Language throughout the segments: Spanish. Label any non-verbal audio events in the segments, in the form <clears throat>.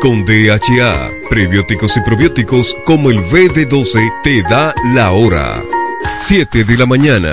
Con DHA, prebióticos y probióticos como el BB12 te da la hora. 7 de la mañana.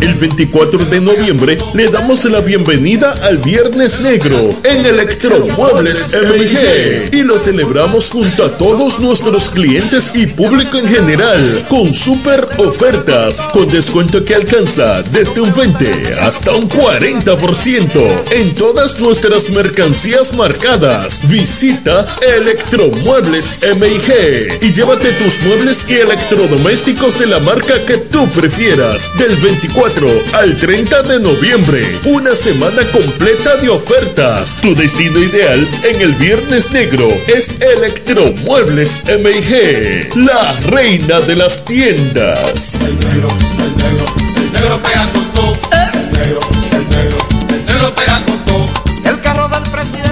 El 24 de noviembre le damos la bienvenida al Viernes Negro en Electromuebles MG y lo celebramos junto a todos nuestros clientes y público en general con super ofertas con descuento que alcanza desde un 20 hasta un 40% en todas nuestras mercancías marcadas. Visita Electromuebles MG y llévate tus muebles y electrodomésticos de la marca que tú prefieras del 24 al 30 de noviembre. Una semana completa de ofertas. Tu destino ideal en el Viernes Negro es Electromuebles MIG, la reina de las tiendas. El negro, el negro, el negro pega. El negro, el negro,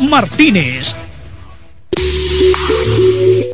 Martínez.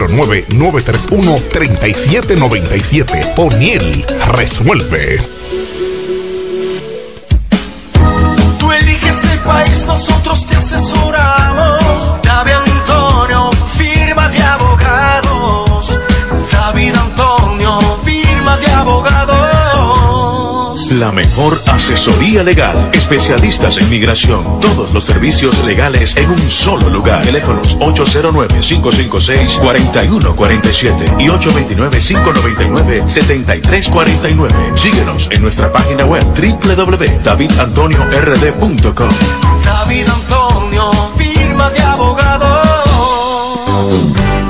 809-931-3797. Poniel resuelve. Tú eliges el país, nosotros te asesoramos. David Antonio, firma de abogados. David Antonio, firma de abogados. La mejor asesoría legal. Especialistas en migración. Todos los servicios legales en un solo lugar. Teléfonos 809-556-4147 y 829-599-7349. Síguenos en nuestra página web www.davidantoniord.com. David Antonio, firma de abogados.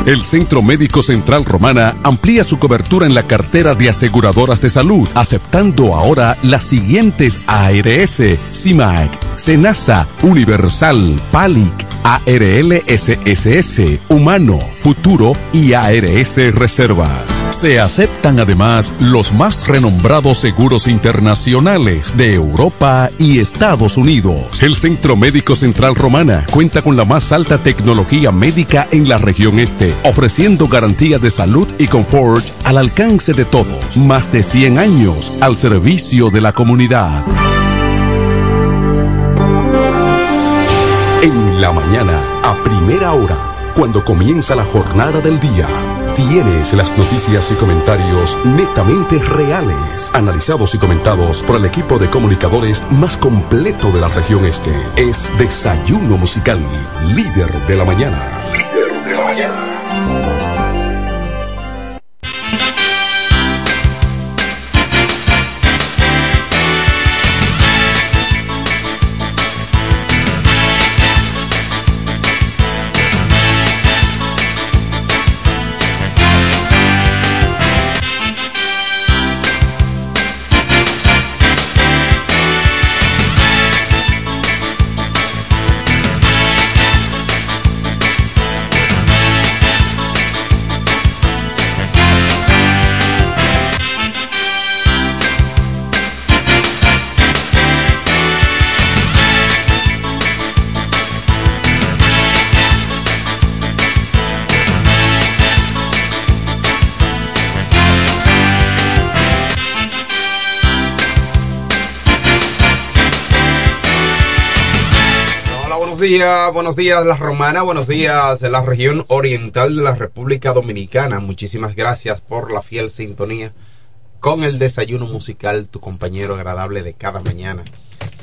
El Centro Médico Central Romana amplía su cobertura en la cartera de aseguradoras de salud, aceptando ahora las siguientes ARS, CIMAC, SENASA, Universal, PALIC, ARLSSS, Humano, Futuro y ARS Reservas. Se aceptan además los más renombrados seguros internacionales de Europa y Estados Unidos. El Centro Médico Central Romana cuenta con la más alta tecnología médica en la región este, ofreciendo garantía de salud y confort al alcance de todos. Más de 100 años al servicio de la comunidad. En la mañana, a primera hora, cuando comienza la jornada del día, tienes las noticias y comentarios netamente reales, analizados y comentados por el equipo de comunicadores más completo de la región este. Es Desayuno Musical, líder de la mañana. Líder de la mañana. Buenos días, La Romana, buenos días la región oriental de la República Dominicana. Muchísimas gracias por la fiel sintonía con el desayuno musical, tu compañero agradable de cada mañana.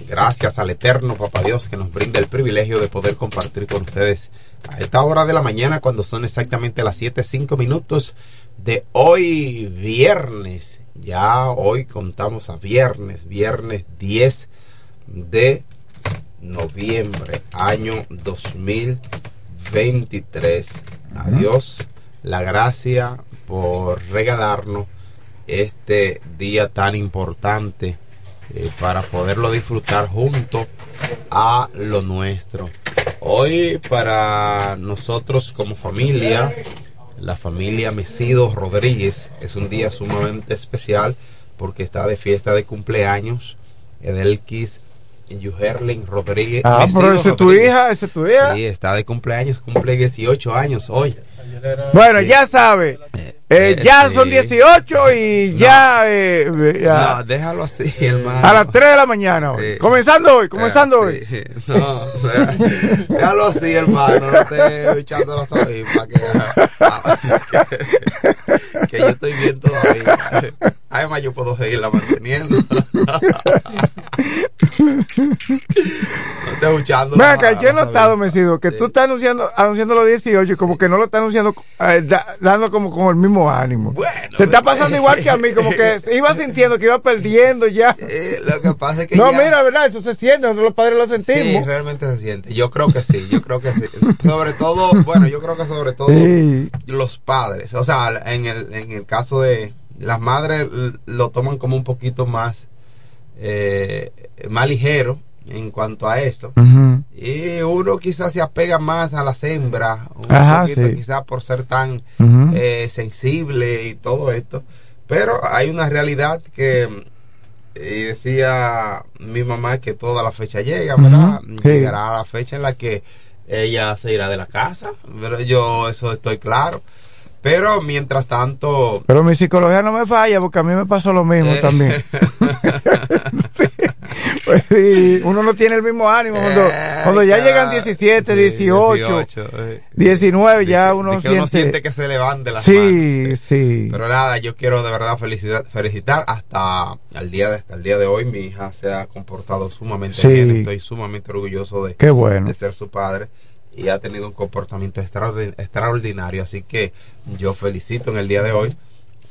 Gracias al eterno Papá Dios que nos brinda el privilegio de poder compartir con ustedes a esta hora de la mañana cuando son exactamente las 7.05 minutos de hoy viernes. Ya hoy contamos a viernes, viernes 10 de noviembre, año 2023. Adiós, la gracia por regalarnos este día tan importante eh, para poderlo disfrutar junto a lo nuestro. Hoy para nosotros como familia, la familia Mesido Rodríguez, es un día sumamente especial porque está de fiesta de cumpleaños. Edelkis Yuherlin Rodríguez. Ah, pero esa es tu hija, esa es tu hija. Sí, está de cumpleaños, cumple 18 años hoy. Bueno, ya sabe. Eh, eh, ya son 18 y ya, eh, ya, No, déjalo así, hermano. A las 3 de la mañana hoy. Comenzando hoy, comenzando hoy. <laughs> No, déjalo así, hermano. No te echando los ojos para que, <laughs> que, yo estoy bien todavía. Además, yo puedo seguirla manteniendo. <laughs> no estoy escuchando. Venga, yo he notado, Mesido, que tú estás anunciando, anunciando los 18 y como que no lo estás anunciando, dando como, como el mismo ánimo. Bueno, Te está pasando igual que a mí, como que <laughs> iba sintiendo que iba perdiendo ya. lo que pasa es que. No, mira, ¿verdad? Eso se siente, nosotros los padres lo sentimos. Sí, realmente se siente. Yo creo que sí, yo creo que sí. sobre todo, bueno, yo creo que sobre todo los padres. O sea, en el, en el caso de las madres, lo toman como un poquito más, eh, más ligero en cuanto a esto. Y uno quizás se apega más a las hembras, un poquito quizás por ser tan eh, sensible y todo esto. Pero hay una realidad que y decía mi mamá que toda la fecha llega, ¿verdad? Llegará la fecha en la que ella se irá de la casa, pero yo eso estoy claro. Pero mientras tanto... Pero mi psicología no me falla porque a mí me pasó lo mismo eh. también. <laughs> <laughs> Pues uno no tiene el mismo ánimo. Cuando, ya llegan 17, 18, 19, ya uno, siente... uno siente que se levante las sí, Sí, Pero nada, yo quiero de verdad felicitar, felicitar hasta el día de, hasta el día de hoy. Mi hija se ha comportado sumamente bien. Estoy sumamente orgulloso de, Qué bueno. de ser su padre y ha tenido un comportamiento extraordinario. Así que yo felicito en el día de hoy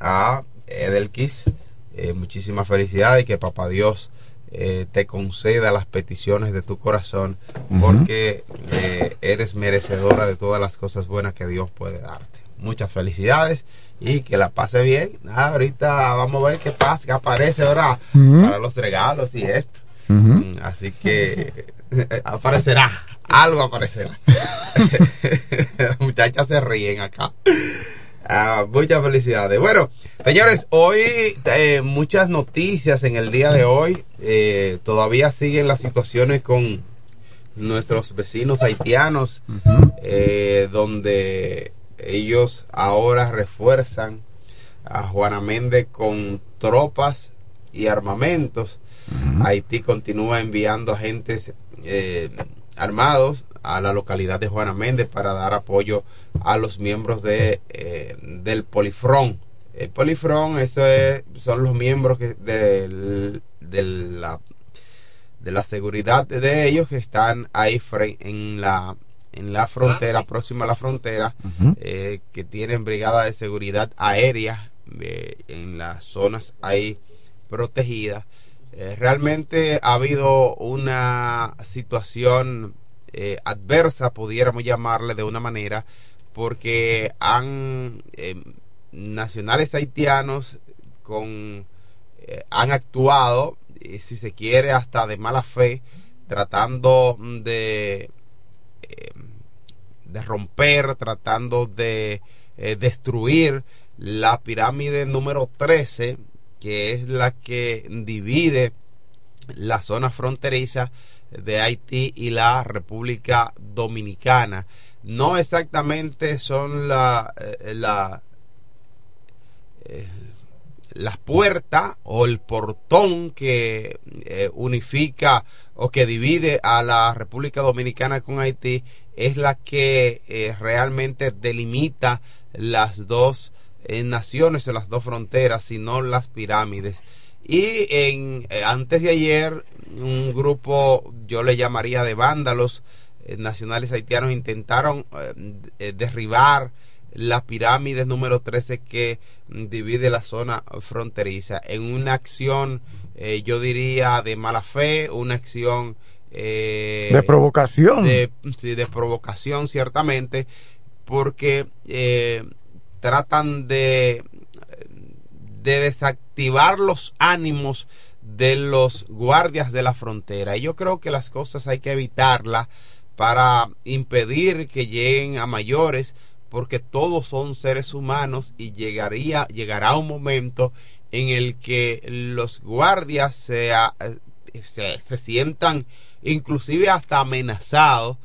a Edelkis. Eh, muchísimas felicidades y que Papá Dios eh, te conceda las peticiones de tu corazón porque eh, eres merecedora de todas las cosas buenas que Dios puede darte. Muchas felicidades y que la pase bien. ahorita vamos a ver qué pasa, qué aparece ahora para los regalos y esto. Mm, así que <laughs> aparecerá algo aparecerá. <laughs> Las muchachas se ríen acá. Ah, muchas felicidades. Bueno, señores, hoy eh, muchas noticias en el día de hoy. Eh, todavía siguen las situaciones con nuestros vecinos haitianos, eh, donde ellos ahora refuerzan a Juana Méndez con tropas y armamentos. Haití continúa enviando agentes armados a la localidad de Juana Méndez para dar apoyo a los miembros de, eh, del Polifrón. El Polifrón, eso es, son los miembros que de, la, de la seguridad de ellos que están ahí en la, en la frontera, próxima a la frontera, eh, que tienen brigada de seguridad aérea eh, en las zonas ahí protegidas eh, realmente ha habido una situación eh, adversa, pudiéramos llamarle de una manera, porque han eh, nacionales haitianos con han actuado, si se quiere, hasta de mala fe, tratando de de romper, tratando de destruir la pirámide número 13 que es la que divide la zona fronteriza de Haití y la República Dominicana. No exactamente son la, eh, la, eh, la puerta o el portón que eh, unifica o que divide a la República Dominicana con Haití es la que realmente delimita las dos eh, naciones o las dos fronteras, sino las pirámides. Y en, antes de ayer, un grupo, yo le llamaría de vándalos nacionales haitianos, intentaron derribar las pirámides número 13 que divide la zona fronteriza en una acción eh, yo diría de mala fe una acción eh, de provocación de, de provocación ciertamente porque eh, tratan de de desactivar los ánimos de los guardias de la frontera. Y yo creo que las cosas hay que evitarlas para impedir que lleguen a mayores porque todos son seres humanos y llegaría, llegará un momento en el que los guardias se, se, se sientan inclusive hasta amenazados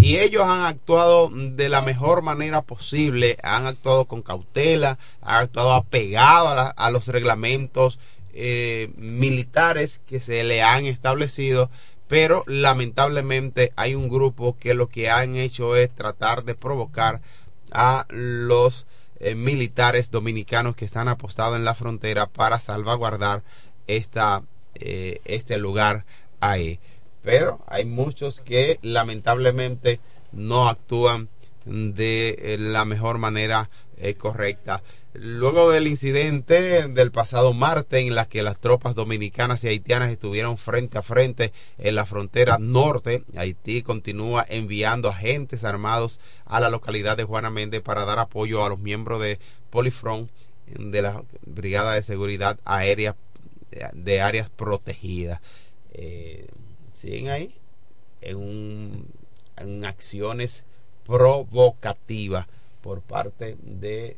y ellos han actuado de la mejor manera posible, han actuado con cautela, han actuado apegado a, a los reglamentos eh, militares que se le han establecido, pero lamentablemente hay un grupo que lo que han hecho es tratar de provocar a los eh, militares dominicanos que están apostados en la frontera para salvaguardar esta, eh, este lugar ahí. Pero hay muchos que lamentablemente no actúan de eh, la mejor manera correcta. Luego del incidente del pasado martes en la que las tropas dominicanas y haitianas estuvieron frente a frente en la frontera norte, Haití continúa enviando agentes armados a la localidad de Juana Méndez para dar apoyo a los miembros de Polifront de la Brigada de Seguridad Aérea de áreas protegidas. Eh, siguen ahí en, en acciones provocativas por parte de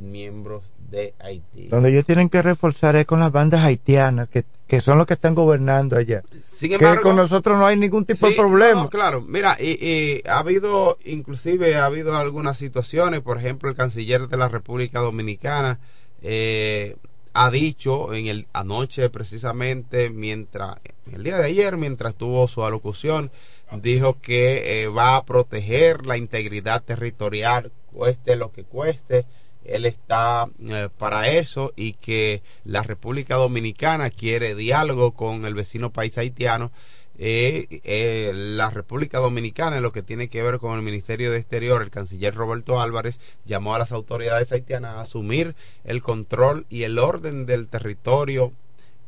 miembros de Haití. Donde ellos tienen que reforzar es con las bandas haitianas, que, son los que están gobernando allá. Sin embargo, que con nosotros no hay ningún tipo de problema. claro, mira, y, ha habido, inclusive ha habido algunas situaciones, por ejemplo, el canciller de la República Dominicana eh, ha dicho en el anoche precisamente, mientras, el día de ayer, mientras tuvo su alocución, dijo que eh, va a proteger la integridad territorial cueste lo que cueste, él está eh, para eso y que la República Dominicana quiere diálogo con el vecino país haitiano. Eh, eh, la República Dominicana, en lo que tiene que ver con el Ministerio de Exterior, el canciller Roberto Álvarez llamó a las autoridades haitianas a asumir el control y el orden del territorio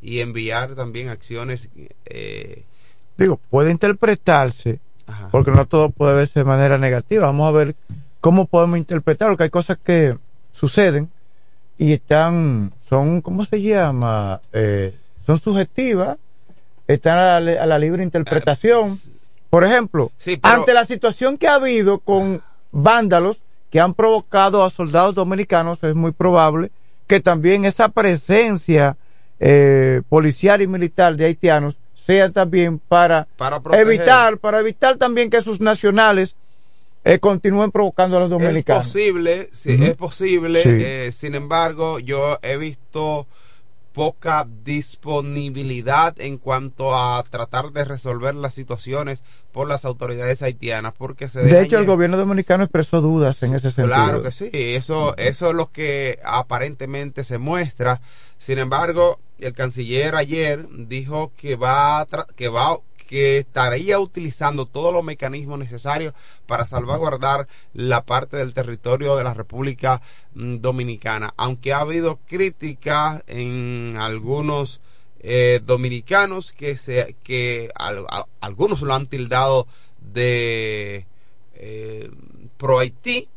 y enviar también acciones. Digo, puede interpretarse, porque no todo puede verse de manera negativa. Vamos a ver cómo podemos interpretarlo, que hay cosas que suceden y están, son, ¿cómo se llama? Eh, son subjetivas, están a la, libre interpretación. Por ejemplo, ante la situación que ha habido con vándalos que han provocado a soldados dominicanos, es muy probable que también esa presencia eh, policial y militar de haitianos sea también para, para evitar, para evitar también que sus nacionales eh, continúen provocando a los dominicanos. Es posible, sí, es posible. Eh, sin embargo, yo he visto poca disponibilidad en cuanto a tratar de resolver las situaciones por las autoridades haitianas porque se de hecho el gobierno dominicano expresó dudas en ese sentido. claro que sí eso eso es lo que aparentemente se muestra. Sin embargo el canciller ayer dijo que va que va que estaría utilizando todos los mecanismos necesarios para salvaguardar la parte del territorio de la República mm, Dominicana. Aunque ha habido críticas en algunos eh, dominicanos que, se, que algunos lo han tildado de eh, pro Haití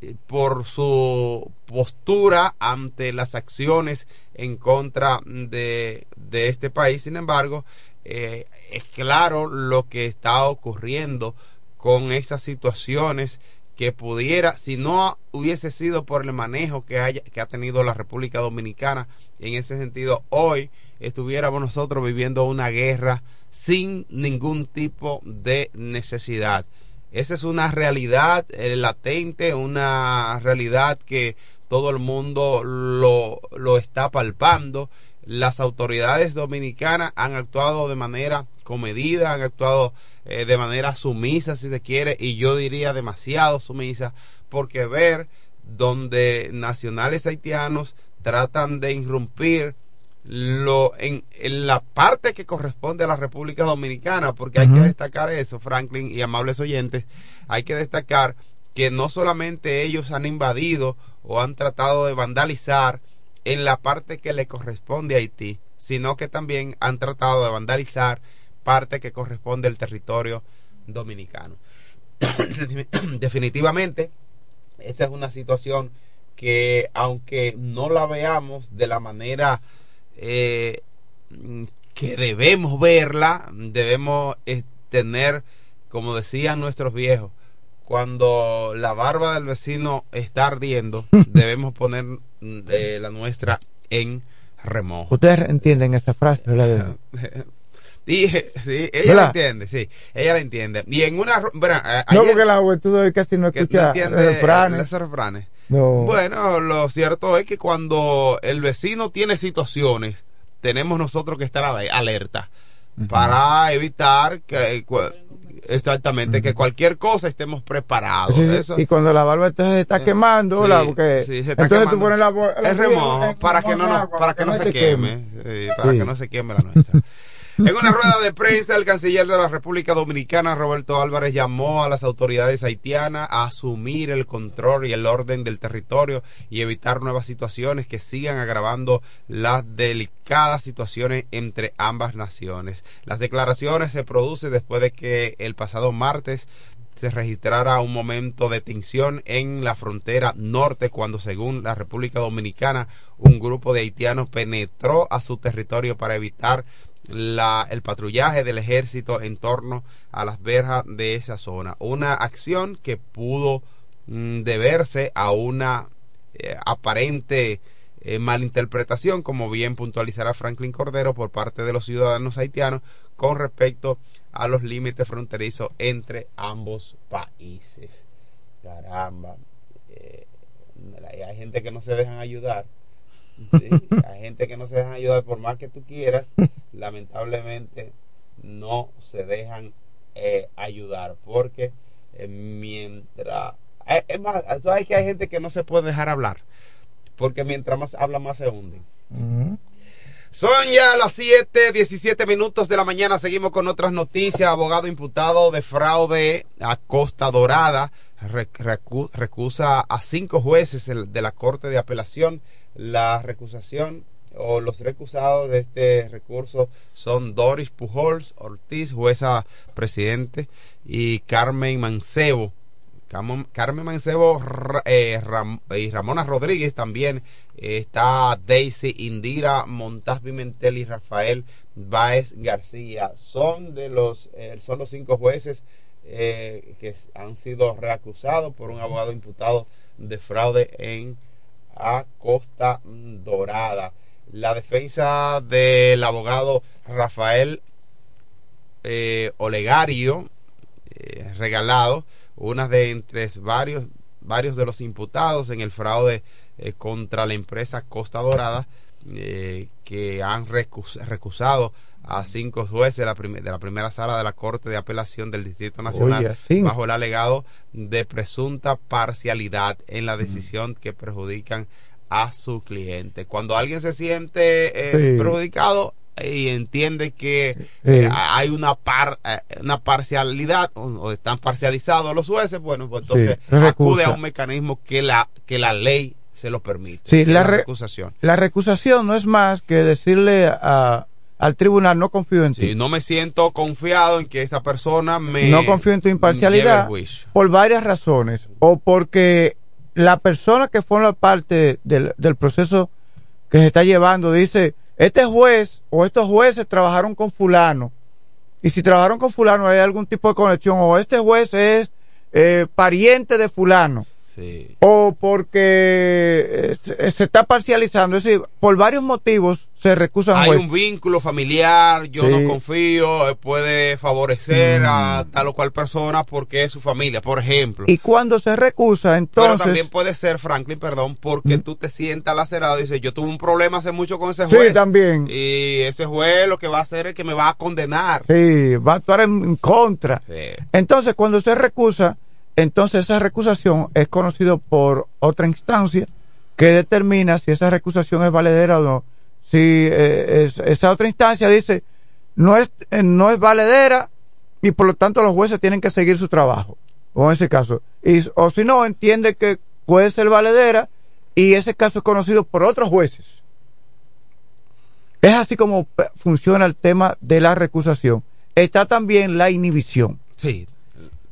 eh, por su postura ante las acciones en contra de, de este país. Sin embargo, eh, es claro lo que está ocurriendo con esas situaciones que pudiera, si no hubiese sido por el manejo que, haya, que ha tenido la República Dominicana, en ese sentido, hoy estuviéramos nosotros viviendo una guerra sin ningún tipo de necesidad. Esa es una realidad eh, latente, una realidad que todo el mundo lo, lo está palpando. Las autoridades dominicanas han actuado de manera comedida, han actuado eh, de manera sumisa, si se quiere, y yo diría demasiado sumisa, porque ver donde nacionales haitianos tratan de irrumpir lo en, la parte que corresponde a la República Dominicana, porque hay que destacar eso, Franklin y amables oyentes, hay que destacar que no solamente ellos han invadido o han tratado de vandalizar en la parte que le corresponde a Haití, sino que también han tratado de vandalizar parte que corresponde al territorio dominicano. <coughs> Definitivamente, esta es una situación que aunque no la veamos de la manera eh, que debemos verla, debemos eh, tener, como decían nuestros viejos, cuando la barba del vecino está ardiendo, <laughs> debemos poner eh, la nuestra en remojo. Ustedes entienden esta frase, <laughs> sí, ella la entiende, sí, ella la entiende. Y en una... Bueno, no, porque la juventud casi no escucha refranes. refranes. Bueno, lo cierto es que cuando el vecino tiene situaciones, tenemos nosotros que estar alerta para evitar que exactamente que cualquier cosa estemos preparados. y cuando la barba se está quemando, porque entonces tú pones la, el remojo para que no, para que no se queme, para que no se queme la nuestra. En una rueda de prensa, el canciller de la República Dominicana, Roberto Álvarez, llamó a las autoridades haitianas a asumir el control y el orden del territorio y evitar nuevas situaciones que sigan agravando las delicadas situaciones entre ambas naciones. Las declaraciones se producen después de que el pasado martes se registrara un momento de tensión en la frontera norte cuando según la República Dominicana un grupo de haitianos penetró a su territorio para evitar la, el patrullaje del ejército en torno a las verjas de esa zona. Una acción que pudo mm, deberse a una eh, aparente eh, malinterpretación, como bien puntualizará Franklin Cordero, por parte de los ciudadanos haitianos con respecto a los límites fronterizos entre ambos países. Caramba, eh, hay gente que no se dejan ayudar hay gente que no se dejan ayudar por más que tú quieras, lamentablemente no se dejan eh, ayudar porque eh, mientras... Eh, es más, sabes que hay gente que no se puede dejar hablar porque mientras más habla más se hunden. Son ya las 7, 17 minutos de la mañana. Seguimos con otras noticias. Abogado imputado de fraude a Costa Dorada recusa a cinco jueces de la Corte de Apelación la recusación o los recusados de este recurso son Doris Pujols Ortiz, jueza presidente, y Carmen Mancebo. Carmen Mancebo eh, y Ramona Rodríguez también. está Daisy Indira Montaz Pimentel y Rafael Báez García. Son de los, eh, son los cinco jueces eh, que han sido reacusados por un abogado imputado de fraude en a Costa Dorada. La defensa del abogado Rafael eh, Olegario, eh, regalado, una de entre varios, varios de los imputados en el fraude eh, contra la empresa Costa Dorada, que han recusado a cinco jueces de la, de la, primera sala de la Corte de Apelación del Distrito Nacional bajo el alegado de presunta parcialidad en la decisión que perjudican a su cliente. Cuando alguien se siente eh, perjudicado y entiende que eh, hay una par, eh, una parcialidad o, están parcializados los jueces, bueno, pues entonces acude a un mecanismo que la que la ley se lo permite. Sí, la, recusación. La recusación no es más que decirle a, al tribunal, no confío en ti. Sí, no me siento confiado en que esa persona me... No confío en tu imparcialidad por varias razones. O porque la persona que forma parte del, del proceso que se está llevando dice, este juez o estos jueces trabajaron con fulano. Y si trabajaron con fulano hay algún tipo de conexión o este juez es eh, pariente de fulano. O porque se, está parcializando. Es decir, por varios motivos se recusan Hay un vínculo familiar, yo no confío, eh, puede favorecer a mm. tal o cual persona porque es su familia, por ejemplo. Y cuando se recusa, entonces... Pero también puede ser, Franklin, perdón, porque mm. tú te sientas lacerado y dices, yo tuve un problema hace mucho con ese juez. Sí, también. Y ese juez lo que va a hacer es que me va a condenar. Sí, va a actuar en contra. Entonces, cuando se recusa entonces esa recusación es conocido por otra instancia que determina si esa recusación es valedera o no. Si eh, esa otra instancia dice no es, eh, no es valedera y por lo tanto los jueces tienen que seguir su trabajo, o en ese caso. Y, o si no, entiende que puede ser valedera y ese caso es conocido por otros jueces. Es así como funciona el tema de la recusación. Está también la inhibición. Sí,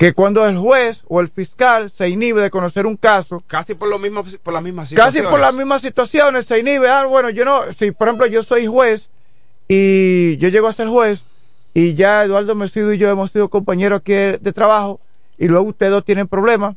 que cuando el juez o el fiscal se inhibe de conocer un caso casi por lo mismo por las mismas situaciones casi por las mismas situaciones se inhibe ah bueno yo no si por ejemplo yo soy juez y yo llego a ser juez y ya Eduardo Mesido y yo hemos sido compañeros aquí de trabajo y luego ustedes dos tienen problemas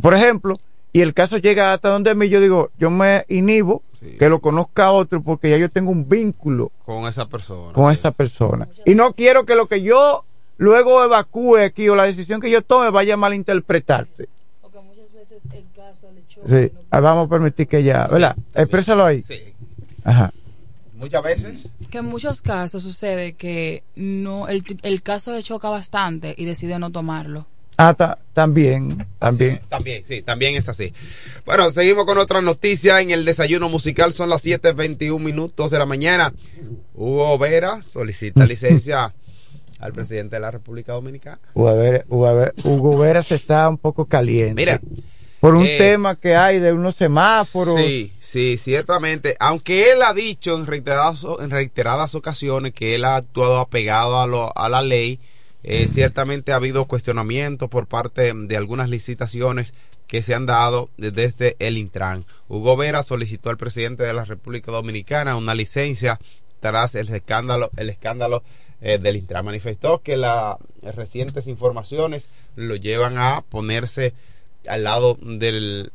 por ejemplo y el caso llega hasta donde mí yo digo yo me inhibo que lo conozca otro porque ya yo tengo un vínculo con esa persona con esa persona. Y no quiero que lo que yo luego evacúe aquí o la decisión que yo tome vaya a malinterpretarse. Porque muchas veces el caso le choca. Sí, ah, vamos a permitir que ya, ¿verdad? Exprésalo ahí. Sí. Ajá. Muchas veces. Que en muchos casos sucede que no el, el caso le choca bastante y decide no tomarlo. Ah, también, también. también, sí, también está así. Bueno, seguimos con otra noticia. En el desayuno musical son las 7.21 minutos de la mañana. Hugo Vera solicita <laughs> licencia al presidente de la República Dominicana. Hugo, Veras está un poco caliente. Mira. Por un eh, tema que hay de unos semáforos. Sí, sí, ciertamente. Aunque él ha dicho en reiteradas, en reiteradas ocasiones que él ha actuado apegado a, lo, a la ley, eh, ciertamente ha habido cuestionamientos por parte de algunas licitaciones que se han dado desde el Intran. Hugo Vera solicitó al presidente de la República Dominicana una licencia tras el escándalo, el escándalo eh, del Intran. Manifestó que las recientes informaciones lo llevan a ponerse al lado del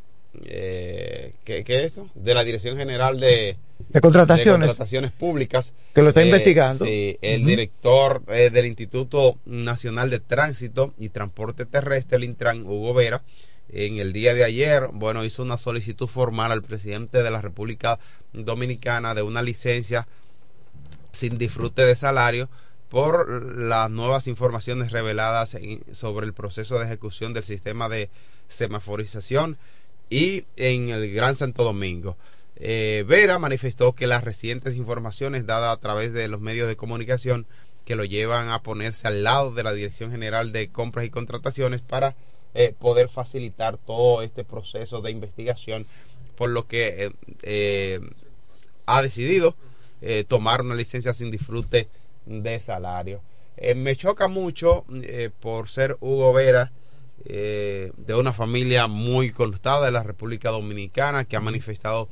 eh, ¿qué, es eso? De la Dirección General de, de, contrataciones. contrataciones Públicas. Que lo está eh, investigando. Sí, el director eh, del Instituto Nacional de Tránsito y Transporte Terrestre, el Intran, Hugo Vera, en el día de ayer, bueno, hizo una solicitud formal al presidente de la República Dominicana de una licencia sin disfrute de salario por las nuevas informaciones reveladas sobre el proceso de ejecución del sistema de semaforización y en el Gran Santo Domingo. Eh, Vera manifestó que las recientes informaciones dadas a través de los medios de comunicación que lo llevan a ponerse al lado de la Dirección General de Compras y Contrataciones para eh, poder facilitar todo este proceso de investigación, por lo que eh, ha decidido tomar una licencia sin disfrute de salario. Eh, me choca mucho eh, por ser Hugo Vera, eh, de una familia muy contada de la República Dominicana, que ha manifestado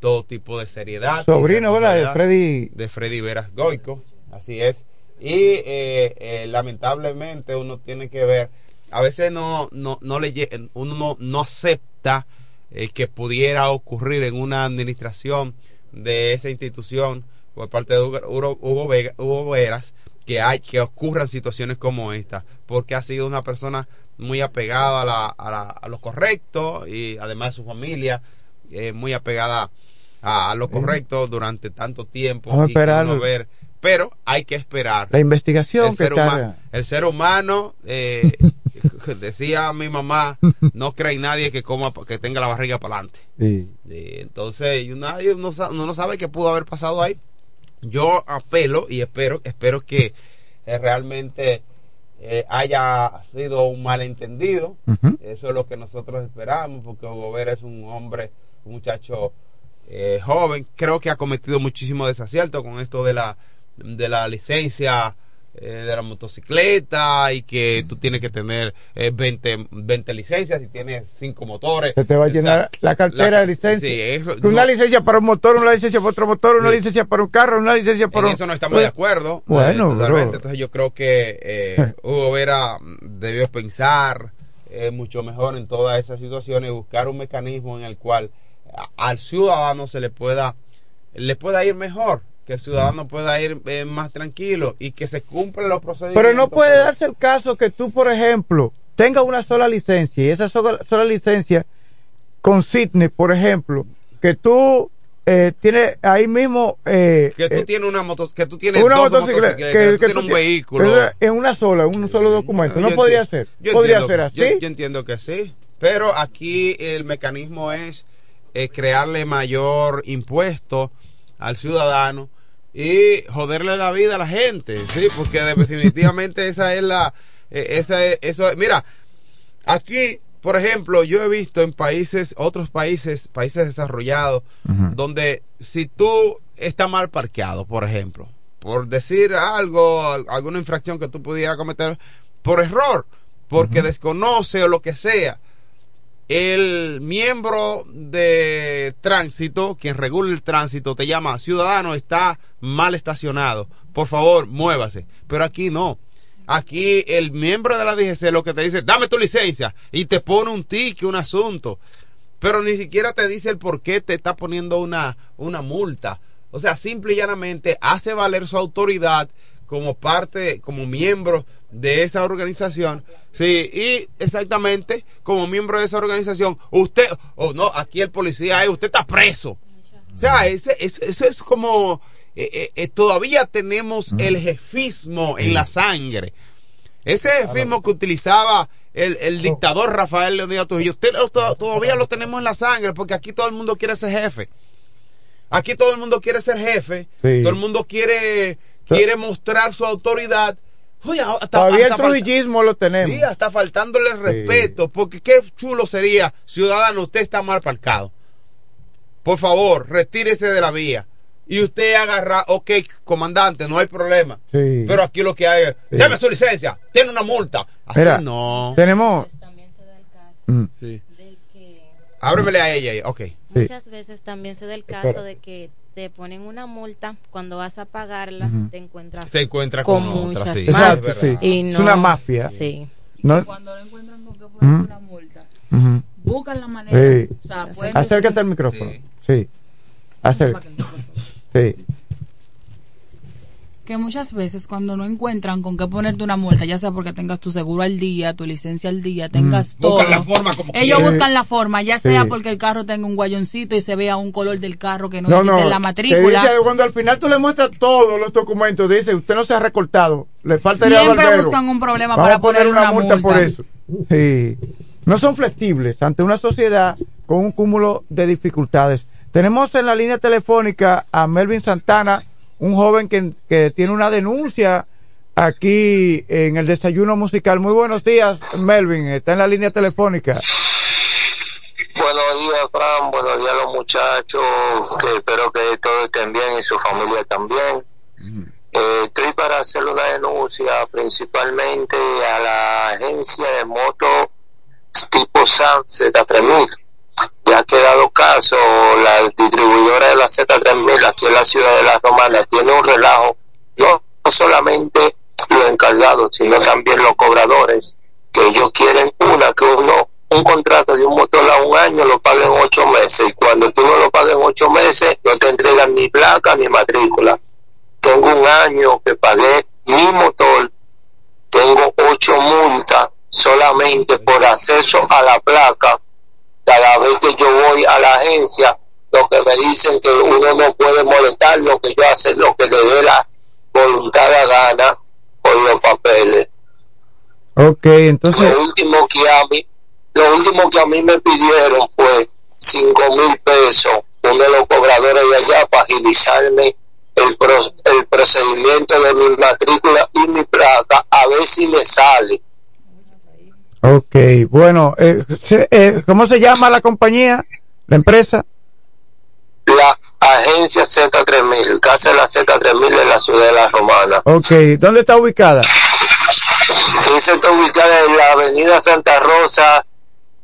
todo tipo de seriedad. Sobrino, ¿verdad? De Freddy. De Freddy Veras Goico, así es. Y lamentablemente uno tiene que ver, a veces no, no, no le, uno no, no acepta que pudiera ocurrir en una administración de esa institución por parte de Hugo, Veras que hay que ocurran situaciones como esta, porque ha sido una persona muy apegada a, la, a, lo correcto y además su familia eh, muy apegada a, lo correcto durante tanto tiempo. Vamos a ver, pero hay que esperar. La investigación el ser, el ser humano, eh, <laughs> decía mi mamá, no cree en nadie que coma que tenga la barriga para adelante. entonces, nadie, uno, uno no sabe qué pudo haber pasado ahí yo apelo y espero, espero que eh, realmente eh, haya sido un malentendido. Eso es lo que nosotros esperamos, porque Hugo Vera es un hombre, un muchacho eh, joven. Creo que ha cometido muchísimo desacierto con esto de la, de la licencia de la motocicleta y que tú tienes que tener 20, eh, 20 licencias y tienes 5 motores. Se te va a llenar la cartera de licencias. una licencia para un motor, una licencia para otro motor, una licencia para un carro, una licencia para en Eso no estamos de acuerdo. Bueno, eh, entonces yo creo que <laughs> Hugo Vera debió pensar eh, mucho mejor en todas esas situaciones y buscar un mecanismo en el cual al ciudadano se le pueda le pueda ir mejor que el ciudadano pueda ir eh, más tranquilo y que se cumplan los procedimientos. Pero no puede darse el caso que tú, por ejemplo, tengas una sola licencia y esa sola, sola licencia consigne, por ejemplo, que tú eh, tienes ahí mismo eh, que tú tienes una moto que tú tienes una dos motocicleta, que, tú tienes un vehículo. en una sola en un solo documento no podría ser podría ser así yo, entiendo que sí pero aquí el mecanismo es crearle mayor impuesto al ciudadano y joderle la vida a la gente, sí, porque definitivamente esa es la, eh, esa es, eso, mira, aquí, por ejemplo, yo he visto en países, otros países, países desarrollados, donde si tú estás mal parqueado, por ejemplo, por decir algo, alguna infracción que tú pudieras cometer por error, porque desconoce o lo que sea, el miembro de tránsito, quien regula el tránsito, te llama, ciudadano, está mal estacionado, por favor, muévase. Pero aquí no. Aquí el miembro de la DGC lo que te dice, dame tu licencia y te pone un ticket, un asunto. Pero ni siquiera te dice el por qué te está poniendo una, una multa. O sea, simple y llanamente hace valer su autoridad como parte, como miembro de esa organización. Sí, y exactamente como miembro de esa organización, usted, o no, aquí el policía es, usted está preso. O sea, ese, eso, es como, eh, eh, eh, todavía tenemos el jefismo en la sangre. Ese jefismo que utilizaba el, el dictador Rafael Leonidas Trujillo, usted todavía lo tenemos en la sangre porque aquí todo el mundo quiere ser jefe. Aquí todo el mundo quiere ser jefe, todo el mundo quiere, quiere mostrar su autoridad Todavía el trujillismo lo tenemos. Sí, hasta faltándole respeto, porque qué chulo sería, ciudadano, usted está mal parcado. Por favor, retírese de la vía. Y usted agarra, ok, comandante, no hay problema. Pero aquí lo que hay es, llame su licencia, tiene una multa. Así no. Tenemos... También se da el caso de que... Ábremele a ella, ok. Muchas veces también se da el caso de que te ponen una multa, cuando vas a pagarla te encuentras se encuentra con, muchas sí. Exacto, es una mafia. Sí. Cuando no encuentran con qué poner una multa, buscan la manera. O sea, Acércate al micrófono. Sí. Acércate. Sí que muchas veces cuando no encuentran con qué ponerte una multa, ya sea porque tengas tu seguro al día, tu licencia al día, tengas todo. La forma como ellos buscan la forma, ya sea porque el carro tenga un guayoncito y se vea un color del carro que no, no, no. la matrícula. Te dice, cuando al final tú le muestras todos los documentos, dice, usted no se ha recortado, le falta Siempre buscan un problema para poner una, multa, por eso. Sí. No son flexibles ante una sociedad con un cúmulo de dificultades. Tenemos en la línea telefónica a Melvin Santana un joven que, que tiene una denuncia aquí en el desayuno musical. Muy buenos días, Melvin. Está en la línea telefónica. Buenos días, Fran. Buenos días a los muchachos. Que espero que todos estén bien y su familia también. Eh, estoy para hacer una denuncia principalmente a la agencia de moto tipo SAN Z3000 ya ha quedado caso, la distribuidora de la Z3000 aquí en la ciudad de La Romana tiene un relajo, no solamente los encargados, sino también los cobradores, que ellos quieren una, que uno, un contrato de un motor a un año lo paguen ocho meses, y cuando tú no lo pagues ocho meses, no te entregan ni placa ni matrícula. Tengo un año que pagué mi motor, tengo ocho multas solamente por acceso a la placa cada vez que yo voy a la agencia, lo que me dicen que uno no puede molestar, lo que yo hace, lo que le dé la voluntad a gana con los papeles. Ok, entonces... Lo último que a mí, lo último que a mí me pidieron fue cinco mil pesos, uno de los cobradores de allá para agilizarme el, el procedimiento de mi matrícula y mi placa, a ver si me sale Ok, bueno, eh, eh, ¿cómo se llama la compañía, la empresa? La agencia Z3000, casa de la Z3000 en la ciudad de La Romana. Ok, ¿dónde está ubicada? Esa está ubicada en la avenida Santa Rosa,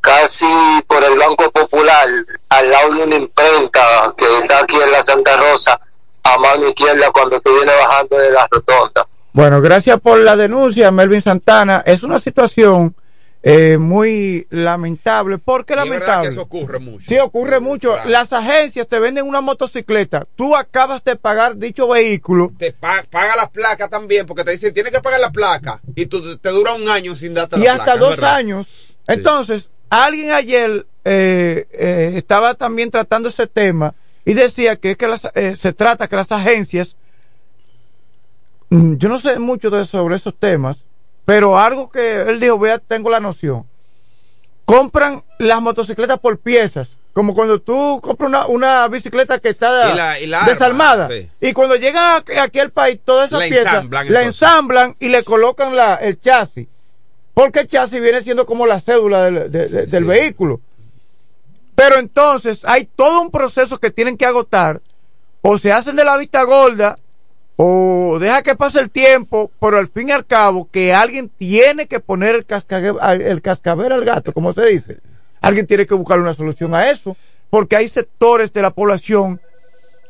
casi por el Banco Popular, al lado de una imprenta que está aquí en la Santa Rosa, a mano izquierda cuando tú vienes bajando de la rotonda. Bueno, gracias por la denuncia, Melvin Santana. Es una situación eh, muy lamentable. ¿Por qué Y es lamentable? que eso ocurre mucho. Sí, ocurre mucho. Claro. Las agencias te venden una motocicleta. Tú acabas de pagar dicho vehículo. Te pa- paga las placas también, porque te dicen, tienes que pagar la placa. Y tú, te dura un año sin darte y la hasta placa, es dos verdad. años. Entonces, alguien ayer eh, eh, estaba también tratando ese tema y decía que es que las, eh, se trata que las agencias, mm, yo no sé mucho de, sobre esos temas, pero algo que él dijo, vea, tengo la noción. Compran las motocicletas por piezas. Como cuando tú compras una, una bicicleta que está Y la- y la arma, desarmada. sí. Y cuando llegan aquí- al país, todas esas La piezas ensamblan, la entonces. ensamblan y le colocan la, el chasis. Porque el chasis viene siendo como la cédula del, de- de- del vehículo. Pero entonces hay todo un proceso que tienen que agotar. O se hacen de la vista gorda, o deja que pase el tiempo, pero al fin y al cabo que alguien tiene que poner el, cascabe- el cascabel al gato, como se dice. Alguien tiene que buscar una solución a eso, porque hay sectores de la población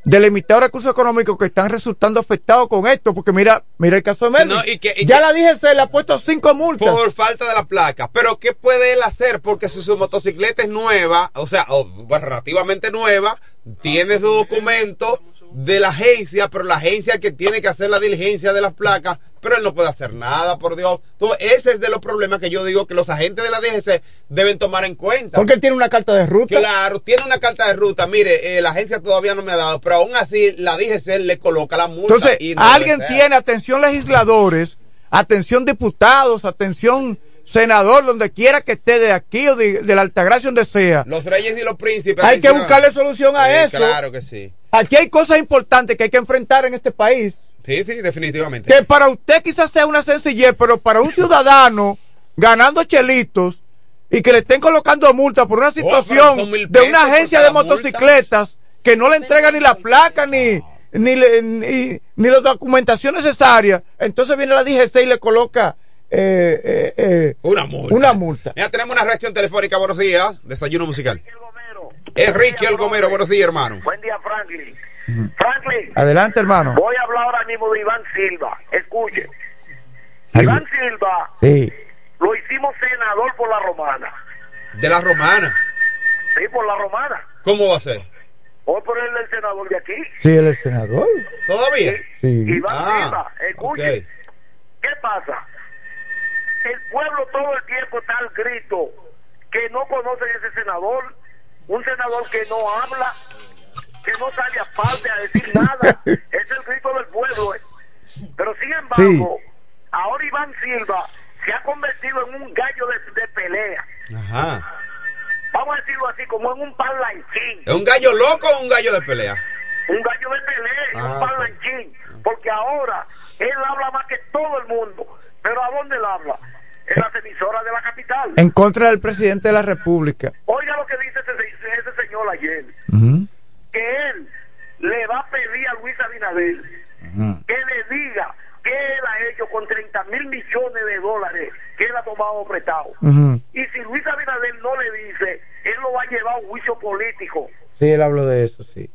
de limitado recursos económicos que están resultando afectados con esto, porque mira, mira el caso de Melvin. No, y que- y ya que- la dije, se le ha puesto cinco multas. Por falta de la placa. Pero ¿qué puede él hacer? Porque si su motocicleta es nueva, o sea, o, relativamente nueva, tiene su documento de la agencia, pero la agencia que tiene que hacer la diligencia de las placas, pero él no puede hacer nada, por Dios. Entonces, ese es de los problemas que yo digo que los agentes de la DGC deben tomar en cuenta. Porque él tiene una carta de ruta. Claro, tiene una carta de ruta. Mire, eh, la agencia todavía no me ha dado, pero aún así la DGC le coloca la multa. Entonces, y no alguien tiene, atención legisladores, atención diputados, atención senador, donde quiera que esté de aquí o de, de la Altagracia, donde sea. Los reyes y los príncipes. Hay que buscarle solución a Sí, eso. Claro que sí. Aquí hay cosas importantes que hay que enfrentar en este país. Sí, sí, definitivamente. Que para usted quizás sea una sencillez, pero para un ciudadano <laughs> ganando chelitos y que le estén colocando multa por una situación son mil de una agencia de multa. motocicletas que no le entrega ni la placa ni ni, le- ni, ni la documentación necesaria, entonces viene la DGC y le coloca eh, eh, eh, Una multa. una multa. Mira, tenemos una reacción telefónica. Buenos días. Desayuno musical. Enrique El Gomero. Buenos días, hermano. Buen día, Franklin. Franklin, Adelante, hermano. voy a hablar ahora mismo de Iván Silva. Escuche. Iván Silva Sí. lo hicimos senador por la romana. De la romana. Sí, por la romana. ¿Cómo va a ser? Hoy por él el senador de aquí. Sí, él es senador. ¿Todavía? Sí. Iván Ah, Silva, escuche. ¿Qué pasa? El pueblo todo el tiempo está al grito que no conocen ese senador, un senador que no habla, que no sale aparte a decir nada. <laughs> es el grito del pueblo. eh. Pero sin embargo, ahora Iván Silva se ha convertido en un gallo de, de pelea. Ajá. Vamos a decirlo así, como en un parlanchín. ¿Es un gallo loco o un gallo de pelea? Un gallo de pelea, y Ah, un ok. parlanchín. Porque ahora él habla más que todo el mundo. Pero ¿a dónde él habla? En las emisoras de la capital. En contra del presidente de la República. Oiga lo que dice ese, ese señor ayer. Que él le va a pedir a Luis Abinader que le diga qué él ha hecho con 30 mil millones de dólares que él ha tomado prestado. Y si Luis Abinader no le dice, él lo va a llevar a un juicio político. Sí, él habló de eso, sí.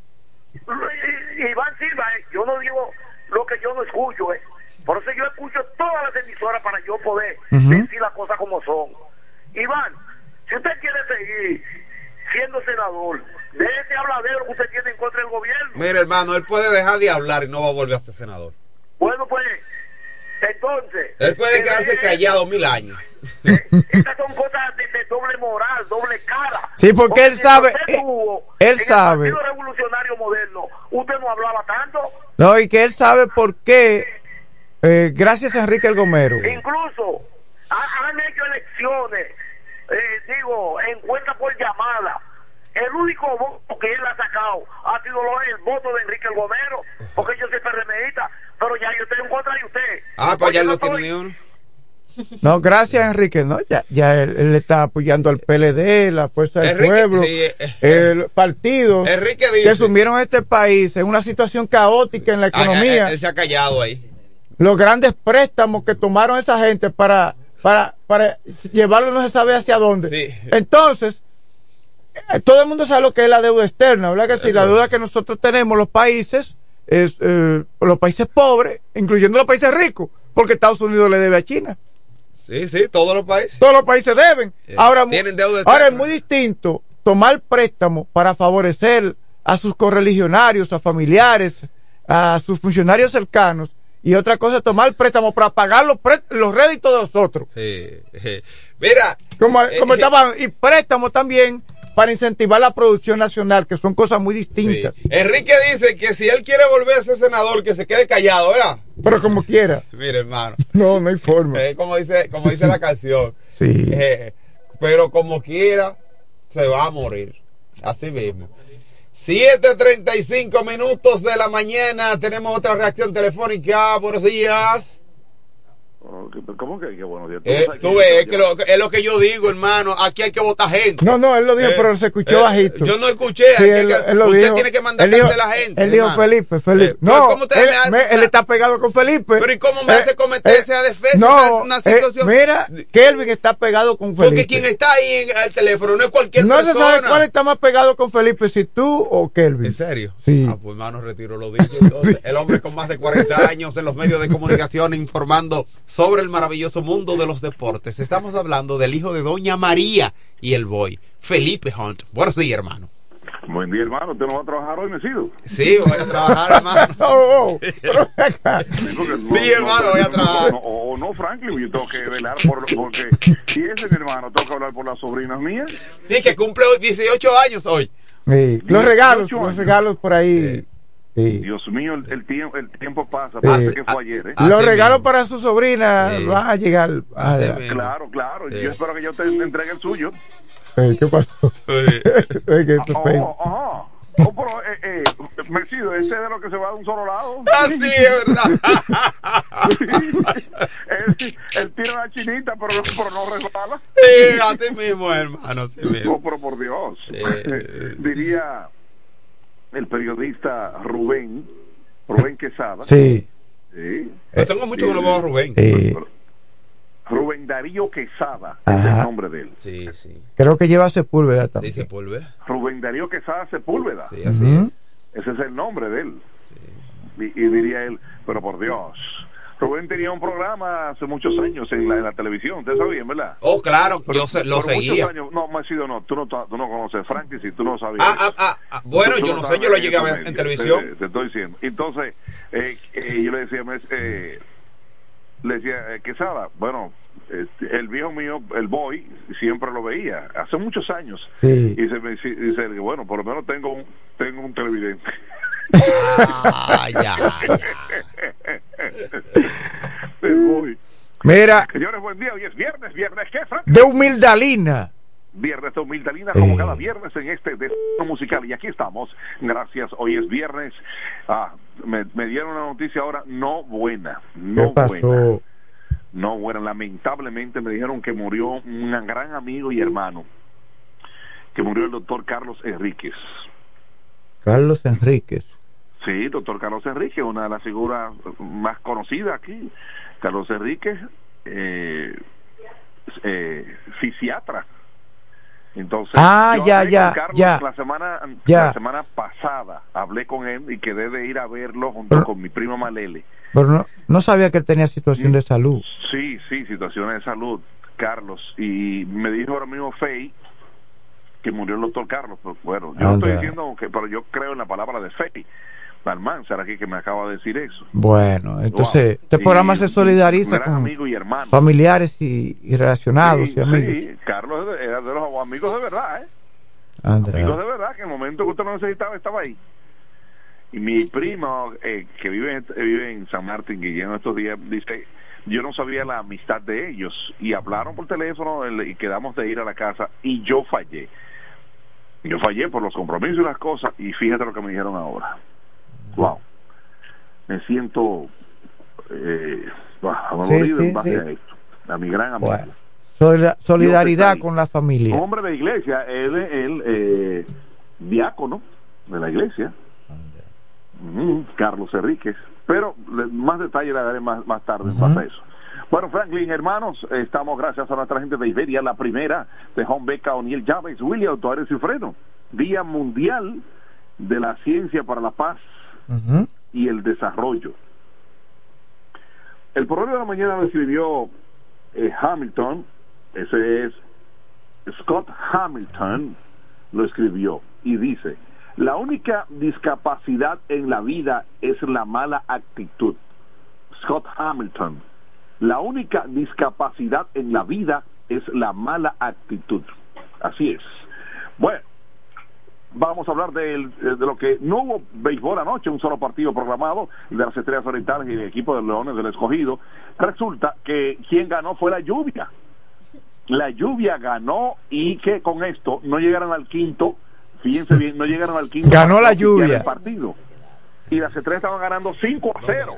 Iván Silva, eh, yo no digo lo que yo no escucho, eh. por eso yo escucho todas las emisoras para yo poder decir las cosas como son. Iván, si usted quiere seguir siendo senador, de ese habladero que usted tiene en contra del gobierno, Mira, hermano, él puede dejar de hablar y no va a volver a ser senador. bueno, pues, entonces... Él puede eh, quedarse eh, callado mil años. Esas son cosas de, de doble moral, doble cara. Sí, porque él sabe, eh, tuvo él en el sabe. Partido Revolucionario Moderno, usted no hablaba tanto. No, y que él sabe por qué, eh, gracias a Enrique El Gomero. Incluso ha- han hecho elecciones, eh, digo, encuestas por llamada. El único voto que él ha sacado ha sido lo- el voto de Enrique El Gomero, porque yo soy PRMista, pero ya yo estoy en contra de usted. Ah, pues ya no estoy- tiene ni uno. No, gracias Enrique, no, ya, ya él, él está apoyando al PLD, la Fuerza del Enrique, Pueblo, sí, eh, el partido Enrique dice- que sumieron a este país en una situación caótica en la Ah, economía. él, él se ha callado ahí. los grandes préstamos que tomaron esa gente para, para, para llevarlo no se sabe hacia dónde. Sí. Entonces, eh, todo el mundo sabe lo que es la deuda externa, ¿verdad que sí? La deuda que nosotros tenemos los países, es, eh, los países pobres, incluyendo los países ricos, porque Estados Unidos le debe a China. Sí, sí, todos los países. Todos los países deben. Eh, ahora, tienen deuda ahora es muy distinto tomar préstamo para favorecer a sus correligionarios, a familiares, a sus funcionarios cercanos. Y otra cosa es tomar préstamo para pagar los, los réditos de los otros. Sí, sí. Mira, Como, eh, como eh, estaban, y préstamo también para incentivar la producción nacional, que son cosas muy distintas. Enrique dice que si él quiere volver a ser senador, que se quede callado, ¿verdad? Pero como quiera. <laughs> Mire, hermano. No, no hay forma. Eh, como dice, como dice la canción. Sí. Eh, pero como quiera, se va a morir. Así mismo. 7.35 minutos de la mañana. Tenemos otra reacción telefónica. Buenos días. ¿Cómo que, que buenos días? Eh, tú que ves, es, que lo, es lo que yo digo, hermano. Aquí hay que votar gente. No, no, él lo dijo, Eh, pero se escuchó eh, bajito. Yo no escuché. Sí, él, que- él lo usted dijo. tiene que mandar a la gente. Él dijo hermano. Felipe, Felipe. Eh, no, ¿cómo usted él, me hace- me- él está pegado con Felipe. Pero ¿y cómo me Eh, hace cometer eh, esa defensa? No, una eh, situación. mira, Kelvin está pegado con Felipe. Porque quien está ahí en el teléfono no es cualquier no persona. se sabe cuál está más pegado con Felipe, si tú o Kelvin. ¿En serio? Sí. Ah, pues hermano, retiro lo dicho. Entonces, <laughs> El hombre con más de 40 años en los medios de comunicación informando sobre el maravilloso mundo de los deportes. Estamos hablando del hijo de Doña María y el boy, Felipe Hunt. Buenos días, hermano. Buen día, hermano. ¿Usted no va a trabajar hoy, Mesido? Sí, voy a trabajar, hermano. <laughs> Oh, oh, Sí, hermano, voy a trabajar. No, o no, Franklin, yo tengo que velar por porque si ese es mi hermano, tengo que hablar por las sobrinas mías. Sí, que cumple 18 años hoy. Sí, Los regalos, 18 los regalos por ahí. Sí. Dios mío, el, el tiempo, el tiempo pasa. Eh, Parece que fue ayer, ¿eh? los regalos para su sobrina Sí. van a llegar. a- Claro, claro. Sí. Yo espero que yo te entregue el suyo. Eh, ¿Qué pasó? Eh, <laughs> es feo. Oh, ajá. Oh, pero, eh, eh, Mesido, ese es de lo que se va de un solo lado. <laughs> Así es verdad. <laughs> él, él tira la chinita, pero, no- pero no resbala. Sí, así mismo, hermano, así mismo. No, pero por Dios. Eh, Diría el periodista Rubén, Rubén Quesada. Sí. Sí. Yo tengo mucho que no veo a Rubén. Sí. Rubén Darío Quesada es el nombre de él. Sí, sí. Creo que lleva Sepúlveda también. Dice Pulver. Rubén Darío Quesada Sepúlveda. Sí, así Ujú. Ese es el nombre de él. Y, y diría él, pero por Dios. Rubén tenía un programa hace muchos años en la, en la televisión, ustedes sabían, ¿verdad? Oh, claro, Pero- yo se- lo seguía. años- no, Macido, no, tú no, tú no conoces Frankie, si tú no sabías. Ah, ah, ah, ah, bueno, Tú yo no no sé, yo lo llegué a ver en televisión. Te, te estoy diciendo. Entonces, eh, eh, yo le decía, me- eh, le decía, eh, Quesada, bueno, este, el viejo mío, el boy, siempre lo veía, hace muchos años. Sí. Y se me dice, dice, bueno, por lo menos tengo un, tengo un televidente. Ah, ya. Mira, Señores, buen día. Hoy es viernes, viernes, ¿qué, Frank? de humildalina. Viernes de Humildalina, como Eh. cada viernes en este de musical. Y aquí estamos. Gracias. Hoy es viernes. Ah, me, me dieron una noticia ahora no buena. ¿Qué No pasó? buena. No buena. Lamentablemente me dijeron que murió un gran amigo y hermano. Que murió el doctor Carlos Enríquez. Carlos Enríquez. Sí, doctor Carlos Enríquez, una de las figuras más conocidas aquí. Carlos Enríquez, eh, eh, fisiatra. Entonces, Ah, yo ya, ya, Carlos ya. La semana, Ya. la semana pasada hablé con él y quedé de ir a verlo junto con mi prima Malele. Pero no, no sabía que él tenía situación de salud. Sí, sí, situaciones de salud, Carlos. Y me dijo ahora mismo Fey que murió el doctor Carlos. Pero bueno, yo no estoy diciendo que, pero yo creo en la palabra de Fey. Almanzar aquí que me acaba de decir eso. Bueno, entonces, Wow. este programa se solidariza con y familiares y, y relacionados Sí, y amigos. sí, Carlos era de- los amigos de verdad, ¿eh? Amigos de verdad, que en el momento que usted lo necesitaba estaba ahí. Y mi primo, eh, que vive, en- vive en San Martín, Guillermo, estos días, dice, yo no sabía la amistad de ellos. Y hablaron por teléfono el- y quedamos de ir a la casa y yo fallé. Yo fallé por los compromisos y las cosas y fíjate lo que me dijeron ahora. Wow. Me siento eh, sí, en base sí. a esto. A mi gran. Bueno, solida- solidaridad con la familia. Hombre de iglesia, él es el eh, diácono de la iglesia, Ujú, Carlos Enríquez. Pero más detalles le daré más, más tarde en base a eso. Bueno, Franklin, hermanos, estamos gracias a nuestra gente de Iberia, la primera de Juan Beca, O'Neill Chávez, William Autores y Freno. Día Mundial de la Ciencia para la Paz Y el Desarrollo. El programa de la mañana me escribió eh, Hamilton, ese es Scott Hamilton, lo escribió y dice, la única discapacidad en la vida es la mala actitud. Scott Hamilton, la única discapacidad en la vida es la mala actitud. Así es. Bueno, vamos a hablar de, de, lo que no hubo béisbol anoche, un solo partido programado de las Estrellas Orientales y el equipo de Leones del Escogido. Resulta que quien ganó fue la lluvia. La lluvia ganó y que con esto no llegaron al quinto, fíjense bien, no llegaron al quinto. Ganó la lluvia. Partido. Y las Estrellas estaban ganando 5 a 0.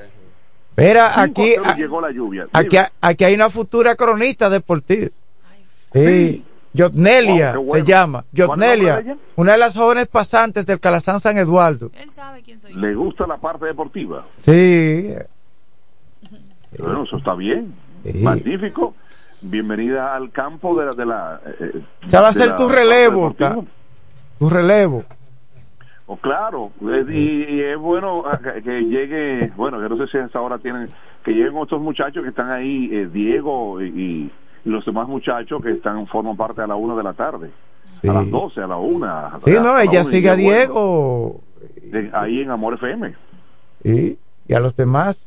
Mira, aquí, llegó la lluvia. Aquí, aquí hay una futura cronista deportiva. Sí. Jotnelia se llama. Jotnelia, una de las jóvenes pasantes del Calazán San Eduardo. Él sabe quién soy. ¿Le gusta la parte deportiva? Sí. Bueno, eso está bien. Magnífico. Bienvenida al campo de la. De la eh, Se va a hacer tu relevo, tu relevo. Oh, claro, y, es bueno ah, que, llegue, bueno, que no sé si hasta ahora tienen, que lleguen otros muchachos que están ahí, eh, Diego y, los demás muchachos que están forman parte a la una de la tarde, a las doce, a la una. Sí, no, ella sigue a Diego. ahí en Amor FM. y a los demás.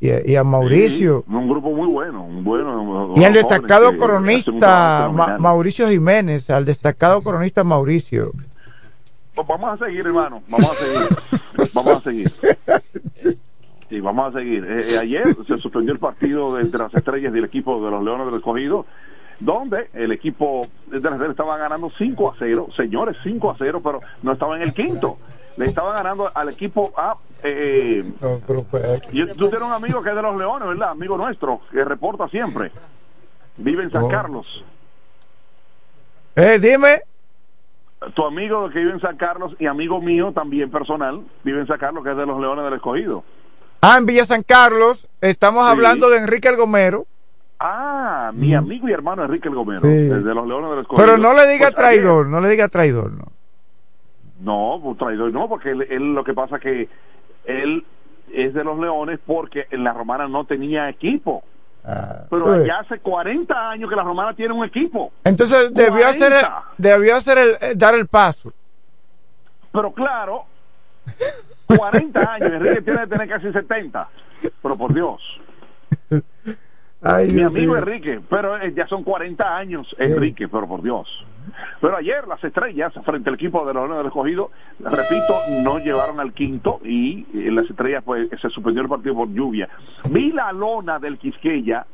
Y a, Mauricio. un grupo muy bueno, un bueno. Y al destacado coronista Mauricio Jiménez, al destacado coronista Mauricio. Pues vamos a seguir, hermano, vamos a seguir, vamos a seguir. <laughs> Sí, vamos a seguir. Eh, eh, ayer <laughs> se suspendió el partido entre las estrellas del equipo de los Leones del Escogido, donde el equipo de las estrellas estaba ganando 5 a 0, señores, 5 a 0, pero no estaba en el quinto. Le estaba ganando al equipo A. Eh, tú tienes un amigo que es de los Leones, ¿verdad? Amigo nuestro, que reporta siempre. Vive en San Carlos. Eh, dime tu amigo que vive en San Carlos y amigo mío también personal, vive en San Carlos, que es de los Leones del Escogido. Ah, en Villa San Carlos, estamos hablando de Enrique el Gomero. Ah, mi amigo y hermano Enrique el Gomero, de los Leones del Escogido. Pero no le diga pues, traidor, no le diga traidor, no. No, pues, traidor no, porque él, lo que pasa que él es de los Leones porque en la Romana no tenía equipo. Ah, pero pues. ya hace 40 años que la Romana tiene un equipo. Entonces debió hacer, debió hacer el, eh, dar el paso. Pero claro, <laughs> 40 años, Enrique tiene que tener casi 70. Pero por Dios. Mi amigo Enrique, pero eh, ya son 40 años, Enrique, pero por Dios. Pero ayer las estrellas, frente al equipo de los del escogido, repito, no llevaron al quinto y eh, las estrellas pues se suspendió el partido por lluvia. Vi la lona del Quisqueya,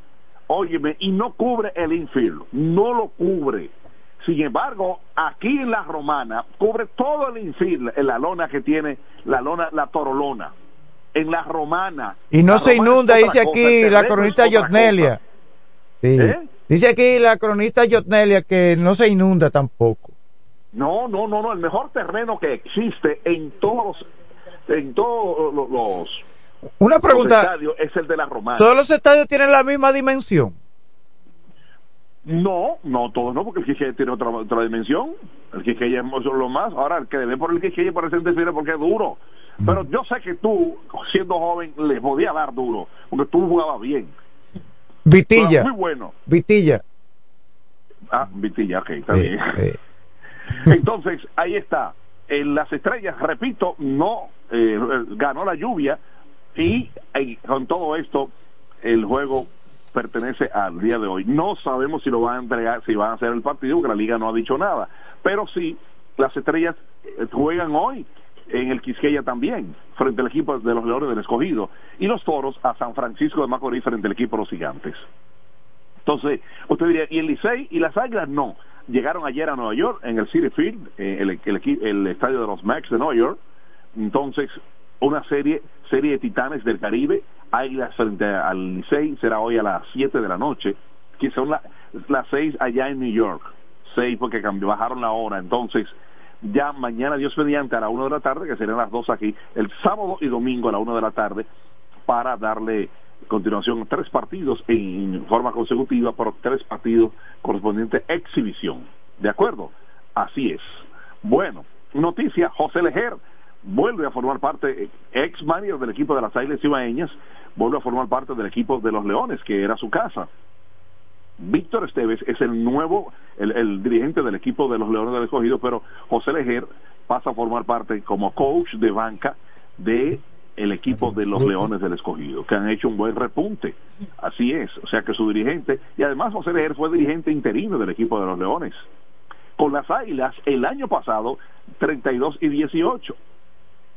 óyeme, y no cubre el infield, no lo cubre. Sin embargo, aquí en la romana cubre todo el infield, en la lona que tiene, la lona, la torolona en la romana. Y no se inunda, dice aquí la cronista Yotnelia. ¿Eh? Dice aquí la cronista Yotnelia que no se inunda tampoco. No, no, no, no, el mejor terreno que existe en todos en todos los Una pregunta, estadios es el de la romana. ¿Todos los estadios tienen la misma dimensión? No, no todos no, porque el Quiqueya tiene otra, otra dimensión. El Quiqueya es lo más. Ahora, el que debe por el Quiqueya parece interfiere porque es duro. Pero yo sé que tú, siendo joven, le podía dar duro, porque tú jugabas bien. Vitilla. Muy bueno. Vitilla. Ah, Vitilla, ok, está bien. <laughs> Entonces, ahí está. En las estrellas, repito, no eh, ganó la lluvia y, con todo esto, el juego pertenece al día de hoy. No sabemos si lo van a entregar, si van a hacer el partido, porque la liga no ha dicho nada. Pero sí, las estrellas eh, juegan hoy en el Quisqueya también, frente al equipo de los Leones del Escogido, y los Toros a San Francisco de Macorís frente al equipo de los Gigantes. Entonces, usted diría, ¿y el Licey y las Águilas? No. Llegaron ayer a Nueva York, en el City Field, eh, el, el, el, estadio de los Max de Nueva York. Entonces, una serie serie de titanes del Caribe, Águilas frente al Licey, será hoy a las 7 de la noche, que son las 6 allá en New York. 6 porque cambió, bajaron la hora. Entonces, ya mañana, Dios mediante, a la una de la tarde, que serían las dos aquí, el sábado y domingo a la una de la tarde, para darle continuación tres partidos en forma consecutiva, por tres partidos correspondientes exhibición. ¿De acuerdo? Así es. Bueno, noticia, José Lejer vuelve a formar parte, ex manager del equipo de las Águilas Ibaeñas, vuelve a formar parte del equipo de los Leones, que era su casa. Víctor Esteves es el nuevo, el, dirigente del equipo de los Leones del Escogido, pero José Lejer pasa a formar parte como coach de banca de el equipo de los Leones del Escogido, que han hecho un buen repunte. Así es, o sea que su dirigente, y además José Lejer fue dirigente interino del equipo de los Leones. Con las Águilas, el año pasado, 32 y 18.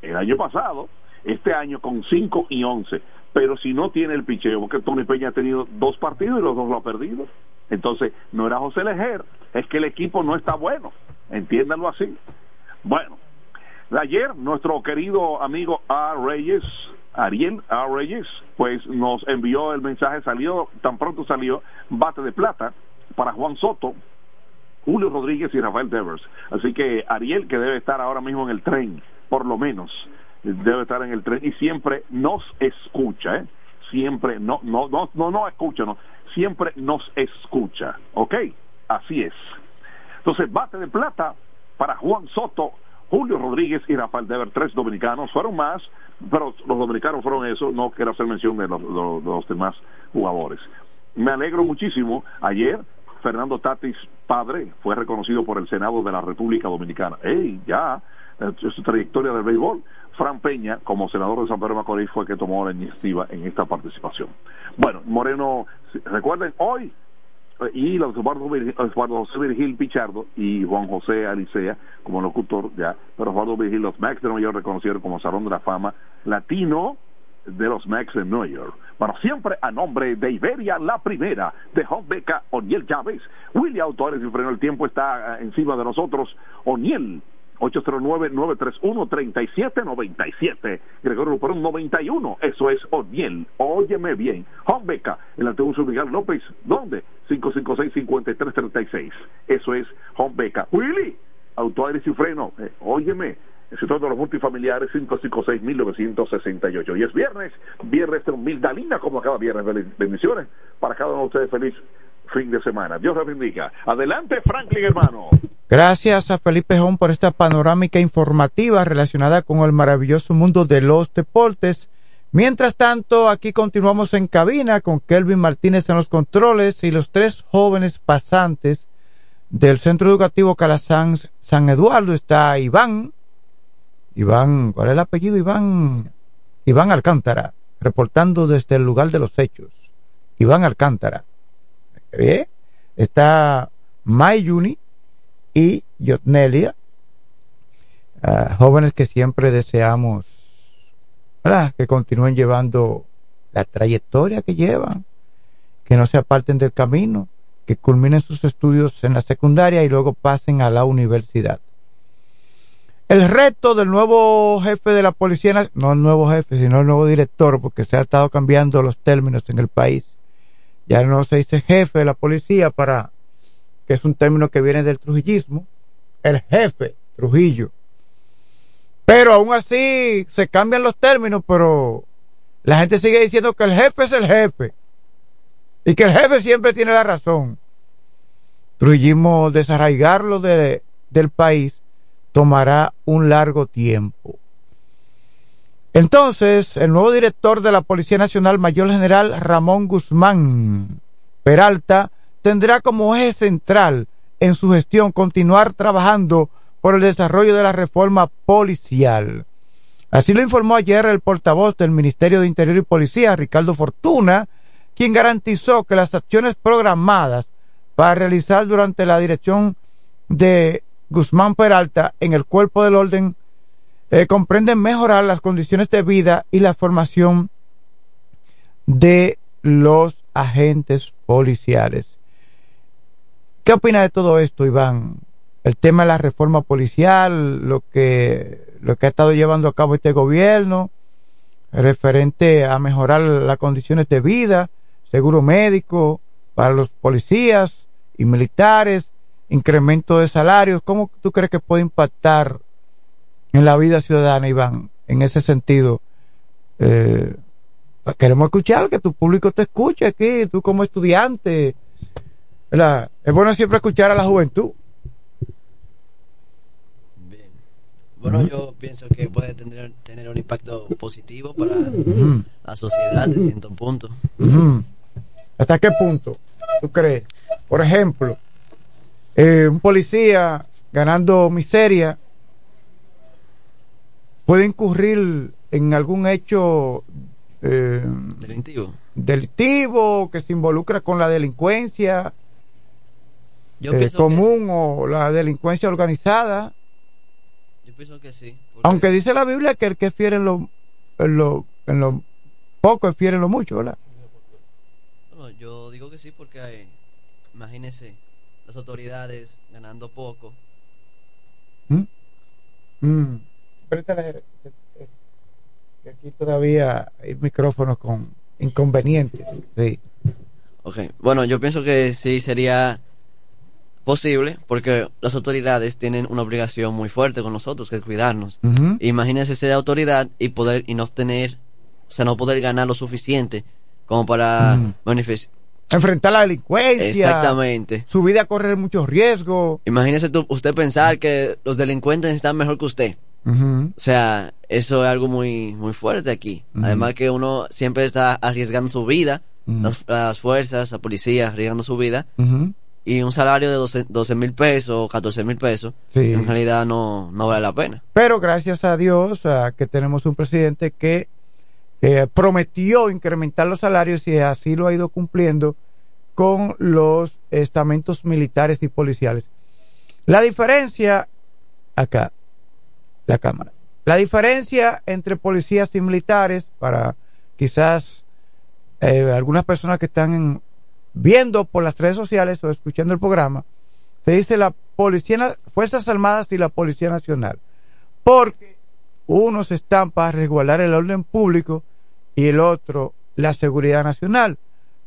El año pasado, este año con 5 y 11 pero si no tiene el picheo, porque Tony Peña ha tenido dos partidos y los dos lo ha perdido. Entonces, no era José Lejer, es que el equipo no está bueno, entiéndanlo así. Bueno, ayer nuestro querido amigo A. Reyes, Ariel A. Reyes, pues nos envió el mensaje, salió, tan pronto salió, bate de plata para Juan Soto, Julio Rodríguez y Rafael Devers. Así que Ariel, que debe estar ahora mismo en el tren, por lo menos, debe estar en el tren y siempre nos escucha, ¿eh? Siempre, no, no, no, no, no escucha, no, siempre nos escucha, ¿ok? Así es. Entonces, bate de plata para Juan Soto, Julio Rodríguez y Rafael Dever, tres dominicanos, fueron más, pero los dominicanos fueron eso, no quiero hacer mención de los, los demás jugadores. Me alegro muchísimo, ayer Fernando Tatis, padre, fue reconocido por el Senado de la República Dominicana. ¡Ey, ya! Su trayectoria del béisbol. Fran Peña, como senador de San Pedro Macorís, fue que tomó la iniciativa en esta participación. Bueno, Moreno, recuerden, hoy, eh, y los Eduardo, José Virgil Pichardo y Juan José Alicea como locutor, ya, pero Eduardo Virgil, los Max de Nueva York reconocieron como Salón de la Fama Latino de los Max de New York. Bueno, siempre a nombre de Iberia, la primera, de Hot Beca, Oniel Chávez, William Autores y Freno, el tiempo está eh, encima de nosotros, Oniel 809-931-3797. Gregorio un 91. Eso es Oniel. Óyeme bien. Beca, el antiguo Miguel López. ¿Dónde? 556-5336. Eso es Beca. Willy, autoaires y freno. Eh, óyeme. El sector de los multifamiliares 556-1968. Y es viernes. Viernes de Mildalina como cada viernes. Bendiciones para cada uno de ustedes. Feliz fin de semana. Dios les bendiga. Adelante, Franklin, hermano. Gracias a Felipe Jón por esta panorámica informativa relacionada con el maravilloso mundo de los deportes. Mientras tanto, aquí continuamos en cabina con Kelvin Martínez en los controles y los tres jóvenes pasantes del Centro Educativo Calazán San Eduardo. Está Iván. Iván, ¿cuál es el apellido? Iván. Iván Alcántara, reportando desde el lugar de los hechos. Iván Alcántara. ¿Eh? Está Mayuni y Yotnelia, ah, jóvenes que siempre deseamos que continúen llevando la trayectoria que llevan, que no se aparten del camino, que culminen sus estudios en la secundaria y luego pasen a la universidad. El reto del nuevo jefe de la policía, no el nuevo jefe, sino el nuevo director, porque se ha estado cambiando los términos en el país, ya no se dice jefe de la policía para, que es un término que viene del trujillismo, el jefe Trujillo. Pero aún así se cambian los términos, pero la gente sigue diciendo que el jefe es el jefe y que el jefe siempre tiene la razón. Trujillismo, desarraigarlo de, del país tomará un largo tiempo. Entonces, el nuevo director de la Policía Nacional, Mayor General Ramón Guzmán Peralta, tendrá como eje central en su gestión continuar trabajando por el desarrollo de la reforma policial. Así lo informó ayer el portavoz del Ministerio de Interior y Policía, Ricardo Fortuna, quien garantizó que las acciones programadas para realizar durante la dirección de Guzmán Peralta en el cuerpo del orden eh, comprenden mejorar las condiciones de vida y la formación de los agentes policiales. ¿Qué opina de todo esto, Iván? El tema de la reforma policial, lo que, lo que ha estado llevando a cabo este gobierno, referente a mejorar las condiciones de vida, seguro médico para los policías y militares, incremento de salarios, ¿cómo tú crees que puede impactar en la vida ciudadana, Iván, en ese sentido. Eh, queremos escuchar, que tu público te escuche aquí, tú como estudiante. Es bueno siempre escuchar a la juventud. Bien. Bueno, yo pienso que puede tener, tener un impacto positivo para la sociedad de cierto punto. ¿Hasta qué punto tú crees? Por ejemplo, eh, un policía ganando miseria puede incurrir en algún hecho eh, Delictivo. delictivo que se involucra con la delincuencia eh, común o la delincuencia organizada. Yo pienso que sí. Aunque dice la Biblia que el que es fiel en lo, en lo, en lo poco es fiel en lo mucho, ¿verdad? Bueno, yo digo que sí porque eh, imagínese las autoridades ganando poco. ¿Mm? Mm. Aquí todavía hay micrófonos con inconvenientes. Sí. Ok, bueno, yo pienso que sí sería posible porque las autoridades tienen una obligación muy fuerte con nosotros que es cuidarnos. Ujú. Imagínese ser autoridad y poder y no tener, o sea, no poder ganar lo suficiente como para Mm. manifestar. Enfrentar la delincuencia. Exactamente. Su vida corre muchos riesgos. Imagínese tú, usted pensar que los delincuentes están mejor que usted. O sea, eso es algo muy muy fuerte aquí. Además que uno siempre está arriesgando su vida, las, las fuerzas, la policía arriesgando su vida. Y un salario de 12 12 mil pesos o 14 mil pesos, Sí. en realidad no, no vale la pena. Pero gracias a Dios a que tenemos un presidente que eh, prometió incrementar los salarios y así lo ha ido cumpliendo con los estamentos militares y policiales. La diferencia, acá, la cámara, la diferencia entre policías y militares, para quizás eh, algunas personas que están en- viendo por las redes sociales o escuchando el programa, se dice la Policía, Fuerzas Armadas y la Policía Nacional. Porque unos están para resguardar el orden público y el otro la seguridad nacional.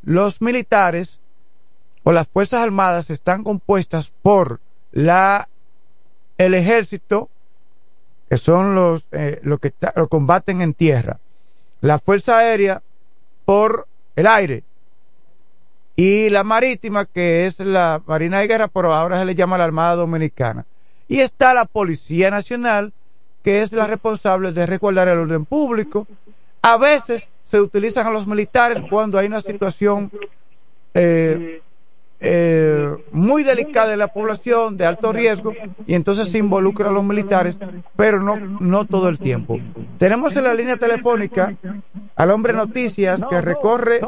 Los militares o las Fuerzas Armadas están compuestas por la el ejército, que son los, eh, los que ta- lo combaten en tierra, la Fuerza Aérea por el aire, y la marítima, que es la Marina de Guerra, pero ahora se le llama la Armada Dominicana. Y está la Policía Nacional, que es la responsable de resguardar el orden público. A veces se utilizan a los militares cuando hay una situación eh, eh, muy delicada en la población, de alto riesgo, y entonces se involucran a los militares, pero no, no todo el tiempo. Tenemos en la línea telefónica al hombre noticias que recorre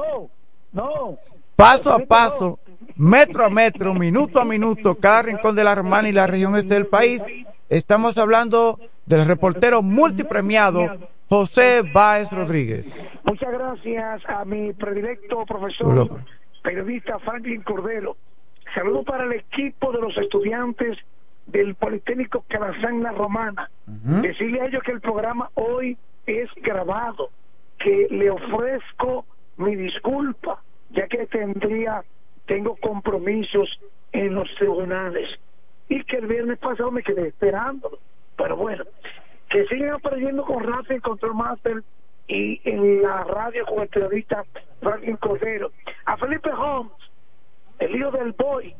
paso a paso, metro a metro, minuto a minuto, cada rincón de la Romana y la región este del país. Estamos hablando del reportero multipremiado José Báez Rodríguez. Muchas gracias a mi predilecto Hola. profesor, periodista Franklin Cordero. Saludo para el equipo de los estudiantes del Politécnico Calazán La Romana. Decirle a ellos que el programa hoy es grabado, que le ofrezco mi disculpa, ya que tendría, tengo compromisos en los tribunales y que el viernes pasado me quedé esperándolo. Pero bueno, que sigan aprendiendo con Rafa en Control Master y en la radio con el periodista Franklin Cordero. A Felipe Holmes, el hijo del Boy,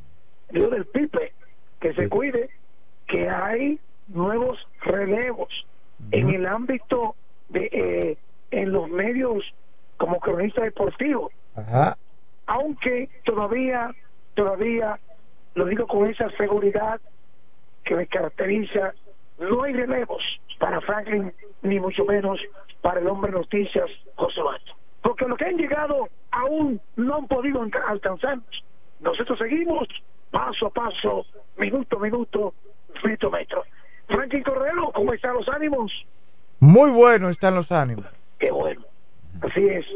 el hijo del Pipe, que se cuide, que hay nuevos relevos en el ámbito de eh, en los medios como cronista deportivo Ajá. aunque todavía todavía lo digo con esa seguridad que me caracteriza no hay relevos para Franklin ni mucho menos para el hombre noticias José Bato porque los que han llegado aún no han podido alca- alcanzarnos nosotros seguimos paso a paso minuto a minuto metro a metro Franklin Cordero ¿cómo están los ánimos? Muy bueno están los ánimos. qué bueno así es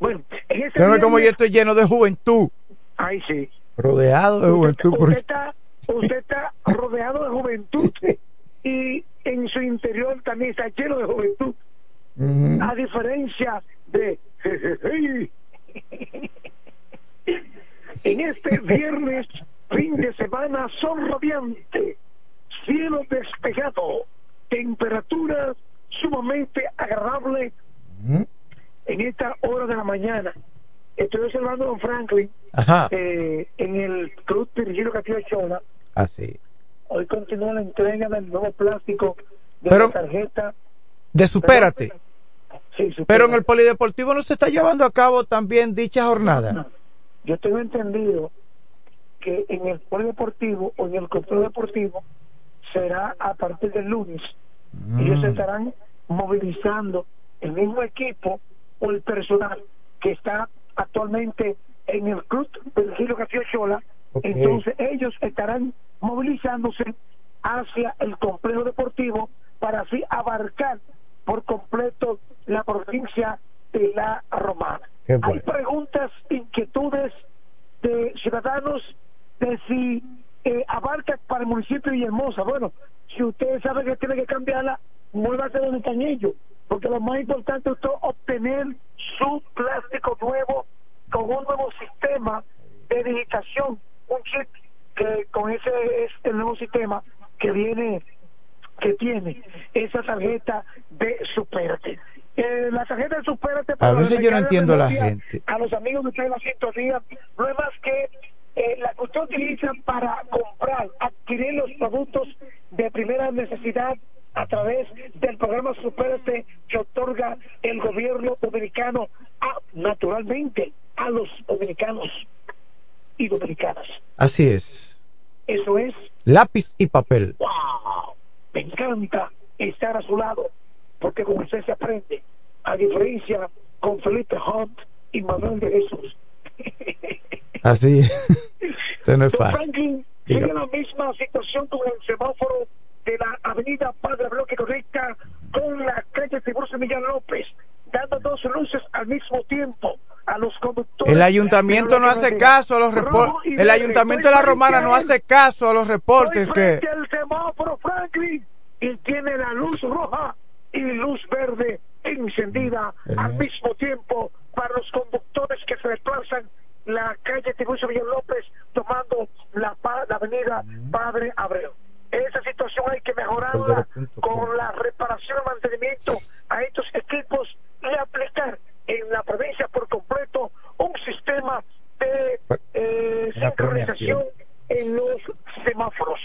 bueno en este Pero como yo estoy lleno de juventud, Ay, sí. rodeado de juventud. por- Usted está, usted está rodeado de juventud y en su interior también está lleno de juventud. A diferencia de... <laughs> en este viernes, fin de semana, sol radiante, cielo despejado, temperatura sumamente agradable. En esta hora de la mañana. Estoy observando a don Franklin eh, en el Club Virgilio Castillo Chola. Así. Hoy continúa la entrega del nuevo plástico de Pero- la tarjeta. De supérate. Sí, supérate. Pero en el polideportivo no se está llevando a cabo también dicha jornada. yo tengo entendido que en el polideportivo o en el complejo deportivo será a partir del lunes. Ellos estarán movilizando el mismo equipo o el personal que está actualmente en el club Virgilio García Chola. Entonces ellos estarán movilizándose hacia el complejo deportivo para así abarcar por completo la provincia de la Romana. Hay preguntas, inquietudes de ciudadanos de si eh, abarca para el municipio de Villahermosa. Bueno, si usted sabe que tiene que cambiarla, muévase donde están ellos, porque lo más importante es obtener su plástico nuevo con un nuevo sistema de digitación, un chip que con ese es el nuevo sistema que viene que tiene esa tarjeta de Supérate. Eh, la tarjeta de Supérate a veces yo no entiendo a la gente a los amigos que ustedes la sintonía no es más que eh, la que usted utiliza para comprar, adquirir los productos de primera necesidad a través del programa Supérate que otorga el gobierno dominicano a, naturalmente a los dominicanos y dominicanas. Así es. Eso es. Lápiz y papel. ¡Wow! Me encanta estar a su lado, porque con usted se aprende, a diferencia con Felipe Hunt y Manuel de Jesús. <laughs> Así Esto <laughs> no es fácil. Franklin sigue la misma situación con el semáforo de la avenida Padre Bloque Correcta con la calle Tiburcio Millán López, dando dos luces al mismo tiempo a los conductores. El ayuntamiento no hace caso a los reportes. El ayuntamiento de la Romana no hace caso a los reportes que. el semáforo Franklin y tiene la luz roja y luz verde encendida al mismo tiempo para los conductores que se desplazan la calle Tiburcio Millán López tomando la, la avenida Padre Abreu. Esa situación hay que mejorarla con la reparación y mantenimiento a estos equipos y aplicar en la provincia por completo un sistema de eh, sincronización en los semáforos.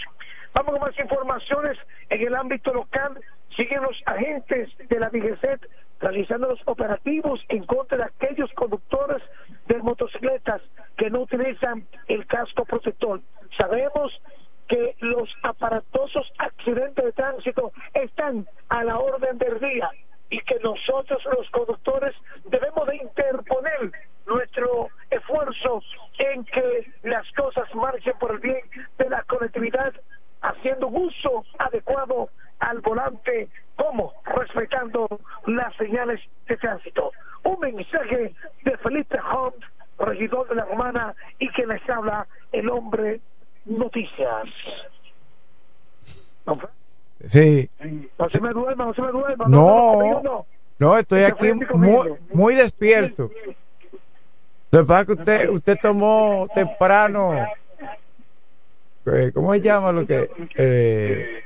Vamos con más informaciones en el ámbito local. Siguen los agentes de la DGCET realizando los operativos en contra de aquellos conductores de motocicletas que no utilizan el casco protector. Sabemos que los aparatosos accidentes de tránsito están a la orden del día y que nosotros los conductores debemos de interponer nuestro esfuerzo en que las cosas marchen por el bien de la conectividad haciendo uso adecuado al volante como respetando las señales de tránsito. Un mensaje de Felipe Hunt, regidor de la Romana y que les habla el hombre noticias. Sí. No se me duerma, no se me duerma. No, no, estoy aquí muy, muy despierto. Lo que pasa es que usted, usted tomó temprano, eh, ¿cómo se llama lo que? Eh,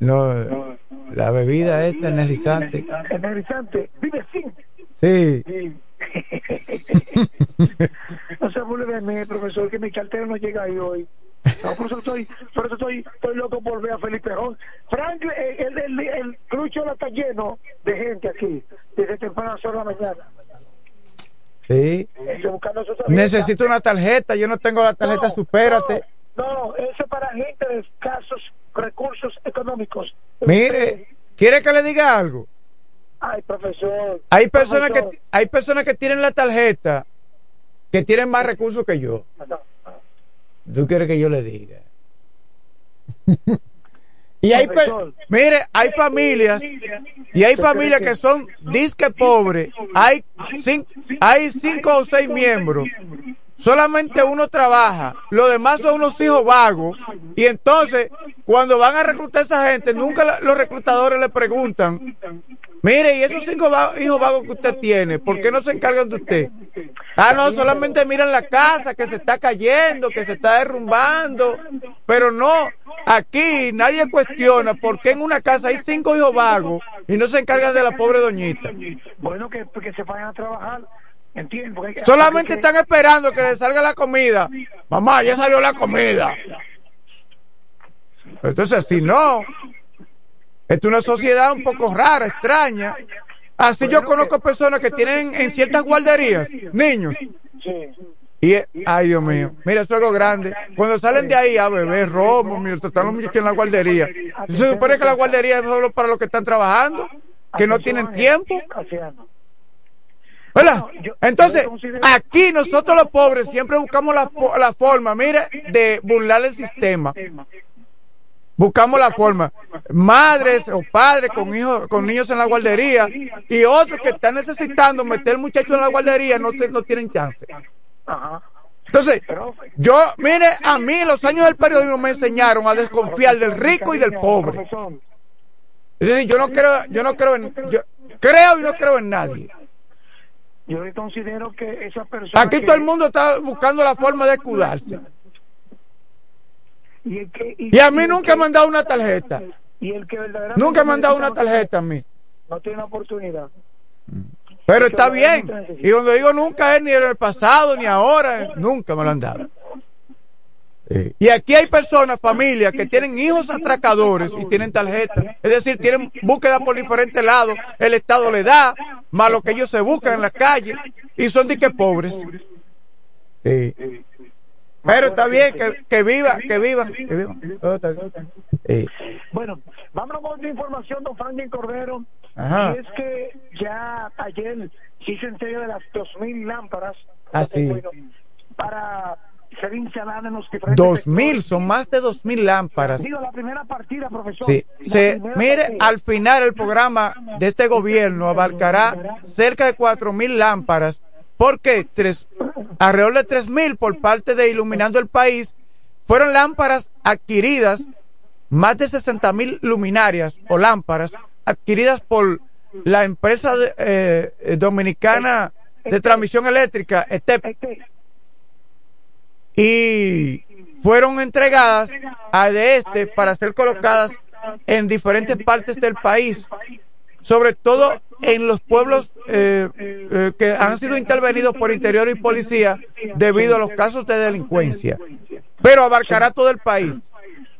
no, la bebida esta energizante. Energizante, vive sin. Sí. <laughs> no se vuelve profesor, que mi cartera no llega ahí hoy. No, por eso estoy, por eso estoy, estoy loco por ver a Felipe Jón. Frank, eh, el, el, el, crucho está lleno de gente aquí, desde temprano a la mañana. Sí. Necesito una tarjeta, yo no tengo la tarjeta, no, supérate. No, eso es para gente de escasos recursos económicos. Mire, ¿quiere que le diga algo? Ay, profesor. Hay personas que hay personas que tienen la tarjeta que tienen más recursos que yo. ¿Tú quieres que yo le diga? <laughs> y hay mire, hay familias y hay familias que son disque pobres. Hay cinco, hay cinco o seis miembros. Solamente uno trabaja, los demás son unos hijos vagos. Y entonces, cuando van a reclutar a esa gente, nunca los reclutadores le preguntan Mire, y esos cinco hijos vagos que usted tiene, ¿por qué no se encargan de usted? Ah, no, solamente miran la casa que se está cayendo, que se está derrumbando, pero no, aquí nadie cuestiona por qué en una casa hay cinco hijos vagos y no se encargan de la pobre doñita. Bueno, que, se vayan a trabajar. Entiendo. Solamente están esperando que le salga la comida. Mamá, ya salió la comida. Entonces, si no, es una sociedad un poco rara, extraña. Así yo conozco personas que tienen en ciertas guarderías niños Y, ay, Dios mío, mira, eso es algo grande. Cuando salen de ahí a beber romo, mira, están los muchachos en la guardería. Se supone que la guardería es solo para los que están trabajando, que no tienen tiempo. ¿Verdad? Entonces, aquí nosotros los pobres siempre buscamos la, la forma, mire, de burlar el sistema. Buscamos la forma. Madres o padres con hijos, con niños en la guardería y otros que están necesitando meter muchachos en la guardería no, no tienen chance. Entonces, yo, mire, a mí los años del periodismo me enseñaron a desconfiar del rico y del pobre. yo no creo, yo no creo en, yo creo y no creo en nadie. Yo considero que esa persona. Aquí todo el mundo está buscando la forma de escudarse. Y, a mí nunca me han dado una tarjeta. Y el que nunca me han dado una tarjeta a mí. No tiene oportunidad. Pero está bien. Y cuando digo nunca es ni en el pasado ni ahora, nunca me lo han dado. Y aquí hay personas, familias, que tienen hijos atracadores y tienen tarjeta. Es decir, tienen búsqueda por diferentes lados. El Estado le da, más lo que ellos se buscan en la calle. Y son de que pobres. Sí. Pero está bien, que, que viva, que vivan, que vivan. Bueno, vámonos con otra información, don Franklin Cordero. Y es que ya ayer sí se entrega de las 2.000 lámparas. Ah, para ser instaladas en los diferentes 2.000, son más de 2.000 lámparas. Digo, la primera partida, profesor. Sí, se, mire, al final el programa de este gobierno abarcará cerca de 4.000 lámparas porque alrededor de 3.000 por parte de Iluminando el País fueron lámparas adquiridas, más de 60.000 luminarias o lámparas adquiridas por la empresa eh, dominicana de transmisión eléctrica, ETEP, y fueron entregadas a de este para ser colocadas en diferentes partes del país, sobre todo en los pueblos eh, eh, que han sido intervenidos por interior y policía debido a los casos de delincuencia. Pero abarcará todo el país.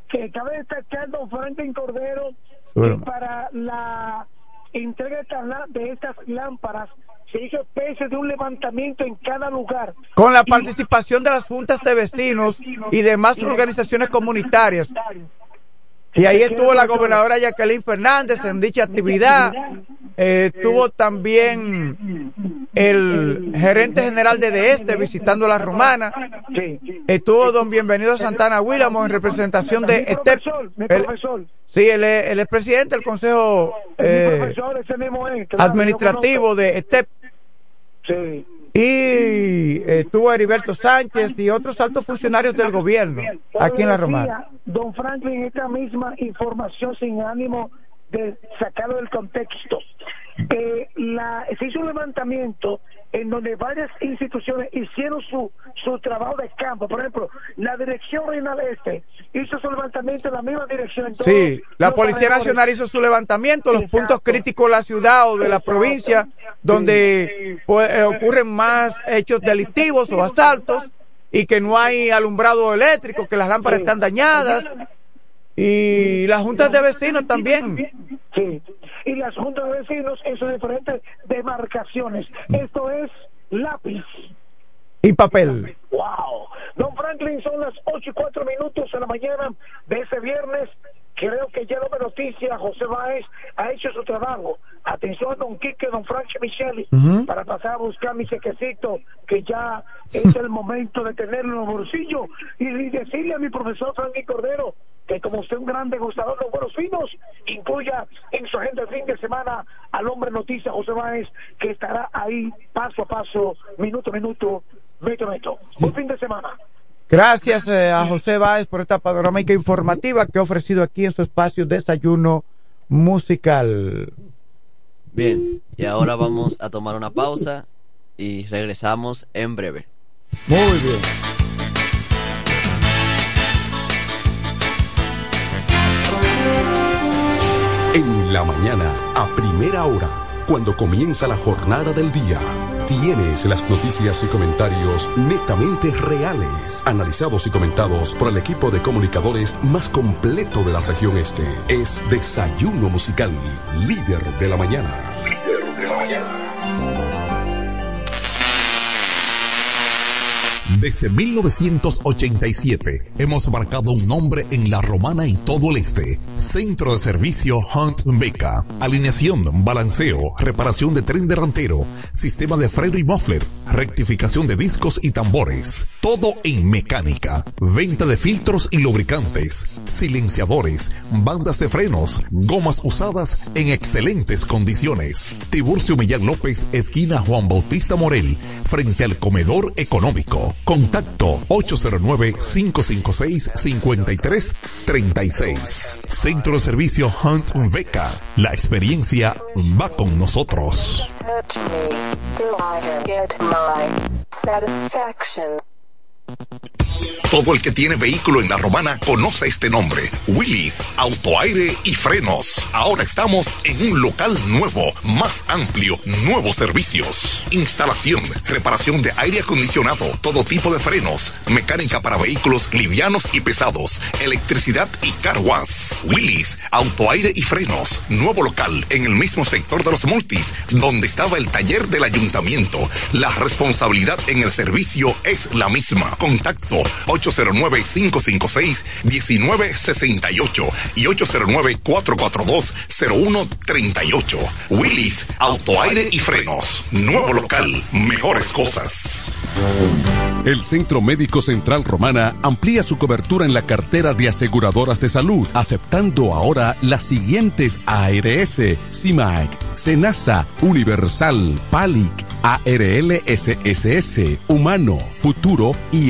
Que cabe destacar, don Franklin Cordero, que para la entrega de estas lámparas se hizo especie de un levantamiento en cada lugar. Con la participación de las juntas de vecinos y demás organizaciones comunitarias. Y ahí estuvo la gobernadora Jacqueline Fernández en dicha actividad. Eh, estuvo también el gerente general de De Este visitando la romana. Estuvo don Bienvenido Santana Willamo en representación de ETEP. sí, él es, presidente del Consejo eh, Administrativo de ETEP. Sí y estuvo Heriberto Sánchez y otros altos funcionarios del gobierno aquí en la Romana. Don Franklin, esta misma información sin ánimo de sacarlo del contexto. Eh, la, se hizo un levantamiento en donde varias instituciones hicieron su, su trabajo de campo. Por ejemplo, la Dirección Regional Este hizo su levantamiento en la misma dirección. sí, la Policía Nacional hizo su levantamiento, los puntos críticos de la ciudad o de la provincia, donde pues, eh, ocurren más hechos delictivos o asaltos y que no hay alumbrado eléctrico, que las lámparas están dañadas. Y las juntas de vecinos también. Sí y las juntas de vecinos en sus diferentes demarcaciones. Esto es lápiz. Y papel. Wow. Don Franklin, son las 8 y 4 minutos de la mañana de ese viernes. Creo que ya no me noticia, José Báez ha hecho su trabajo. Atención, don Quique, don Frank Micheli, para pasar a buscar mi sequecito, que ya es <laughs> el momento de tenerlo en los bolsillos. Y, decirle a mi profesor Frankie Cordero que como usted es un gran degustador de los buenos finos, incluya en su agenda el fin de semana al hombre noticia José Báez, que estará ahí paso a paso, minuto a minuto, metro a metro. Buen fin de semana. Gracias eh, a José Báez por esta panorámica informativa que ha ofrecido aquí en su espacio Desayuno Musical. Bien, y ahora vamos a tomar una pausa y regresamos en breve. Muy bien. En la mañana, a primera hora, cuando comienza la jornada del día, tienes las noticias y comentarios netamente reales, analizados y comentados por el equipo de comunicadores más completo de la región este. Es Desayuno Musical, líder de la mañana. Líder de la mañana. Desde 1987 hemos marcado un nombre en la romana y todo el este. Centro de servicio Hunt Beca. Alineación, balanceo, reparación de tren delantero, sistema de freno y muffler, rectificación de discos y tambores. Todo en mecánica. Venta de filtros y lubricantes, silenciadores, bandas de frenos, gomas usadas en excelentes condiciones. Tiburcio Millán López, esquina Juan Bautista Morel, frente al comedor económico. Contacto 809-556-5336. Centro de Servicio Hunt Beca. La experiencia va con nosotros. Todo el que tiene vehículo en la romana conoce este nombre. Willis, autoaire y frenos. Ahora estamos en un local nuevo, más amplio, nuevos servicios. Instalación, reparación de aire acondicionado, todo tipo de frenos, mecánica para vehículos livianos y pesados, electricidad y car wash. Willis, autoaire y frenos. Nuevo local en el mismo sector de los multis, donde estaba el taller del ayuntamiento. La responsabilidad en el servicio es la misma. Contacto 809-556-1968 y 809-442-0138. Willis, autoaire y frenos. Nuevo local, mejores cosas. El Centro Médico Central Romana amplía su cobertura en la cartera de aseguradoras de salud, aceptando ahora las siguientes ARS, CIMAC, SENASA, Universal, PALIC, ARL SSS, Humano, Futuro y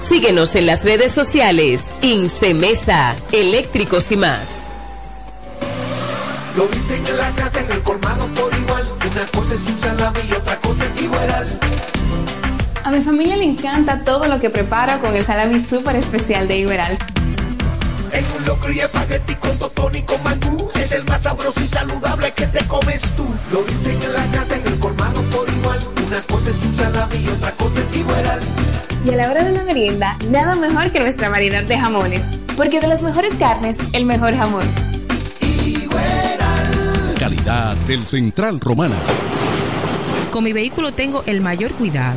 Síguenos en las redes sociales. Incemesa, eléctricos y más. Lo dicen en la casa, en el colmado por igual. Una cosa es un salami y otra cosa es igual. A mi familia le encanta todo lo que prepara con el salami súper especial de Iberal. En un locro y espagueti con totón y con mangú Es el más sabroso y saludable que te comes tú Lo dicen en la casa, en el colmado por igual Una cosa es un salami y otra cosa es igual Y a la hora de la merienda, nada mejor que nuestra variedad de jamones. Porque de las mejores carnes, el mejor jamón. Calidad del Central Romana. Con mi vehículo tengo el mayor cuidado.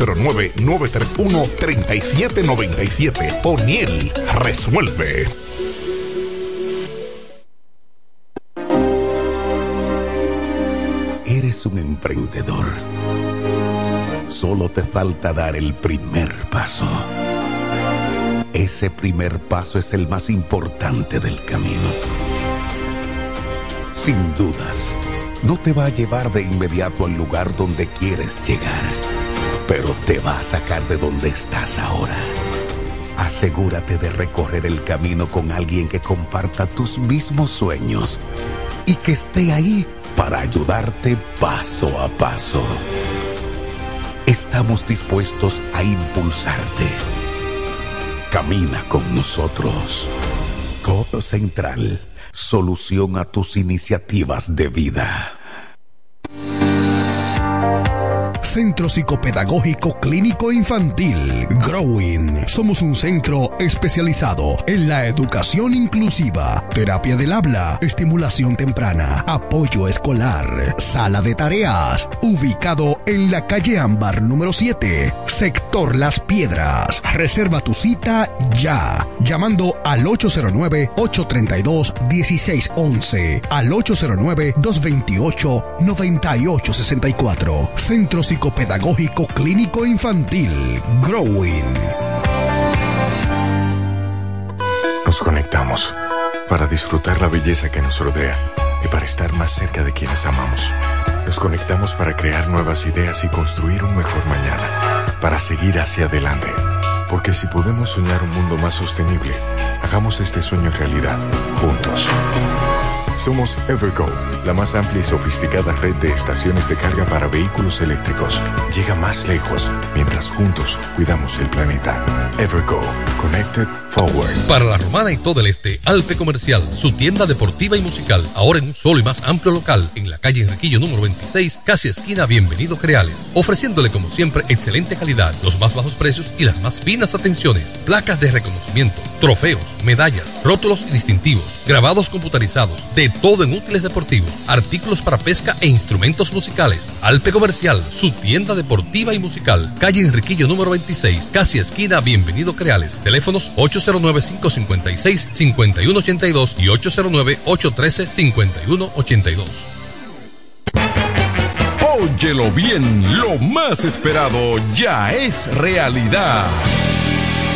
809-931-3797. O'Neill resuelve. Eres un emprendedor. Solo te falta dar el primer paso. Ese primer paso es el más importante del camino. Sin dudas, no te va a llevar de inmediato al lugar donde quieres llegar, pero te va a sacar de donde estás ahora. Asegúrate de recorrer el camino con alguien que comparta tus mismos sueños y que esté ahí para ayudarte paso a paso. Estamos dispuestos a impulsarte. Camina con nosotros. Codo Central, solución a tus iniciativas de vida. Centro Psicopedagógico Clínico Infantil, Growing. Somos un centro especializado en la educación inclusiva, terapia del habla, estimulación temprana, apoyo escolar, sala de tareas, ubicado en la calle Ámbar número 7, sector Las Piedras. Reserva tu cita ya, llamando al 809-832-1611, al 809-228-9864. Centro Psicopedagógico Pedagógico Clínico Infantil, Growing. Nos conectamos para disfrutar la belleza que nos rodea y para estar más cerca de quienes amamos. Nos conectamos para crear nuevas ideas y construir un mejor mañana, para seguir hacia adelante. Porque si podemos soñar un mundo más sostenible, hagamos este sueño realidad, juntos. Somos Evergo, la más amplia y sofisticada red de estaciones de carga para vehículos eléctricos. Llega más lejos mientras juntos cuidamos el planeta. Evergo, Connected Forward. Para la romana y todo el este, Alpe Comercial, su tienda deportiva y musical, ahora en un solo y más amplio local, en la calle Enriquillo número 26, casi esquina Bienvenido Creales, ofreciéndole como siempre excelente calidad, los más bajos precios y las más finas atenciones, placas de reconocimiento, trofeos, medallas, rótulos y distintivos, grabados computarizados, de todo en útiles deportivos, artículos para pesca e instrumentos musicales. Alpe Comercial, su tienda deportiva y musical. Calle Enriquillo número 26, casi esquina Bienvenido Creales. Teléfonos 809-556-5182 y 809-813-5182. Óyelo bien, lo más esperado ya es realidad.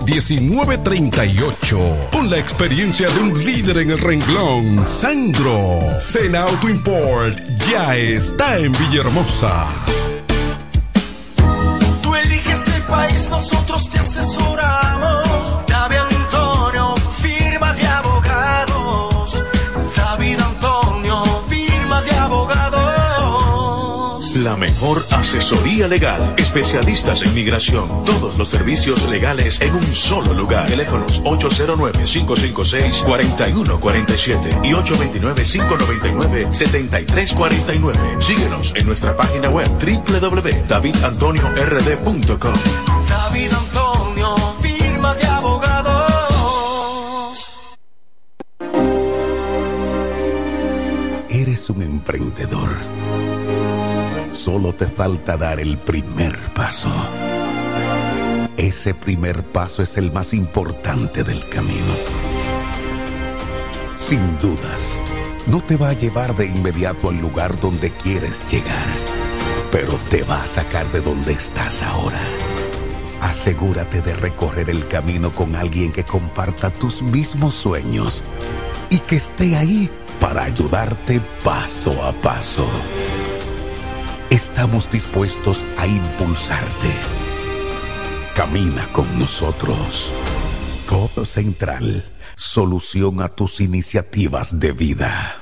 1938. Con la experiencia de un líder en el renglón, Sandro. Sena Auto Import ya está en Villahermosa. Tú eliges el país, nosotros te asesoramos. La mejor asesoría legal. Especialistas en migración. Todos los servicios legales en un solo lugar. Teléfonos 809-556-4147 y 829-599-7349. Síguenos en nuestra página web www.davidantoniord.com. David Antonio, firma de abogados. Eres un emprendedor. Solo te falta dar el primer paso. Ese primer paso es el más importante del camino. Sin dudas, no te va a llevar de inmediato al lugar donde quieres llegar, pero te va a sacar de donde estás ahora. Asegúrate de recorrer el camino con alguien que comparta tus mismos sueños y que esté ahí para ayudarte paso a paso. Estamos dispuestos a impulsarte. Camina con nosotros. Codo Central, solución a tus iniciativas de vida.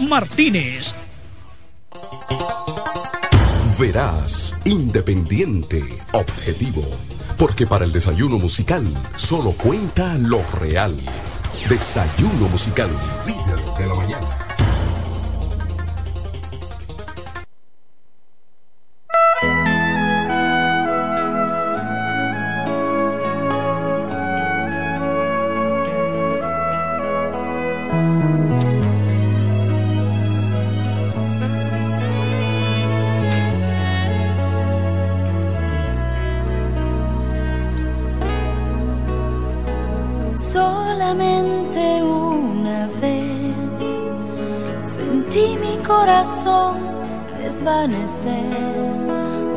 Martínez. Verás, independiente, objetivo. Porque para el desayuno musical solo cuenta lo real. Desayuno musical, líder de la mañana.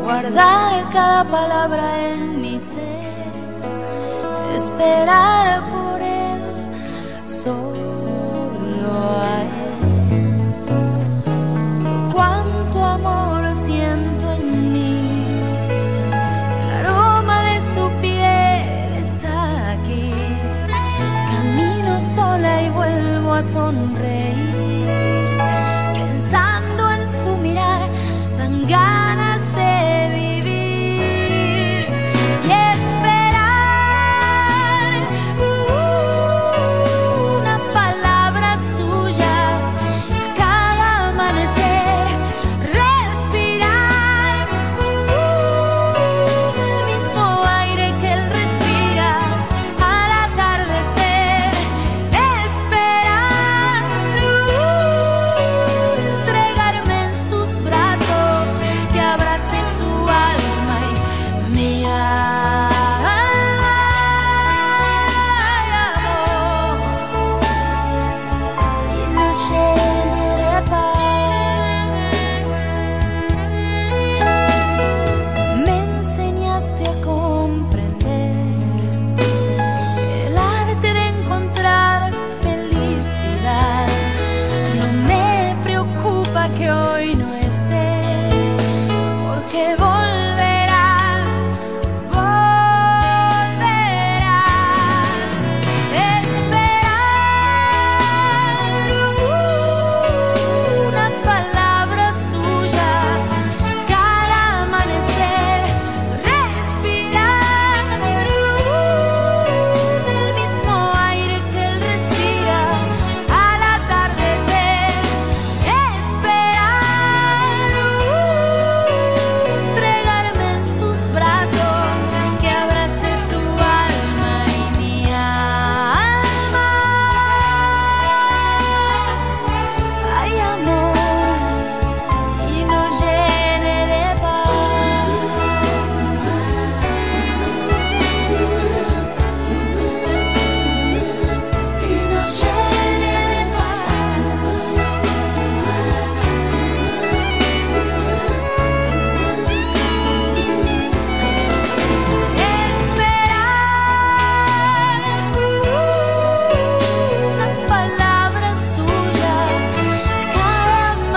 Guardar cada palabra en mi ser, esperar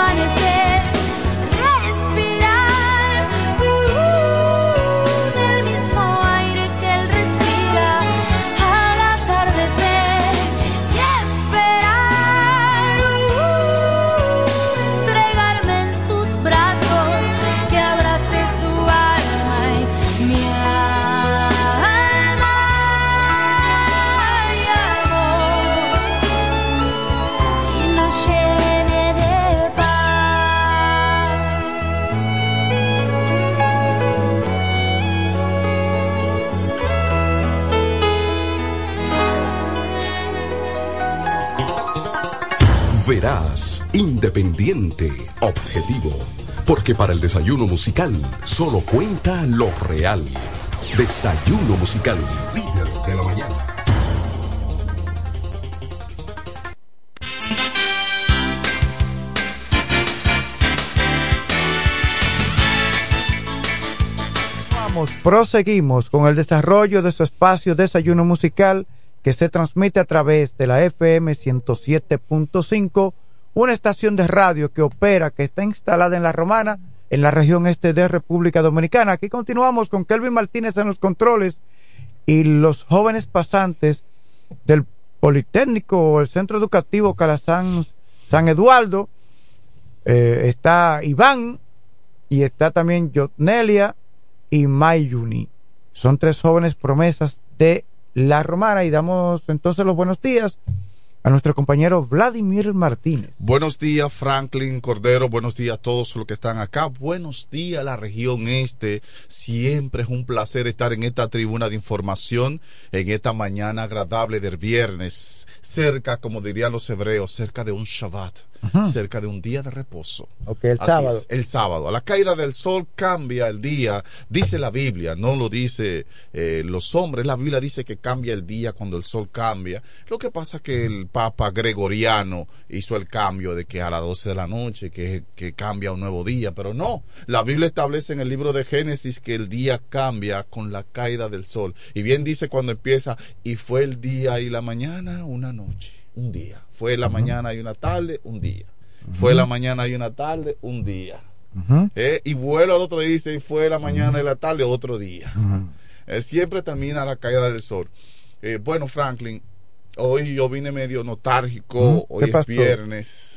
cada amanecer, Independiente, objetivo. Porque para el desayuno musical solo cuenta lo real. Desayuno musical, líder de la mañana. Vamos, proseguimos con el desarrollo de su espacio Desayuno Musical que se transmite a través de la FM 107.5 una estación de radio que opera, que está instalada en La Romana, en la región este de República Dominicana. Aquí continuamos con Kelvin Martínez en los controles y los jóvenes pasantes del Politécnico o el Centro Educativo Calazán San Eduardo. Eh, está Iván y está también Jotnelia y Mayuni. Son tres jóvenes promesas de la Romana y damos entonces los buenos días a nuestro compañero Vladimir Martínez. Buenos días, Franklin Cordero. Buenos días a todos los que están acá. Buenos días la región este. Siempre es un placer estar en esta tribuna de información, en esta mañana agradable del viernes, cerca, como dirían los hebreos, cerca de un Shabbat, cerca de un día de reposo. El Así sábado. es, el sábado. A la caída del sol cambia el día, dice la Biblia, no lo dice eh, los hombres. La Biblia dice que cambia el día cuando el sol cambia. Lo que pasa que el Papa Gregoriano hizo el cambio de que a las 12 de la noche, que, que cambia un nuevo día, pero no. La Biblia establece en el libro de Génesis que el día cambia con la caída del sol. Y bien dice cuando empieza, y fue el día y la mañana una noche, un día. Fue la mañana y una tarde, un día. Fue la mañana y una tarde, un día. Eh, y vuelo al otro día y dice, fue la mañana y la tarde, otro día. Eh, siempre termina la caída del sol. Eh, bueno, Franklin, hoy yo vine medio nostálgico, Ujú. hoy ¿Qué es pasó? viernes.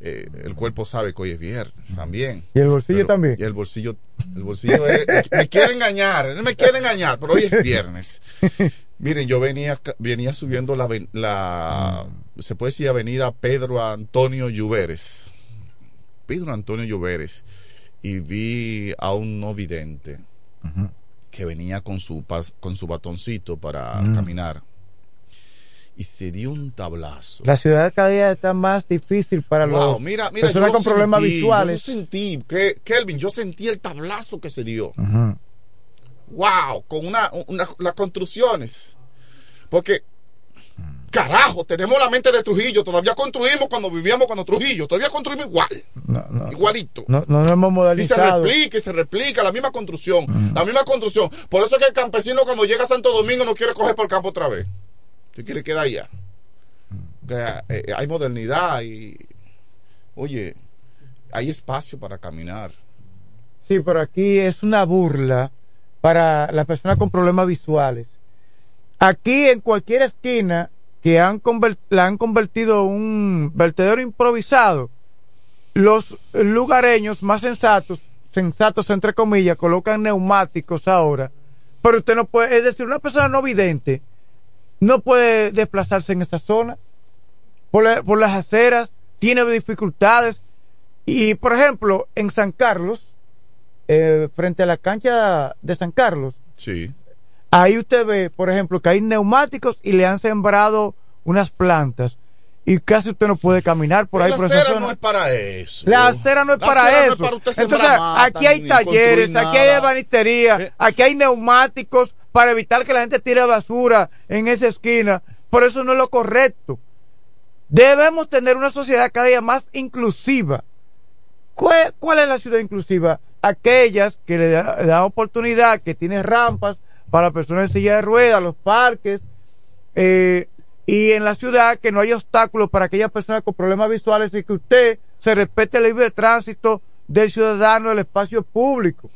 Eh, el cuerpo sabe que hoy es viernes también. ¿Y el bolsillo Pero- también? Y el bolsillo, el bolsillo es- me quiere engañar, él me quiere engañar, pero hoy es viernes. <laughs> Miren, yo venía, venía subiendo la, la, se puede decir avenida Pedro Antonio Lluveres. Pedro Antonio Lluveres. Y vi a un no vidente que venía con su, con su batoncito para Mm. caminar. Y se dio un tablazo. La ciudad cada día está más difícil para Wow, los mira, mira, personas con problemas visuales. Yo sentí, que, Kelvin, yo sentí el tablazo que se dio. Wow, con una, una- las construcciones. Porque, carajo, tenemos la mente de Trujillo. Todavía construimos cuando vivíamos cuando Trujillo. Todavía construimos igual. No, no. Igualito. No, no hemos Y se replica y se replica la misma construcción. La misma construcción. Por eso es que el campesino cuando llega a Santo Domingo no quiere coger por el campo otra vez. Se quiere quedar allá. Que, eh, hay modernidad y. Oye, hay espacio para caminar. Sí, pero aquí es una burla para las personas con problemas visuales. Aquí en cualquier esquina que han la han convertido en un vertedero improvisado, los lugareños más sensatos, sensatos entre comillas, colocan neumáticos ahora. Pero usted no puede, es decir, una persona no vidente no puede desplazarse en esa zona por, por las aceras, tiene dificultades. Y, por ejemplo, en San Carlos, eh, frente a la cancha de San Carlos, Sí. Ahí usted ve, por ejemplo, que hay neumáticos y le han sembrado unas plantas y casi usted no puede caminar por ahí la por esa acera zona. no es para eso. La acera no es La para acera no eso. es para usted Entonces, mata, aquí hay talleres, aquí hay. Eh. ebanistería, aquí hay neumáticos para evitar que la gente tire basura en esa esquina. Por eso no es lo correcto. Debemos tener una sociedad cada día más inclusiva. ¿Cuál, cuál es la ciudad inclusiva? Aquellas que le da- dan oportunidad, que tiene rampas para personas en silla de ruedas, los parques, eh, y en la ciudad que no hay obstáculos para aquellas personas con problemas visuales y que usted se respete el libre tránsito del ciudadano del espacio público.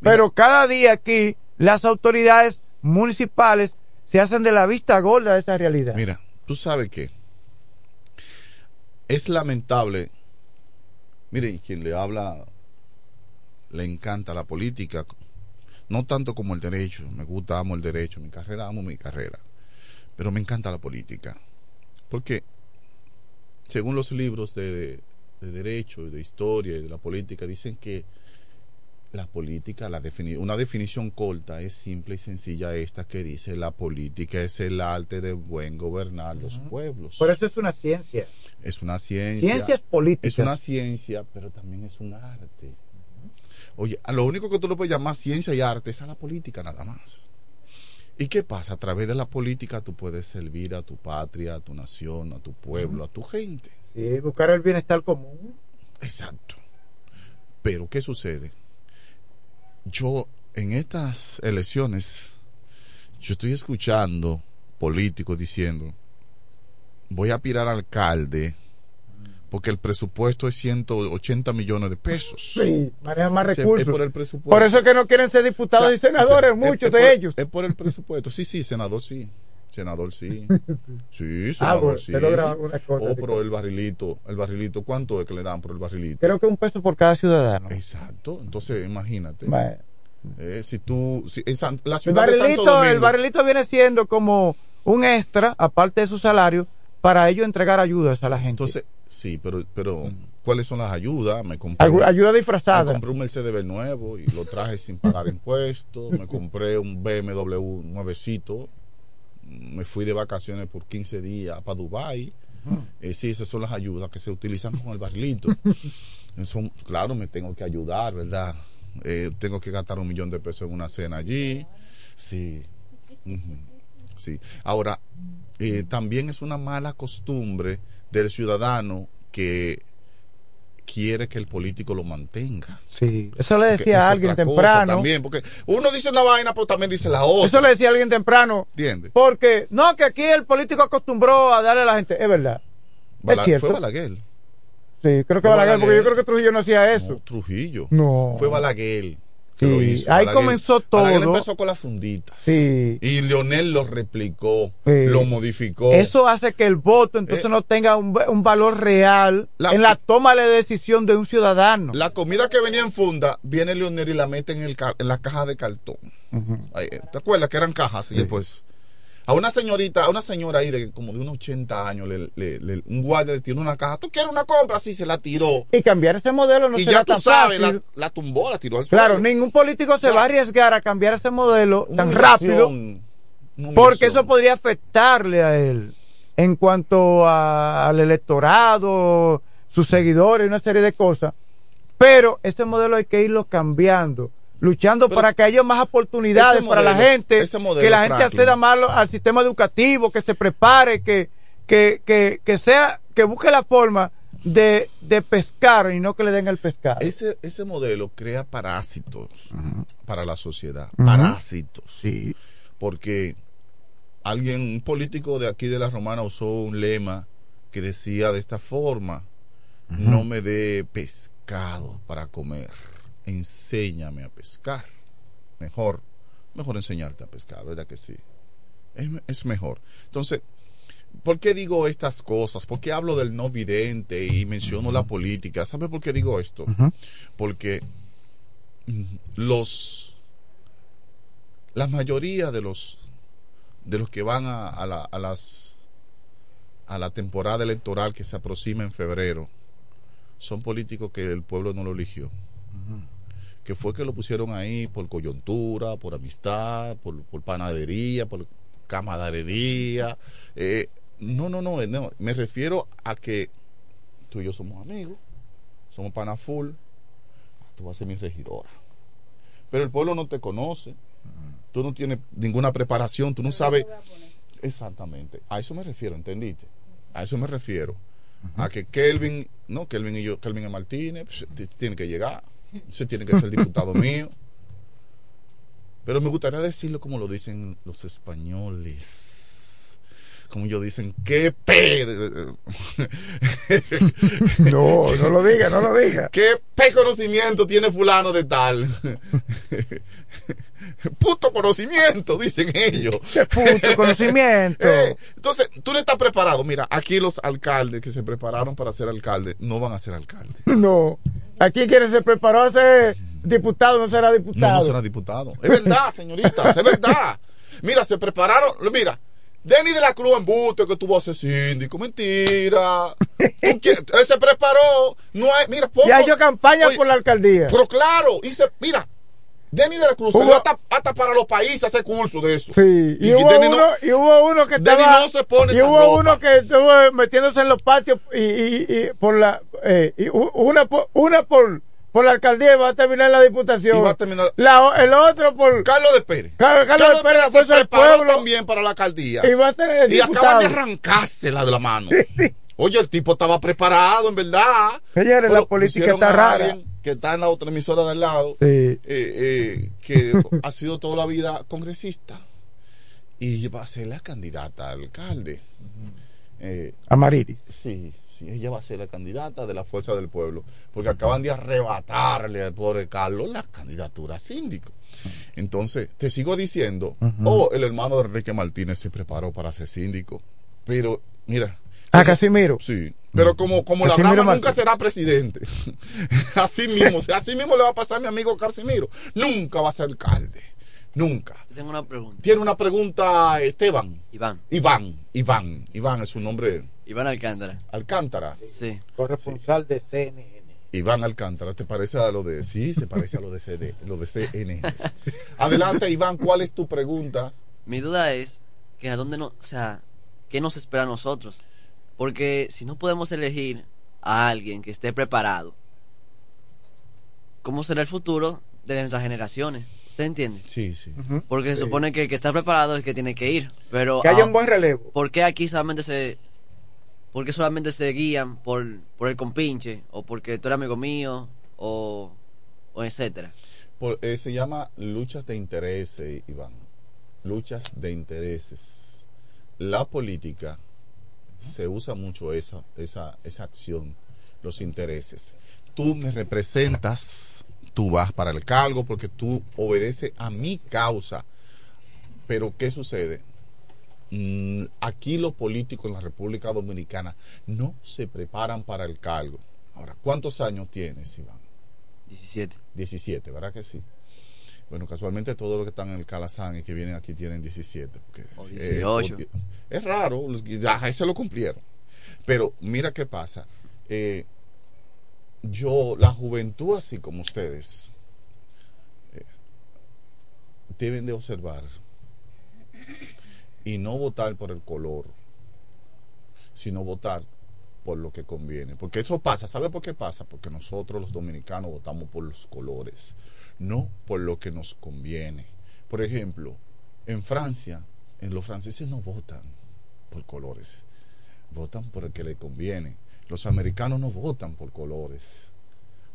Pero cada día aquí las autoridades municipales se hacen de la vista gorda de esa realidad. Mira, tú sabes que es lamentable. Mire, y quien le habla le encanta la política, no tanto como el derecho. Me gusta, amo el derecho, mi carrera, amo mi carrera. Pero me encanta la política. Porque, según los libros de, de derecho y de historia y de la política, dicen que la política, la defini- una definición corta es simple y sencilla esta que dice la política es el arte de buen gobernar los pueblos. Por eso es una ciencia. Es una ciencia. Ciencia es política. Es una ciencia, pero también es un arte. Oye, a lo único que tú le puedes llamar ciencia y arte es a la política nada más. ¿Y qué pasa? A través de la política tú puedes servir a tu patria, a tu nación, a tu pueblo, a tu gente. Sí, buscar el bienestar común. Exacto. Pero ¿qué sucede? Yo en estas elecciones, yo estoy escuchando políticos diciendo, voy a aspirar al alcalde porque el presupuesto es 180 millones de pesos. Sí, manejan más O sea, recursos. Es por el presupuesto. Por eso es que no quieren ser diputados O sea, y senadores, es- muchos es de por- ellos. Es por el presupuesto. Sí, sí, senador sí. Senador sí. <laughs> Sí, Ah, senador bueno, sí. logra una cosa Oh, pero el barrilito, el barrilito, ¿cuánto es que le dan por el barrilito? Creo que un peso por cada ciudadano. Exacto. Entonces, imagínate. Bueno. Eh, si tú, si, en San- la El ciudad de Santo barrilito, Domingo, el barrilito viene siendo como un extra, aparte de su salario, para ellos entregar ayudas a la gente. Entonces, sí, pero, pero ¿cuáles son las ayudas? Me compré, ayuda disfrazada. Me compré un Mercedes nuevo y lo traje sin pagar <laughs> impuestos. Me compré un BMW nuevecito. Me fui de vacaciones por 15 días para Dubai. Eh, sí, esas son las ayudas que se utilizan con el barrilito. <laughs> Eso, claro, me tengo que ayudar, ¿verdad? Eh, tengo que gastar un millón de pesos en una cena allí. Sí. Ujú. Sí. Ahora, eh, también es una mala costumbre del ciudadano que quiere que el político lo mantenga. Sí, eso le decía a alguien temprano. También, porque uno dice una vaina, pero también dice la otra. Eso le decía a alguien temprano. ¿Entiendes? Porque, no, que aquí el político acostumbró a darle a la gente. Es verdad. Bala- es cierto. Fue Balaguer. Sí, creo que Fue Balaguer, porque Balaguer. yo creo que Trujillo no hacía eso. No, Trujillo. No. Fue Balaguer. Sí, ahí Balaguer- comenzó todo. Balaguer empezó con las funditas. Sí. Y Leonel lo replicó, Sí. lo modificó. Eso hace que el voto entonces Eh, no tenga un, un valor real La- en la toma de decisión de un ciudadano. La comida que venía en funda, viene Leonel y la mete en, el en la caja de cartón. Ahí, ¿Te acuerdas que eran cajas? Y después, a una señorita, a una señora ahí de como de unos 80 años, le, le- le- un guardia le tiró una caja. ¿Tú quieres una compra? Así se la tiró. Y cambiar ese modelo no y será ya tú tan sabes, fácil. la, la tumbó, la tiró al Claro, suelo. ningún político se va a arriesgar a cambiar ese modelo tan rápido porque eso podría afectarle a él en cuanto a- al electorado, sus seguidores, una serie de cosas. Pero ese modelo hay que irlo cambiando, luchando para que haya más oportunidades para la gente, modelo, que la gente Franklin. acceda más al sistema educativo, que se prepare, que, que, que, que sea, que busque la forma de, de pescar y no que le den el pescado. Ese, ese modelo crea parásitos para la sociedad. Parásitos. Sí. Porque alguien, un político de aquí de la Romana usó un lema que decía de esta forma, no me dé pescado para comer, enséñame a pescar. Mejor, mejor enseñarte a pescar, ¿verdad que sí? Es, es mejor. Entonces, ¿por qué digo estas cosas? ¿Por qué hablo del no vidente y menciono la política? ¿Sabe por qué digo esto? Porque mm, los la mayoría de los de los que van a, a la, a las a la temporada electoral que se aproxima en febrero son políticos que el pueblo no lo eligió que fue que lo pusieron ahí por coyuntura, por amistad, por, por panadería, por camaradería. Eh, no, no, no, no, me refiero a que tú y yo somos amigos, somos pana full, tú vas a ser mi regidora. Pero el pueblo no te conoce, tú no tienes ninguna preparación, tú no sabes exactamente. A eso me refiero, ¿entendiste? A eso me refiero. A que Kelvin, no, Kelvin y yo, Kelvin y Martínez, pues, t- tiene que llegar, se tiene que ser diputado <laughs> mío. Pero me gustaría decirlo como lo dicen los españoles. Como ellos dicen, qué pe... <laughs> No, no lo diga, no lo diga. <laughs> ¿Qué pe conocimiento tiene fulano de tal? Puto conocimiento, dicen ellos. Qué puto conocimiento. Eh, entonces, tú no estás preparado. Mira, aquí los alcaldes que se prepararon para ser alcalde no van a ser alcaldes. No. Aquí quien se preparó a ser diputado no será No, diputado. no será diputado. Es verdad, <laughs> señoritas, es verdad. Mira, se prepararon. Mira, Denny de la Cruz en buste que tuvo a ser síndico. Mentira. ¿Tú qué- Él se preparó. No hay, mira, poco- Y ha hecho campaña Oye, por la alcaldía. Pero claro, y se, mira, Denny de la Cruz Hubo- salió hasta, hasta para los países a hacer curso de eso. Sí, y, Y hubo, Denny uno, no- y hubo uno que Denny estaba. no se pone y hubo ropa. uno que estuvo metiéndose en los patios y, y, y por la. eh, y una por, una por, por la alcaldía y va a terminar la diputación. Y va a terminar- La- el otro por. Carlos de Pérez. Carlos, Carlos de Pérez, la se preparó pueblo. también para la alcaldía. Y va a el Y acaban de arrancársela de la mano. <laughs> Oye, el tipo estaba preparado, en verdad. Señores, la política está rara. alguien- que está en la otra emisora de al lado, Sí. eh, eh, que <laughs> ha sido toda la vida congresista y va a ser la candidata a alcalde. Eh, Amarilis. Sí, sí, ella va a ser la candidata de la Fuerza del Pueblo, porque acaban de arrebatarle al pobre Carlos la candidatura a síndico. Entonces, te sigo diciendo, oh, el hermano de Enrique Martínez se preparó para ser síndico, pero mira. Ah, Casimiro. Sí, pero como, como la Brahma nunca será presidente, <laughs> así mismo, <laughs> así mismo le va a pasar a mi amigo Casimiro, nunca va a ser alcalde, nunca. Tengo una pregunta. Tiene una pregunta, Esteban. Iván. Iván, Iván, Iván es su nombre. Iván Alcántara. Alcántara. Sí. Corresponsal de CNN. Iván Alcántara, ¿te parece a lo de sí? Se parece a lo de CD, lo de CNN. Adelante, Iván, ¿cuál es tu pregunta? Mi duda es que a dónde no, o sea, ¿qué nos espera a nosotros? Porque si no podemos elegir a alguien que esté preparado, ¿cómo será el futuro de nuestras generaciones? ¿Usted entiende? Sí, sí. Porque se Sí. supone que el que está preparado es el que tiene que ir, pero Que haya ah, un buen relevo. ¿Por qué aquí solamente se por qué solamente se guían por, por el compinche o porque tú eres amigo mío o, o etcétera? Por- eh, se llama luchas de intereses, Iván. Luchas de intereses. La política se usa mucho esa, esa, esa acción, los intereses. Tú me representas, tú vas para el cargo porque tú obedeces a mi causa. Pero ¿qué sucede? Mm, aquí los políticos en la República Dominicana no se preparan para el cargo. Ahora, ¿cuántos años tienes, Iván? 17. 17, ¿verdad que sí? Bueno, casualmente todos los que están en el Calazán y que vienen aquí tienen 17. porque, O eh, 18. o- es raro, ahí se lo cumplieron. Pero mira qué pasa. Eh, yo, la juventud así como ustedes, eh, deben de observar y no votar por el color, sino votar por lo que conviene. Porque eso pasa, ¿sabe por qué pasa? Porque nosotros los dominicanos votamos por los colores, no por lo que nos conviene. Por ejemplo, en Francia, en los franceses no votan por colores, votan por el que le conviene. Los americanos no votan por colores,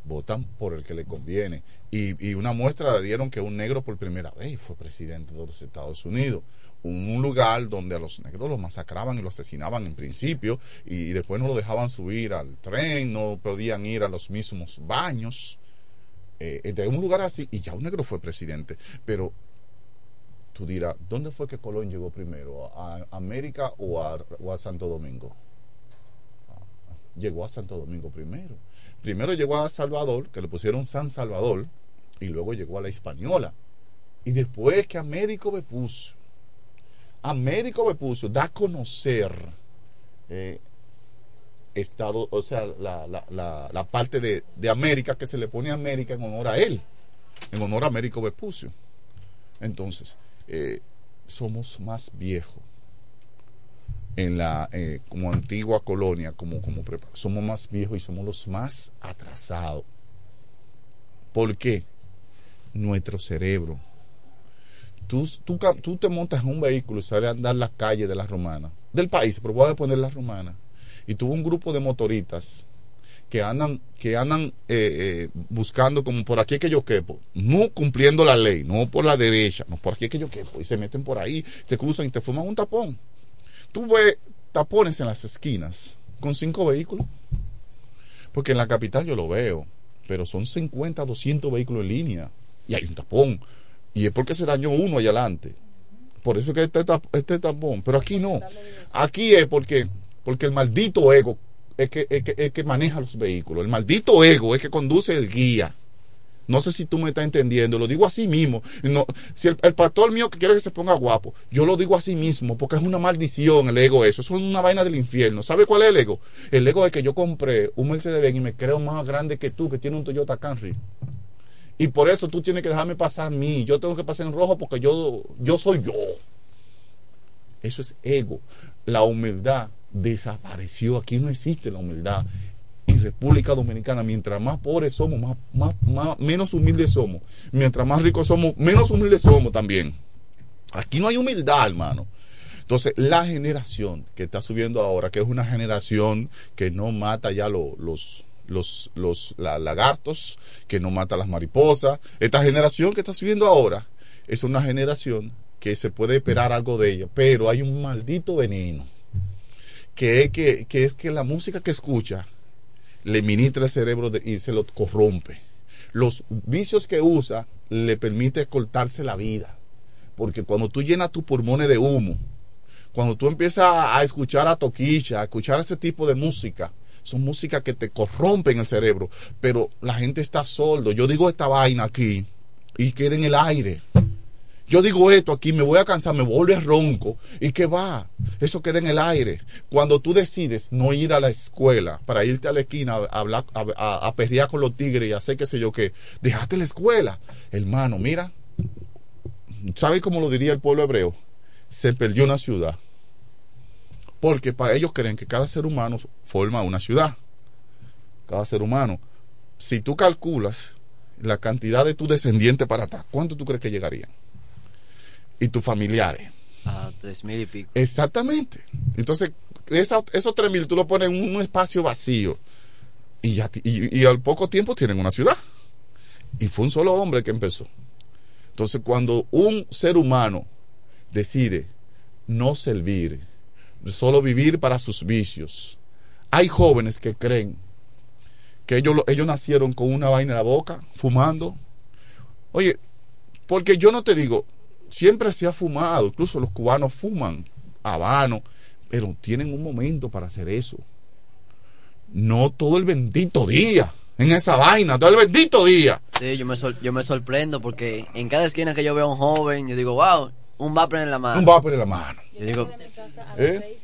votan por el que le conviene. Y, y una muestra dieron que un negro por primera vez fue presidente de los Estados Unidos. Un, lugar donde a los negros los masacraban y los asesinaban en principio y, y después no lo dejaban subir al tren, no podían ir a los mismos baños. Eh, de un lugar así, y ya un negro fue presidente. Pero tú dirás, ¿dónde fue que Colón llegó primero? ¿A América o a, o a Santo Domingo? llegó a Santo Domingo primero. Primero llegó a Salvador, que le pusieron San Salvador, y luego llegó a la Hispaniola. Y después que Américo Vespucio, Américo Vespucio da a conocer eh, Estado, o sea, la, la, la, la parte de, de América que se le pone a América en honor a él, en honor a Américo Vespucio. Entonces, eh, somos más viejos en la eh, como antigua colonia como como somos más viejos y somos los más atrasados ¿por qué? nuestro cerebro tú, tú, tú te montas en un vehículo y sales a andar las calles de la romana del país pero voy a poner la romana y tuvo un grupo de motoritas que andan que andan eh, eh, buscando como por aquí que yo quepo no cumpliendo la ley no por la derecha no por aquí que yo quepo y se meten por ahí te cruzan y te forman un tapón tú ves tapones en las esquinas con cinco vehículos. Porque en la capital yo lo veo, pero son 50, 200 vehículos en línea y hay un tapón. Y es porque se dañó uno allá adelante. Por eso es que este, este tapón. Pero aquí no. Aquí es porque, porque el maldito ego es que, es, que, es que maneja los vehículos. El maldito ego es que conduce el guía. No sé si tú me estás entendiendo, lo digo así mismo. Si el, el pastor mío que quiere que se ponga guapo, yo lo digo así mismo, porque es una maldición el ego eso, eso es una vaina del infierno. ¿Sabe cuál es el ego? El ego es que yo compré un Mercedes-Benz y me creo más grande que tú, que tiene un Toyota Camry. Y por eso tú tienes que dejarme pasar a mí. Yo tengo que pasar en rojo porque yo, yo soy yo. Eso es ego. La humildad desapareció. Aquí no existe la humildad. En República Dominicana, mientras más pobres somos, más, menos humildes somos. Mientras más ricos somos, menos humildes somos también. Aquí no hay humildad, hermano. Entonces, la generación que está subiendo ahora, que es una generación que no mata ya lo- los, los, los la- lagartos, que no mata las mariposas. Esta generación que está subiendo ahora es una generación que se puede esperar algo de ella, pero hay un maldito veneno, que es que, que, es que la música que escucha le ministra el cerebro de- y se lo corrompe. Los vicios que usa le permite cortarse la vida, porque cuando tú llenas tus pulmones de humo, cuando tú empiezas a escuchar a Toquicha, a escuchar ese tipo de música, son músicas que te corrompen el cerebro, pero la gente está sordo. Yo digo esta vaina aquí y queda en el aire. Yo digo esto aquí, me voy a cansar, me vuelve ronco. ¿Y qué va? Eso queda en el aire. Cuando tú decides no ir a la escuela para irte a la esquina a hablar, a, a- con los tigres y hacer qué sé yo qué, dejaste la escuela. Hermano, mira, ¿sabe cómo lo diría el pueblo hebreo? Se perdió una ciudad. Porque para ellos creen que cada ser humano forma una ciudad. Cada ser humano. Si tú calculas la cantidad de tus descendientes para atrás, ¿cuánto tú crees que llegarían? Y tus familiares. A tres mil y pico. Exactamente. Entonces, esa- esos tres mil tú lo pones en un espacio vacío. Y, ya, y, y al poco tiempo tienen una ciudad. Y fue un solo hombre que empezó. Entonces, cuando un ser humano decide no servir, solo vivir para sus vicios, hay jóvenes que creen que ellos, lo- ellos nacieron con una vaina en la boca, fumando. Oye, porque yo no te digo, siempre se ha fumado, incluso los cubanos fuman habano, pero tienen un momento para hacer eso. No todo el bendito día en esa vaina, todo el bendito día. Sí, yo me, sor- yo me sorprendo porque en cada esquina que yo veo a un joven, yo digo, wow, un vapor en la mano. Un vapor en la mano. Yo digo, ¿Eh?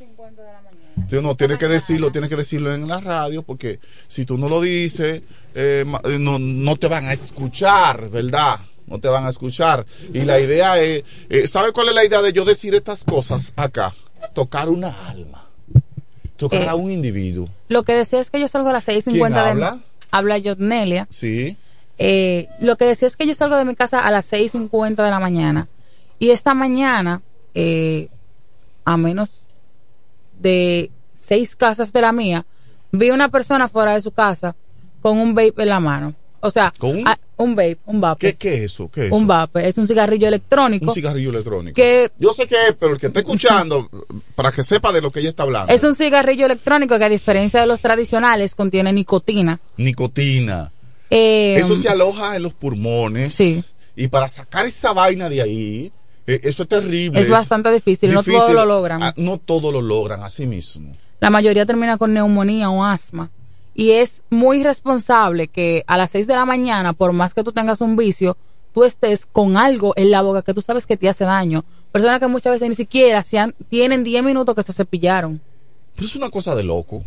Sí, no, tienes que decirlo, tienes que decirlo en la radio, porque si tú no lo dices, eh, eh, no, no te van a escuchar, ¿verdad? No te van a escuchar. Y la idea es, eh, ¿sabe cuál es la idea de yo decir estas cosas acá? Tocar una alma, tocar Eh, a un individuo. Lo que decía es que yo salgo a las 6.50 ¿Quién de habla? Habla Yotnelia. Sí. Eh, lo que decía es que yo salgo de mi casa a las 6.50 de la mañana. Y esta mañana, eh, a menos de seis casas de la mía, vi una persona fuera de su casa con un vape en la mano. O sea, ¿Con un? ah, un vape, un vape. ¿Qué, qué es eso? ¿Qué es Un vape, es un cigarrillo electrónico. Un cigarrillo electrónico. Que Yo sé qué es, pero el que está escuchando, para que sepa de lo que ella está hablando. es un cigarrillo electrónico que a diferencia de los tradicionales contiene nicotina. Nicotina. Eh, Eso se aloja en los pulmones. Sí. Y para sacar esa vaina de ahí, eh, eso es terrible. Es bastante difícil, no todos lo logran. Ah, no todos lo logran así mismo. la mayoría termina con neumonía o asma. Y es muy responsable que a las 6 de la mañana, por más que tú tengas un vicio, tú estés con algo en la boca que tú sabes que te hace daño. Personas que muchas veces ni siquiera se han- tienen 10 minutos que se cepillaron. Pero es una cosa de loco.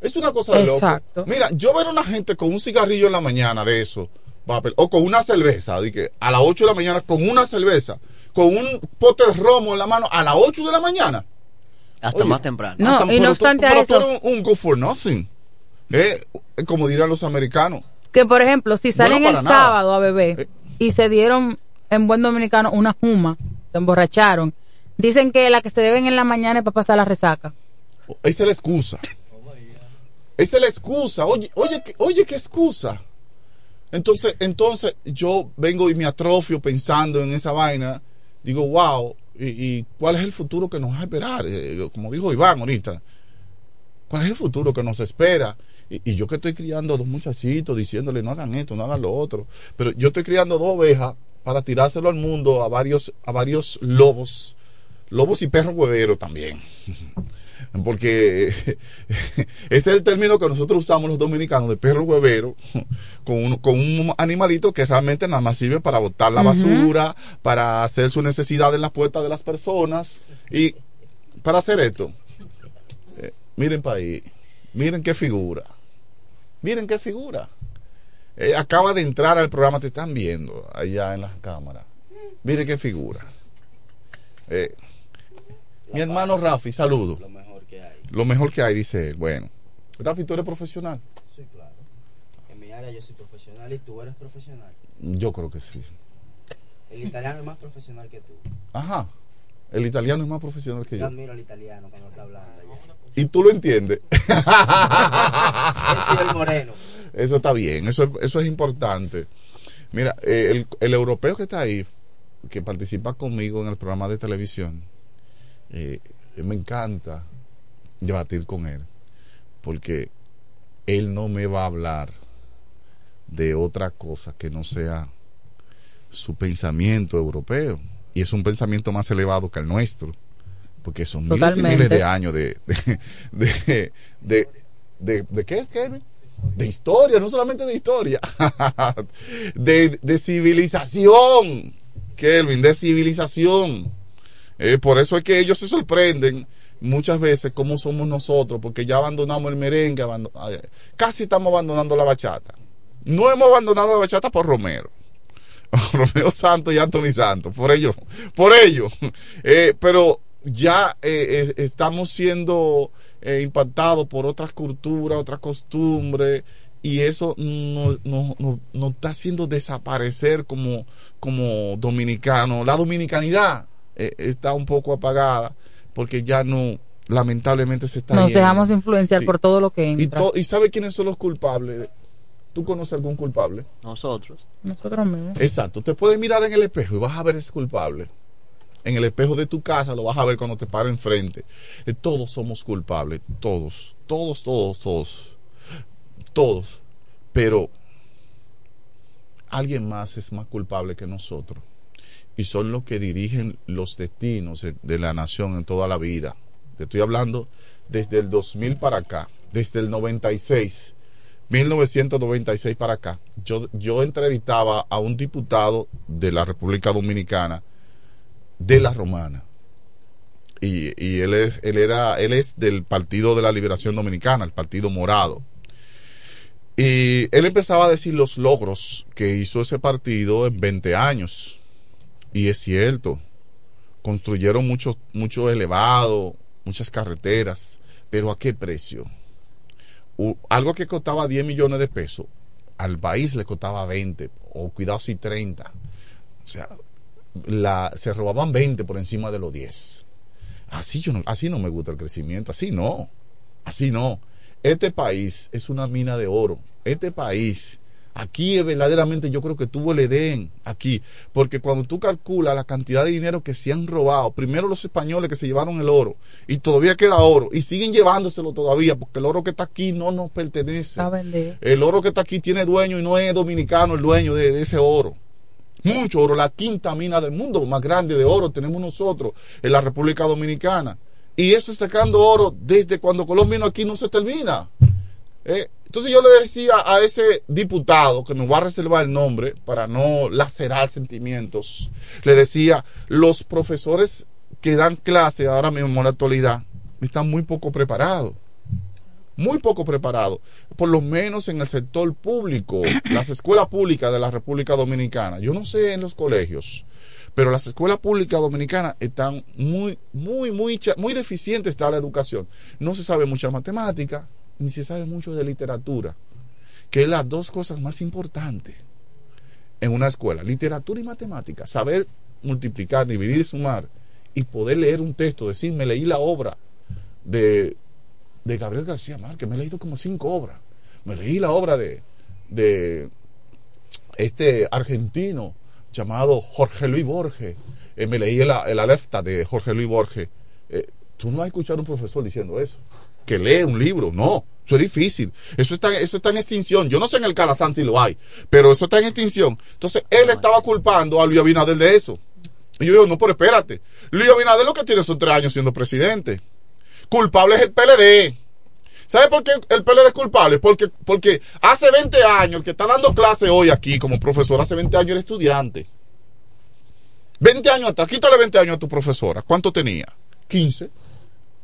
Es una cosa de Exacto. loco. Mira, yo ver a una gente con un cigarrillo en la mañana de eso, papel, o con una cerveza, de que a las 8 de la mañana con una cerveza, con un pote de romo en la mano a las 8 de la mañana. hasta Oye, más temprano. No, Hasta- y no pero tú- obstante a tú eso- eres un, un go for nothing. Eh, como dirán los americanos. Que, por ejemplo, si salen el nada. sábado a beber y se dieron, en buen dominicano, una juma, se emborracharon, dicen que la que se deben en la mañana es para pasar la resaca. Esa es la excusa. Esa es la excusa. Oye, oye, oye, qué excusa. Entonces, entonces yo vengo y me atrofio pensando en esa vaina. Digo, wow, ¿y, y cuál es el futuro que nos va a esperar? Eh, como dijo Iván ahorita, ¿cuál es el futuro que nos espera? Y, y yo que estoy criando dos muchachitos diciéndole no hagan esto, no hagan lo otro. Pero yo estoy criando dos ovejas para tirárselo al mundo a varios, a varios lobos. Lobos y perros hueveros también. <laughs> Porque <laughs> ese es el término que nosotros usamos los dominicanos de perro huevero, con un, con un animalito que realmente nada más sirve para botar la basura, para hacer su necesidad en las puertas de las personas y para hacer esto. eh, miren para ahí, miren qué figura, miren qué figura. Eh, acaba de entrar al programa, te están viendo allá en las cámaras. Miren qué figura. Eh, mi hermano Rafi, saludo. Lo mejor que hay. Lo mejor que hay, dice él. Bueno, Rafi, tú eres profesional. Sí, claro. En mi área yo soy profesional y tú eres profesional. Yo creo que sí. El italiano es más profesional que tú. Ajá. El italiano es más profesional que Yo yo. admiro al italiano cuando está hablando. Y tú lo entiendes. <laughs> El moreno. Eso está bien, eso, eso es importante. Mira, eh, el, el europeo que está ahí, que participa conmigo en el programa de televisión, eh, me encanta debatir con él, porque él no me va a hablar de otra cosa que no sea su pensamiento europeo. Y es un pensamiento más elevado que el nuestro, porque son miles y miles de años de... de, de, de, qué, Kevin? De historia, no solamente de historia, <laughs> de, de civilización, Kelvin, de civilización. Eh, por eso es que ellos se sorprenden muchas veces cómo somos nosotros, porque ya abandonamos el merengue, eh, casi estamos abandonando la bachata. No hemos abandonado la bachata por Romero. <laughs> Romeo Santos y Anthony Santos, por ello, por ello. Eh, pero ya eh, estamos siendo eh, impactados por otras culturas, otras costumbres, y eso nos no, no, nos está haciendo desaparecer como, como dominicano. La dominicanidad está un poco apagada, porque ya no, lamentablemente se está Nos yendo. dejamos influenciar Sí. por todo lo que ¿Y, entra. to- ¿Y sabe quiénes son los culpables? ¿Tú conoces algún culpable? Nosotros. Nosotros mismos. Exacto. Te puedes mirar en el espejo y vas a ver ese culpable. En el espejo de tu casa lo vas a ver cuando te para enfrente. Eh, Todos somos culpables. Todos. Todos, todos, todos. Todos. Pero alguien más es más culpable que nosotros. Y son los que dirigen los destinos de- de la nación en toda la vida. Te estoy hablando desde el 2000 para acá. Desde el 96. 1996 para acá, yo, yo entrevistaba a un diputado de la República Dominicana de la Romana. Y, él es, él era, él es del Partido de la Liberación Dominicana, el Partido Morado. Y él empezaba a decir los logros que hizo ese partido en 20 años. Y es cierto, construyeron muchos, mucho elevado, muchas carreteras, pero ¿a qué precio? Algo que costaba 10 millones de pesos, al país le costaba 20, o cuidado si 30. O sea, se robaban 20 por encima de los 10. Así, yo no, así no me gusta el crecimiento, así no, así no. Este país es una mina de oro. Este país, aquí verdaderamente yo creo que tuvo el Edén, aquí, porque cuando tú calculas la cantidad de dinero que se han robado, primero los españoles que se llevaron el oro, y todavía queda oro, y siguen llevándoselo todavía, porque el oro que está aquí no nos pertenece. El oro que está aquí tiene dueño y no es dominicano el dueño de, de ese oro. Mucho oro, la quinta mina del mundo más grande de oro tenemos nosotros en la República Dominicana. Y eso es sacando oro desde cuando Colón vino aquí no se termina. Eh, entonces yo le decía a ese diputado, que me voy a reservar el nombre para no lacerar sentimientos, le decía, los profesores que dan clase ahora mismo en la actualidad están muy poco preparados muy poco preparados, por lo menos en el sector público, <coughs> las escuelas públicas de la República Dominicana. Yo no sé en los colegios, pero las escuelas públicas dominicanas están muy, muy, muy, muy deficientes está la educación. No se sabe mucha matemática, ni se sabe mucho de literatura, que es las dos cosas más importantes en una escuela, literatura y matemática, saber multiplicar, dividir sumar, y poder leer un texto, decir, me leí la obra de, de Gabriel García Márquez, me he leído como cinco obras, me leí la obra de, de este argentino llamado Jorge Luis Borges, Eh, me leí el, el de Jorge Luis Borges. Eh, Tú no vas a escuchar a un profesor diciendo eso, que lee un libro, no, eso es difícil, eso está, eso está en extinción, yo no sé en el Calazán si lo hay, pero eso está en extinción. Entonces él estaba culpando a Luis Abinader de eso. Y yo digo, no, pero espérate, Luis Abinader lo que tiene son tres años siendo presidente. Culpable es el PLD. ¿Sabe por qué el PLD es culpable? Porque, porque hace 20 años, el que está dando clase hoy aquí como profesor, hace 20 años era estudiante. 20 años atrás, quítale 20 años a tu profesora. ¿Cuánto tenía? 15.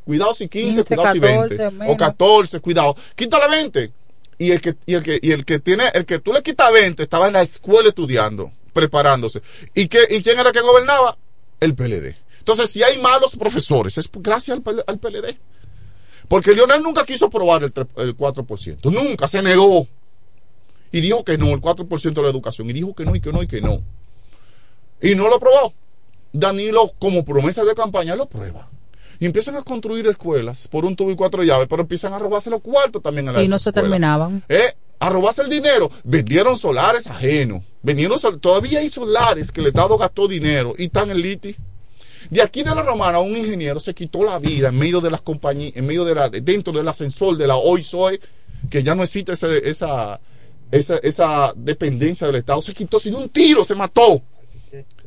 Cuidado si 15, 15, cuidado si 20. 14 menos. O 14, cuidado. Quítale 20. Y el que, y el que, y el que tiene, el que tú le quitas 20 estaba en la escuela estudiando, preparándose. ¿Y, qué, ¿Y quién era que gobernaba? El PLD. Entonces, si hay malos profesores, es gracias al, al PLD. Porque Lionel nunca quiso aprobar el, tre- el 4%. Nunca, se negó. Y dijo que no, el 4% de la educación. Y dijo que no, y que no, y que no. Y no lo aprobó. Danilo, como promesa de campaña, lo prueba. Y empiezan a construir escuelas por un tubo y cuatro llaves, pero empiezan a robarse los cuartos también a las Y no se terminaban. Eh, a robarse el dinero. Vendieron solares ajenos. Vendieron sol- Todavía hay solares que el Estado gastó dinero y están en liti. De aquí de la Romana, un ingeniero se quitó la vida en medio de las compañías, en medio de la, dentro del ascensor de la OISOE, que ya no existe ese- esa, esa, esa dependencia del Estado. Se quitó, se dio un tiro, se mató.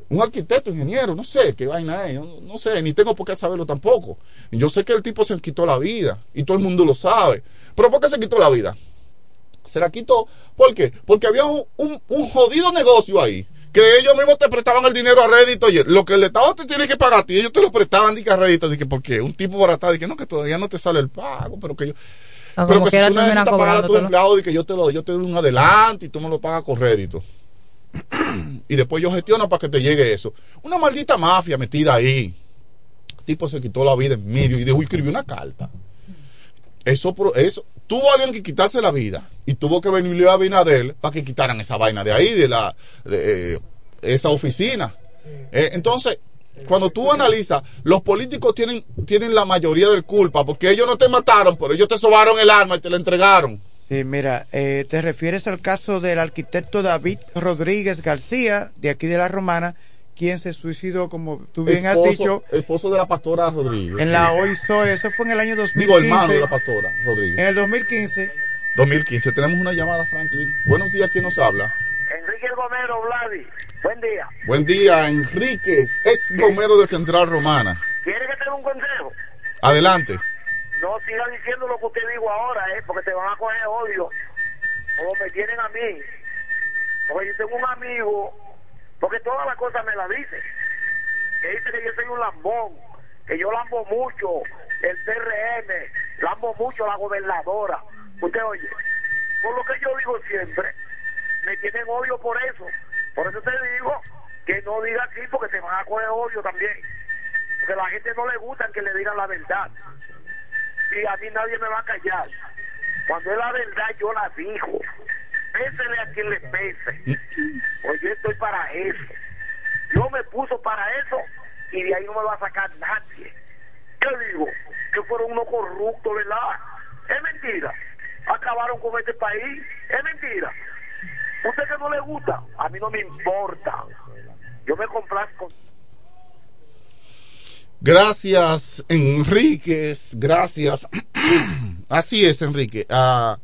Un arquitecto, ingeniero, no sé qué vaina es, yo no, no sé, ni tengo por qué saberlo tampoco. Y Yo sé que el tipo se quitó la vida y todo el mundo lo sabe. Pero ¿por qué se quitó la vida? Se la quitó, ¿por qué? Porque había un, un- un jodido negocio ahí. Que ellos mismos te prestaban el dinero a rédito. Oye, lo que el Estado te tiene que pagar a ti, ellos te lo prestaban dije, a rédito. Dije, porque un tipo baratado, dije, no, que todavía no te sale el pago, pero que yo. O pero como que si tú necesitas pagar a tu empleado, dije, yo te lo, yo te doy un adelanto y tú me lo pagas con rédito. <clears throat> y después yo gestiono para que te llegue eso. Una maldita mafia metida ahí. El tipo se quitó la vida en medio y dijo, escribió una carta. Eso, eso, tuvo alguien que quitarse la vida y tuvo que venirle a Binader para que quitaran esa vaina de ahí, de la, de, eh, esa oficina. Eh, entonces, cuando tú analizas, los políticos tienen, tienen la mayoría del culpa porque ellos no te mataron, pero ellos te sobaron el arma y te la entregaron. Sí, mira, eh, te refieres al caso del arquitecto David Rodríguez García, de aquí de la Romana, quien se suicidó, como tú bien has dicho, Esposo de la pastora Rodríguez. en la OISOE. Eso fue en el año 2015. Digo, hermano de la pastora Rodríguez. En el 2015. 2015. Tenemos una llamada, Franklin. Buenos días, ¿quién nos habla? Enrique Gomero, Vladi. Buen día. Buen día, Enríquez, ex gomero de Central Romana. ¿Quiere que te dé un consejo? Adelante. No siga diciendo lo que usted dijo ahora, ¿eh? Porque te van a coger odio. Como me tienen a mí. Porque yo tengo un amigo, porque todas las cosas me las dice. Que dice que yo soy un lambón, que yo lambo mucho el PRM, lambo mucho la gobernadora. Usted oye, por lo que yo digo siempre, me tienen odio por eso. Por eso te digo que no diga así porque te van a coger odio también. Porque a la gente no le gusta que le digan la verdad. Y a mí nadie me va a callar. Cuando es la verdad, yo la digo. Pésele a quien le pese. Pues yo estoy para eso. Yo me puso para eso y de ahí no me va a sacar nadie. ¿Qué digo? Que fueron unos corruptos, ¿verdad? Es mentira. Acabaron con este país. Es mentira. Usted que no le gusta, a mí no me importa. Yo me complazco. Gracias, Enríquez. Gracias. <clears throat> Así es, Enrique. Ah,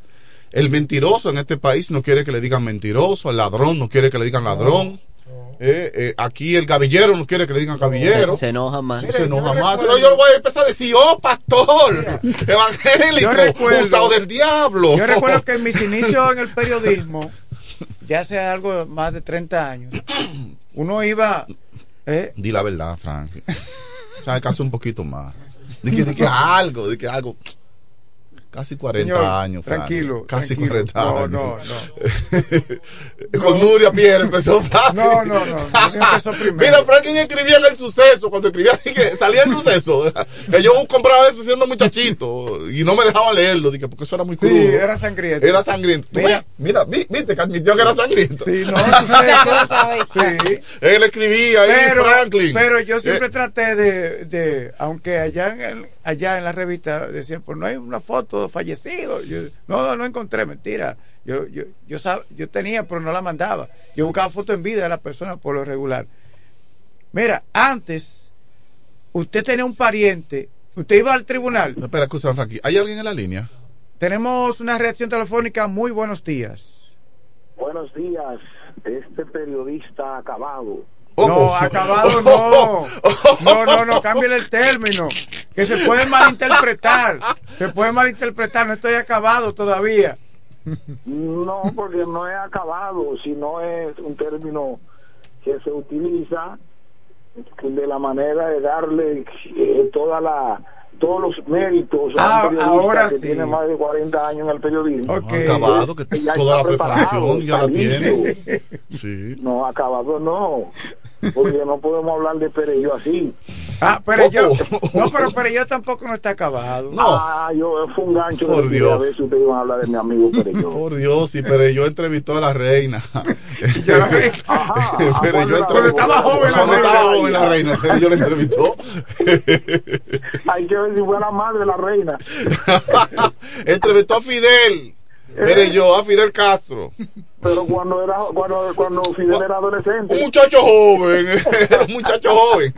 el mentiroso en este país no quiere que le digan mentiroso. El ladrón no quiere que le digan ladrón. Eh, eh, aquí el gavillero no quiere que le digan gavillero. Se, se enoja más. se enoja más. Yo, yo voy a empezar a decir, oh, pastor, evangélico, Yo recuerdo- usado del diablo. Yo recuerdo <laughs> que en mis inicios en el periodismo, ya hace algo más de 30 años, uno iba... ¿eh? Di la verdad, Frank. <laughs> O sea, casi un poquito más. De que, de que algo, de que algo. Casi 40 Señor, años, Frank. tranquilo, Casi tranquilo. 40 No, años. no, <laughs> Con Nuria Pierre empezó Frank. No, no, no. Empezó primero. Mira, Franklin escribía en el suceso, cuando escribía que salía el suceso. Que yo compraba eso siendo muchachito y no me dejaban leerlo, dije, porque eso era muy Sí, crudo. era sangriento. Era sangriento. ¿Tú Mira. mira, vi- viste que admitió que era sangriento. Sí, no. <laughs> Sí. Él escribía ahí, pero, Franklin. pero yo siempre Eh, traté de, de aunque allá en, el- allá en la revista decían, pues no hay una foto fallecido. Yo, no, no, no encontré, mentira. Yo, yo, yo, sab- yo tenía, pero no la mandaba. Yo buscaba foto en vida de la persona por lo regular. Mira, antes, usted tenía un pariente, usted iba al tribunal. Espera, escucha, Franklin. ¿Hay alguien en la línea? Tenemos una reacción telefónica. Muy buenos días. Buenos días, este periodista acabado. No, acabado no. No, no, no, cámbiale el término. Que se puede malinterpretar. Se puede malinterpretar, no estoy acabado todavía. No, porque no es acabado, sino es un término que se utiliza de la manera de darle eh, toda la todos los méritos a Ah, un periodista ahora que sí. tiene más de 40 años en el periodismo. Acabado, que Ya toda la preparación ya la tiene. <laughs> Sí. No, acabado no, porque no podemos hablar de Perello así. Ah, pero yo, no, pero, pero yo tampoco no está acabado. Ah, yo, fue un gancho. Por de Dios. A ver si ustedes iban a hablar de mi amigo Pereyó. <laughs> Por Dios, sí, pero yo entrevistó a la reina. <laughs> <laughs> Ajá, pero yo cuando entrevistó estaba joven la Cuando reina. estaba joven la reina, pero yo la entrevistó. Hay que ver si fue la madre de la reina. entrevistó a Fidel. Pero yo, a Fidel Castro. Pero cuando era cuando, cuando Fidel era adolescente. Un muchacho joven, era un muchacho joven.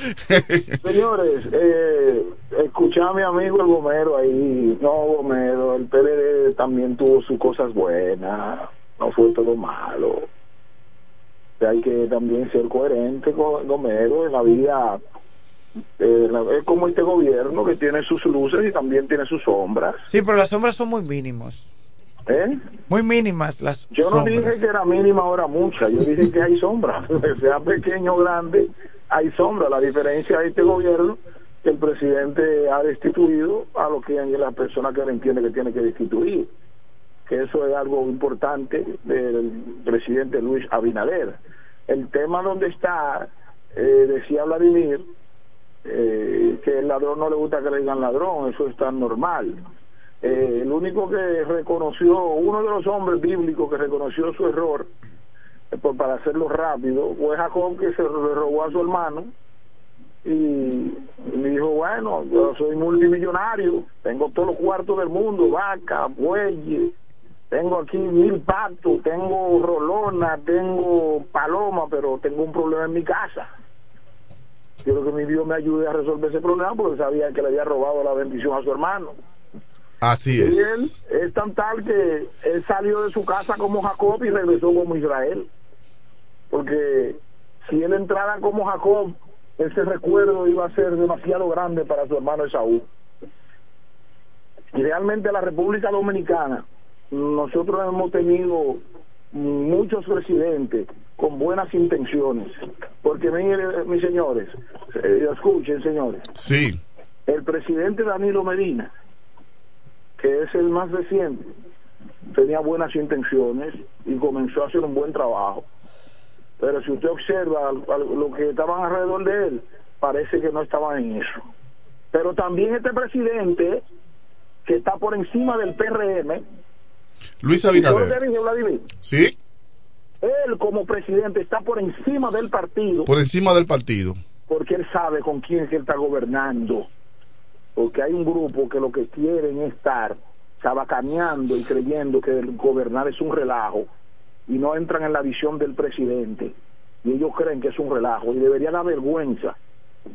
<laughs> Señores, eh, escuché a mi amigo el Gomero ahí. No, Gomero, el PLD también tuvo sus cosas buenas. No fue todo malo. Hay que también ser coherente con Gomero en la vida. eh, la- es como este gobierno que tiene sus luces y también tiene sus sombras. Sí, pero las sombras son muy mínimos. ¿Eh? Muy mínimas las Yo no sombras. dije que era mínima era mucha, yo dije que hay sombra, <laughs> sea pequeño o grande, hay sombra. La diferencia de este gobierno que el presidente ha destituido a lo que la persona que le entiende que tiene que destituir, que eso es algo importante del presidente Luis Abinader. El tema donde está, eh, decía Vladimir, eh, que el ladrón no le gusta que le digan ladrón, eso es tan normal. Eh, el único que reconoció, uno de los hombres bíblicos que reconoció su error, por- para hacerlo rápido, fue Jacob que se le robó a su hermano y me dijo, bueno, yo soy multimillonario, tengo todos los cuartos del mundo, vaca, bueyes, tengo aquí mil patos, tengo rolona, tengo paloma, pero tengo un problema en mi casa. Quiero que mi Dios me ayude a resolver ese problema porque sabía que le había robado la bendición a su hermano. Así Y es. él es tan tal que él salió de su casa como Jacob y regresó como Israel. Porque si él entrara como Jacob, ese recuerdo iba a ser demasiado grande para su hermano Esaú. Y realmente la República Dominicana, nosotros hemos tenido muchos presidentes con buenas intenciones. Porque, mire, mis señores, eh, escuchen, señores, Sí. el presidente Danilo Medina, que es el más reciente, tenía buenas intenciones y comenzó a hacer un buen trabajo. Pero si usted observa lo que estaban alrededor de él, parece que no estaban en eso. Pero también este presidente, que está por encima del PRM, Luis ¿y yo Abinader. Sí, él como presidente está por encima del partido por encima del partido. porque él sabe con quién está gobernando. Porque hay un grupo que lo que quieren es estar sabacaneando y creyendo que el gobernar es un relajo y no entran en la visión del presidente. Y ellos creen que es un relajo. Y debería dar vergüenza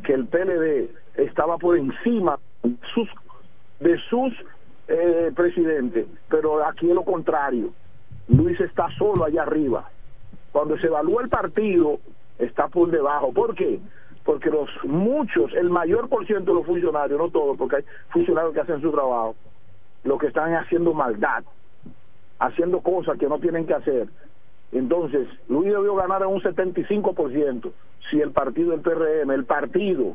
que el PLD estaba por encima de sus, de sus eh, presidentes. Pero aquí es lo contrario. Luis está solo allá arriba. Cuando se evalúa el partido, está por debajo. ¿Por qué? Porque los muchos, el mayor por ciento de los funcionarios, no todos, porque hay funcionarios que hacen su trabajo, lo que están haciendo maldad, haciendo cosas que no tienen que hacer. Entonces, Luis debió ganar en un 75% si el partido del PRM, el partido,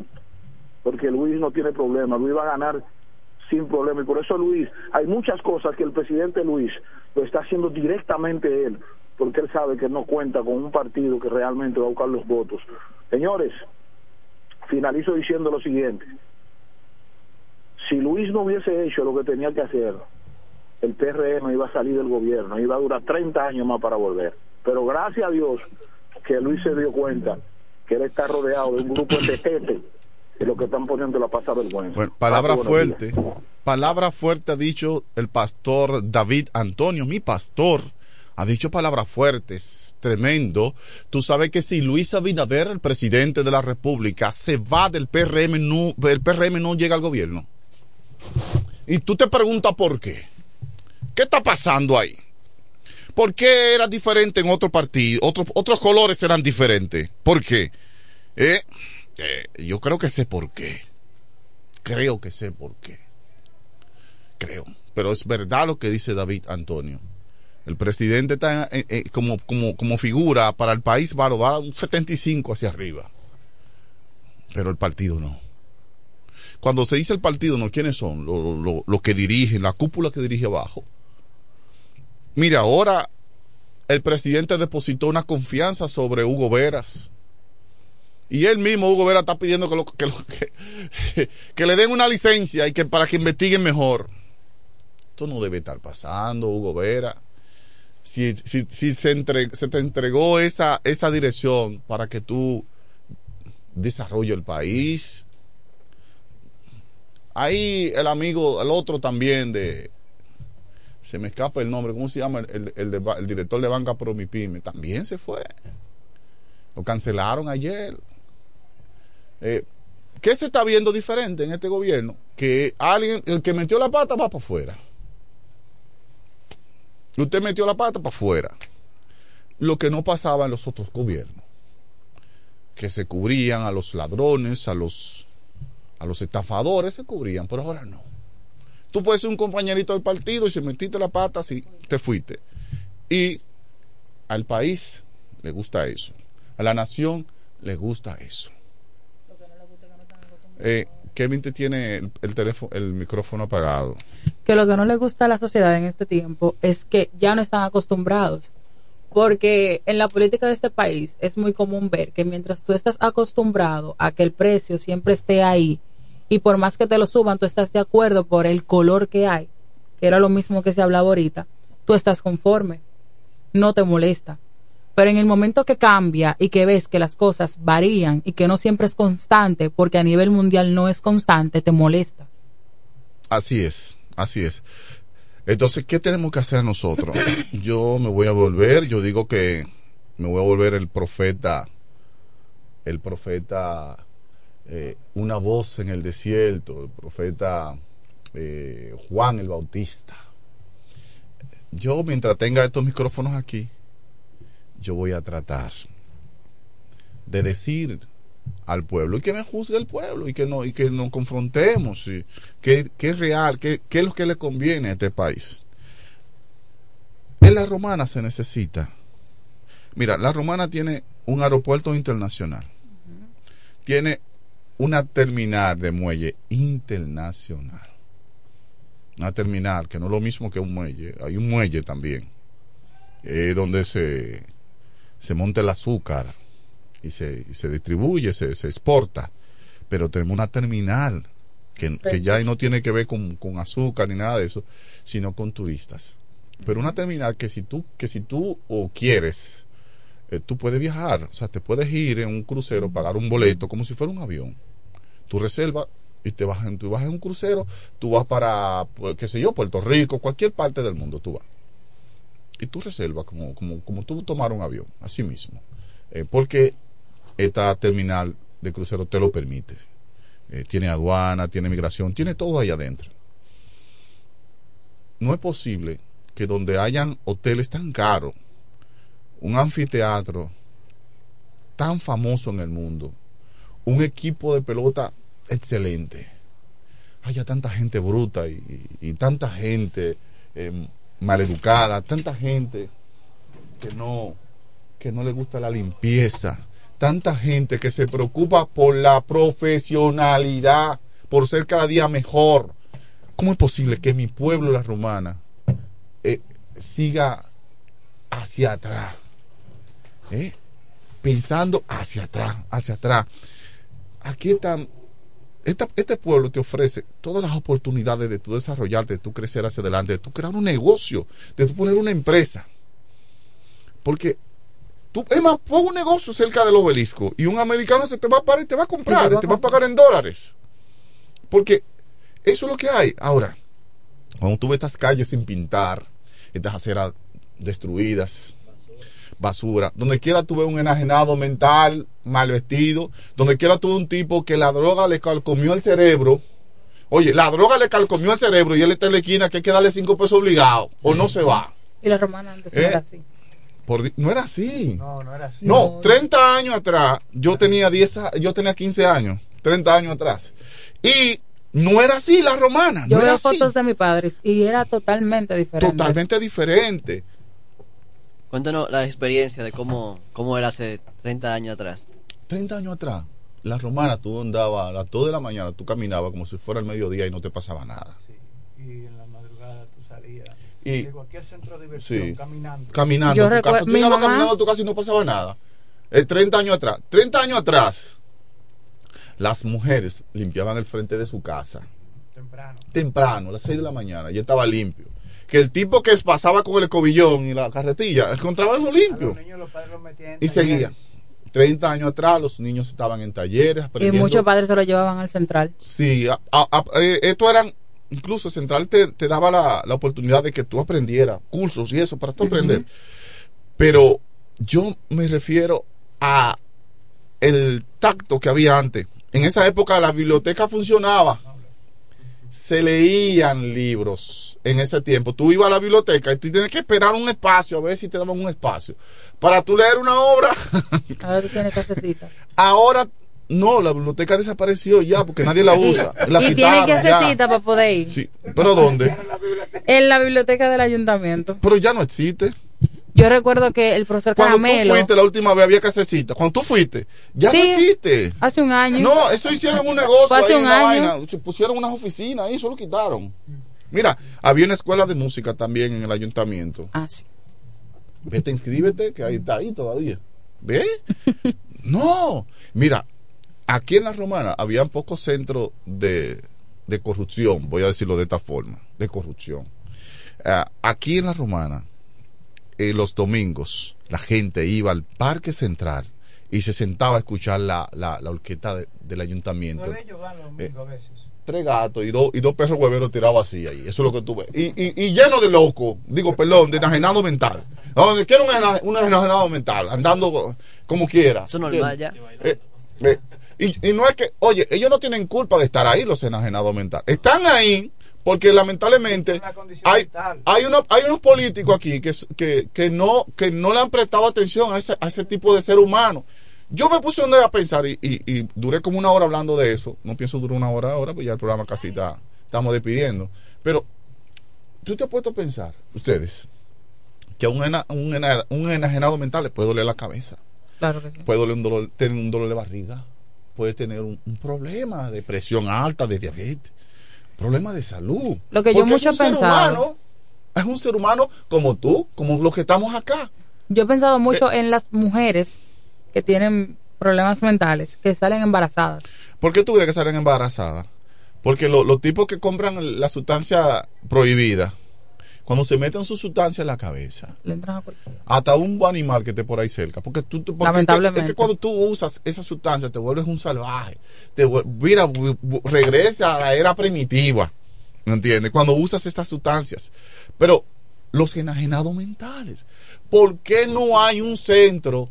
porque Luis no tiene problema, Luis va a ganar sin problema. Y por eso Luis, hay muchas cosas que el presidente Luis lo está haciendo directamente él, porque él sabe que no cuenta con un partido que realmente va a buscar los votos. Señores, finalizo diciendo lo siguiente. Si Luis no hubiese hecho lo que tenía que hacer, el PRM iba a salir del gobierno, iba a durar 30 años más para volver. Pero gracias a Dios que Luis se dio cuenta que él está rodeado de un grupo de tete que lo que están poniendo la pasa vergüenza. Bueno, palabra fuerte. Palabra fuerte ha dicho el pastor David Antonio, mi pastor. Ha dicho palabras fuertes, tremendo. Tú sabes que si Luis Abinader, el presidente de la República, se va del PRM, no, el PRM no llega al gobierno. Y tú te preguntas por qué. ¿Qué está pasando ahí? ¿Por qué era diferente en otro partido? Otros, colores eran diferentes. ¿Por qué? Eh, eh, yo creo que sé por qué. Creo que sé por qué. Creo. Pero es verdad lo que dice David Antonio. El presidente está eh, como, figura para el país, va, va un 75 hacia arriba. Pero el partido no. Cuando se dice el partido, ¿no? ¿Quiénes son? Los lo, lo que dirigen, la cúpula que dirige abajo. Mira, ahora el presidente depositó una confianza sobre Hugo Veras. Y él mismo, Hugo Vera, está pidiendo <laughs> que, le den una licencia y que para que investiguen mejor. Esto no debe estar pasando, Hugo Vera. Si, se te entregó esa, esa dirección para que tú desarrolles el país. Ahí el amigo, el otro también de, se me escapa el nombre, ¿cómo se llama? El, el, el director de Banca Promipyme, también se fue. Lo cancelaron ayer. Eh, ¿Qué se está viendo diferente en este gobierno? Que alguien, el que metió la pata va para afuera. Usted metió la pata para afuera. Lo que no pasaba en los otros gobiernos. Que se cubrían a los ladrones, a los, a los estafadores, se cubrían, pero ahora no. Tú puedes ser un compañerito del partido y si metiste la pata, sí, te fuiste. Y al país le gusta eso. A la nación le gusta eso. Eh, Kevin te tiene el, el teléfono, el micrófono apagado. que lo que no le gusta a la sociedad en este tiempo es que ya no están acostumbrados. Porque en la política de este país es muy común ver que mientras tú estás acostumbrado a que el precio siempre esté ahí y por más que te lo suban, tú estás de acuerdo por el color que hay, que era lo mismo que se hablaba ahorita, tú estás conforme, no te molesta. Pero en el momento que cambia y que ves que las cosas varían y que no siempre es constante, porque a nivel mundial no es constante, te molesta. Así es, así es. Entonces, ¿qué tenemos que hacer nosotros? <clears throat> Yo me voy a volver, yo digo que me voy a volver el profeta, el profeta, eh, una voz en el desierto, el profeta eh, Juan el Bautista. Yo, mientras tenga estos micrófonos aquí, yo voy a tratar de decir al pueblo y que me juzgue el pueblo y que no y que nos confrontemos y que, que es real, que, que es lo que le conviene a este país. En la romana se necesita. Mira, la romana tiene un aeropuerto internacional. Tiene una terminal de muelle internacional. Una terminal que no es lo mismo que un muelle. Hay un muelle también. eh, donde se, se monta el azúcar y se, se distribuye, se, se exporta. Pero tenemos una terminal que, que ya no tiene que ver con, con azúcar ni nada de eso, sino con turistas. Pero una terminal que si tú, que si tú o quieres, eh, tú puedes viajar, o sea, te puedes ir en un crucero, pagar un boleto como si fuera un avión. Tú reservas y te vas tú vas en un crucero, tú vas para, pues, qué sé yo, Puerto Rico, cualquier parte del mundo tú vas. Y tú reservas como, como, como tú tomar un avión, así mismo. Eh, porque esta terminal de crucero te lo permite. Eh, tiene aduana, tiene migración, tiene todo ahí adentro. No es posible que donde hayan hoteles tan caros, un anfiteatro tan famoso en el mundo, un equipo de pelota excelente, haya tanta gente bruta y, tanta gente eh, maleducada, tanta gente que no, que no le gusta la limpieza, tanta gente que se preocupa por la profesionalidad, por ser cada día mejor. ¿Cómo es posible que mi pueblo, la romana, eh, siga hacia atrás? ¿Eh? Pensando hacia atrás, hacia atrás. Aquí están esta- este pueblo te ofrece todas las oportunidades de tu desarrollarte, de tu crecer hacia adelante, de tu crear un negocio, de tu poner una empresa. Porque tú, es más, pon un negocio cerca del obelisco y un americano se te va a parar y te va a comprar, te va y te va a pagar en dólares. Porque eso es lo que hay. Ahora, cuando tú ves estas calles sin pintar, estas aceras destruidas, basura. Donde quiera tuve un enajenado mental, mal vestido. Donde quiera tuve un tipo que la droga le calcomió el cerebro. Oye, la droga le calcomió el cerebro y él está en la esquina que hay que darle cinco pesos obligado o no se va. Y la romana antes no ¿Eh? era así. Por no era así. No, no era así. No, 30 años atrás, yo tenía 10, a- yo tenía 15 años, 30 años atrás. Y no era así la romana, Yo no era veo así. fotos de mi padre y era totalmente diferente. Totalmente diferente. Cuéntanos la experiencia de cómo, cómo era hace 30 años atrás. 30 años atrás, la romana, tú andabas a las 2 de la mañana, tú caminabas como si fuera el mediodía y no te pasaba nada. Y en la madrugada tú salías Y- de cualquier centro de diversión Sí. caminando. Caminando, Yo tu casa. Tú mamá- caminando a tu casa y no pasaba nada. Eh, 30 años atrás. 30 años atrás, las mujeres limpiaban el frente de su casa. Temprano. a las 6 de la mañana, ya estaba limpio. Que el tipo que pasaba con el cobillón y la carretilla encontraba eso limpio. Y seguía. 30 años atrás los niños estaban en talleres Y muchos padres se lo llevaban al central. Sí, a- a- a- eh, esto eran, incluso Central te, te daba la, la oportunidad de que tú aprendieras cursos y eso para tú aprender. Pero yo me refiero a el tacto que había antes. En esa época la biblioteca funcionaba. Se leían libros en ese tiempo. Tú ibas a la biblioteca y tú tienes que esperar un espacio, a ver si te daban un espacio. Para tú leer una obra, <laughs> Ahora tú tienes casecita. ahora no, la biblioteca desapareció ya porque nadie la <laughs> usa. La y tienen que quitaron hacer cita para poder ir. Sí, pero ¿dónde? En la biblioteca del ayuntamiento. Pero ya no existe. Yo recuerdo que el profesor Cuando Caramelo. tú fuiste la última vez había que hacer cita. Cuando tú fuiste, ya Sí. no existe. Hace un año. No, eso hicieron un negocio Fue hace ahí un año. vaina. Pusieron unas oficinas ahí, eso lo quitaron. Mira, había una escuela de música también en el ayuntamiento. Ah, sí. Vete, inscríbete, que ahí está ahí todavía. ¿Ve? <laughs> no. Mira, aquí en la Romana había pocos centros de, de corrupción, voy a decirlo de esta forma, de corrupción. Ah, aquí en la Romana, eh, los domingos, la gente iba al Parque Central y se sentaba a escuchar la, la, la orquesta de- del ayuntamiento. Eh, tres gatos y dos y dos perros hueveros tirados así ahí. Eso es lo que tú ves. Y, y, y lleno de locos, digo, perdón, de enajenado mental. Donde quiera un, un enajenado mental, andando como quiera. Eso es normal ya. Eh, eh, y, y no es que, oye, ellos no tienen culpa de estar ahí, los enajenados mentales. Están ahí porque lamentablemente hay, hay, unos, hay unos políticos aquí que, que, que, no, que no le han prestado atención a ese, a ese tipo de ser humano. Yo me puse a pensar y, y, y duré como una hora hablando de eso. No pienso durar una hora ahora, pues ya el programa casi está, estamos despidiendo. Pero tú te has puesto a pensar, ustedes, que a un, ena- un, ena- un enajenado mental le puede doler la cabeza Claro que sí. puede doler un dolor, tener un dolor de barriga, puede tener un, un problema de presión alta, de diabetes, problema de salud. Lo que yo Porque mucho he un ser pensado. humano, es un ser humano como tú, como los que estamos acá. Yo he pensado Eh. mucho en las mujeres que tienen problemas mentales, que salen embarazadas. ¿Por qué tú crees que salen embarazadas? Porque lo- los tipos que compran la sustancia prohibida, cuando se meten su sustancia en la cabeza, Le entran a hasta un animal que esté por ahí cerca. Porque tú, tú- porque Lamentablemente. Es que, es que cuando tú usas esa sustancia te vuelves un salvaje. Te mira, regresa a la era primitiva. ¿Me entiendes? Cuando usas estas sustancias. Pero los enajenados mentales. ¿Por qué no hay un centro,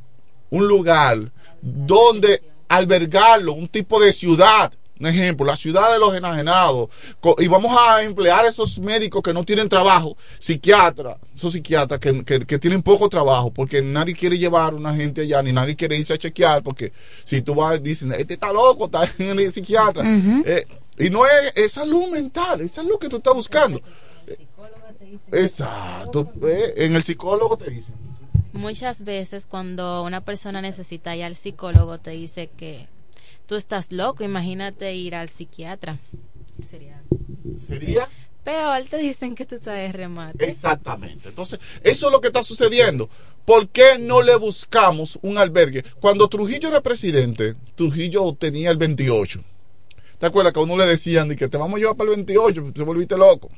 un lugar donde albergarlo, un tipo de ciudad? Un ejemplo, la ciudad de los enajenados. Y vamos a emplear esos médicos que no tienen trabajo, psiquiatras, esos psiquiatras que, que- que tienen poco trabajo, porque nadie quiere llevar una gente allá, ni nadie quiere irse a chequear, porque si tú vas, dicen, este está loco, está <laughs> en el psiquiatra. Eh, y no es, es salud mental, es lo que tú estás buscando. Exacto. eh, en el psicólogo te dicen. Muchas veces cuando una persona necesita ir al psicólogo te dice que tú estás loco, imagínate ir al psiquiatra. Sería ¿Sería? peor, te dicen que tú estás de remate. Exactamente. Entonces, eso es lo que está sucediendo. ¿Por qué no le buscamos un albergue? Cuando Trujillo era presidente, Trujillo tenía el 28. ¿Te acuerdas que a uno le decían de que te vamos a llevar para el 28? Te volviste loco.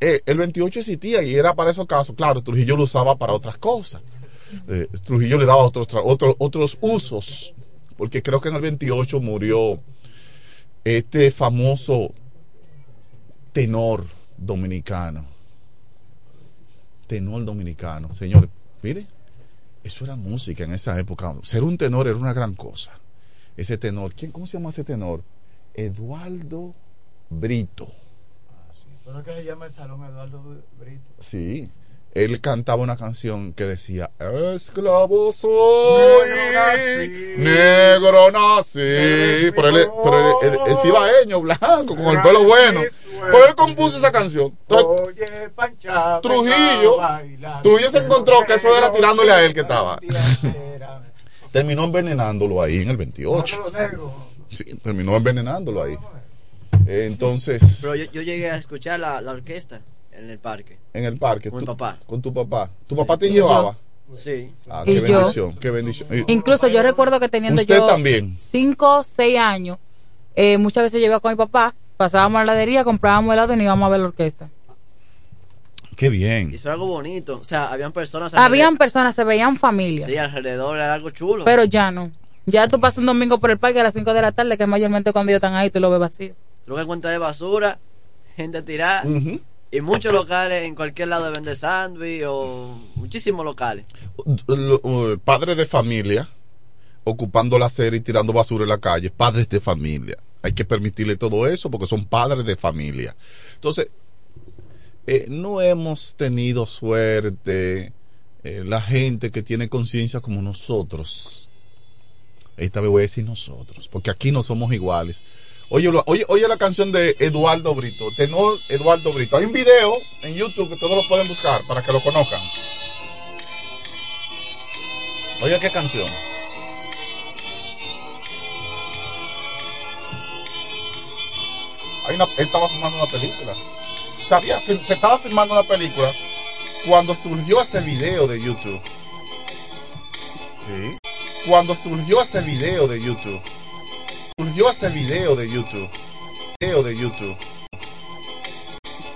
Eh, el 28 existía y era para esos casos. Claro, Trujillo lo usaba para otras cosas. Eh, Trujillo le daba otros, otros otros usos. Porque creo que en el 28 murió este famoso tenor dominicano. Tenor dominicano. Señor, mire, eso era música en esa época. Ser un tenor era una gran cosa. Ese tenor, ¿quién, ¿cómo se llama ese tenor? Eduardo Brito. ¿Pero qué se llama el salón Eduardo Brito? Sí. Él cantaba una canción que decía, esclavo soy, negro nací. Pero él, pero él, él- él es ibaeño, blanco, con el pelo bueno. Pero él compuso esa canción. Entonces, Oye, Pancha, Trujillo, Trujillo se encontró que eso era tirándole a él que estaba. <laughs> Terminó envenenándolo ahí en el 28. Sí, terminó envenenándolo ahí. Eh, Entonces, Pero yo, yo llegué a escuchar la, la orquesta en el parque. en el parque. Con mi papá. Con tu papá. ¿Tu papá te llevaba? Sí. Ah, Y qué yo. bendición, qué bendición. Y- Incluso yo recuerdo que teniendo Usted yo también. 5 6 años, eh, muchas veces yo iba con mi papá, pasábamos a la heladería, comprábamos helado y nos íbamos a ver la orquesta. Qué bien. Y eso era algo bonito. O sea, habían personas. Habían personas, se veían familias, Sí, alrededor era algo chulo. pero ya no. Ya tú pasas un domingo por el parque a las 5 de la tarde, que es mayormente cuando ellos están ahí, tú lo ves vacío. Lo que encuentras de basura, gente tirada. Y muchos locales en cualquier lado venden sándwich o muchísimos locales. Lo- uh, padres de familia ocupando la acera y tirando basura en la calle, padres de familia. Hay que permitirle todo eso porque son padres de familia. Entonces, eh, no hemos tenido suerte eh, la gente que tiene conciencia como nosotros. Esta vez voy a decir nosotros, porque aquí no somos iguales. Oye, oye, oye la canción de Eduardo Brito, tenor Eduardo Brito. Hay un video en YouTube que todos lo pueden buscar para que lo conozcan. Oye, qué canción. Hay una, él estaba filmando una película. Se, se estaba filmando una película cuando surgió ese video de YouTube. Sí. Cuando surgió ese video de YouTube. Surgió ese video de YouTube. Video de YouTube.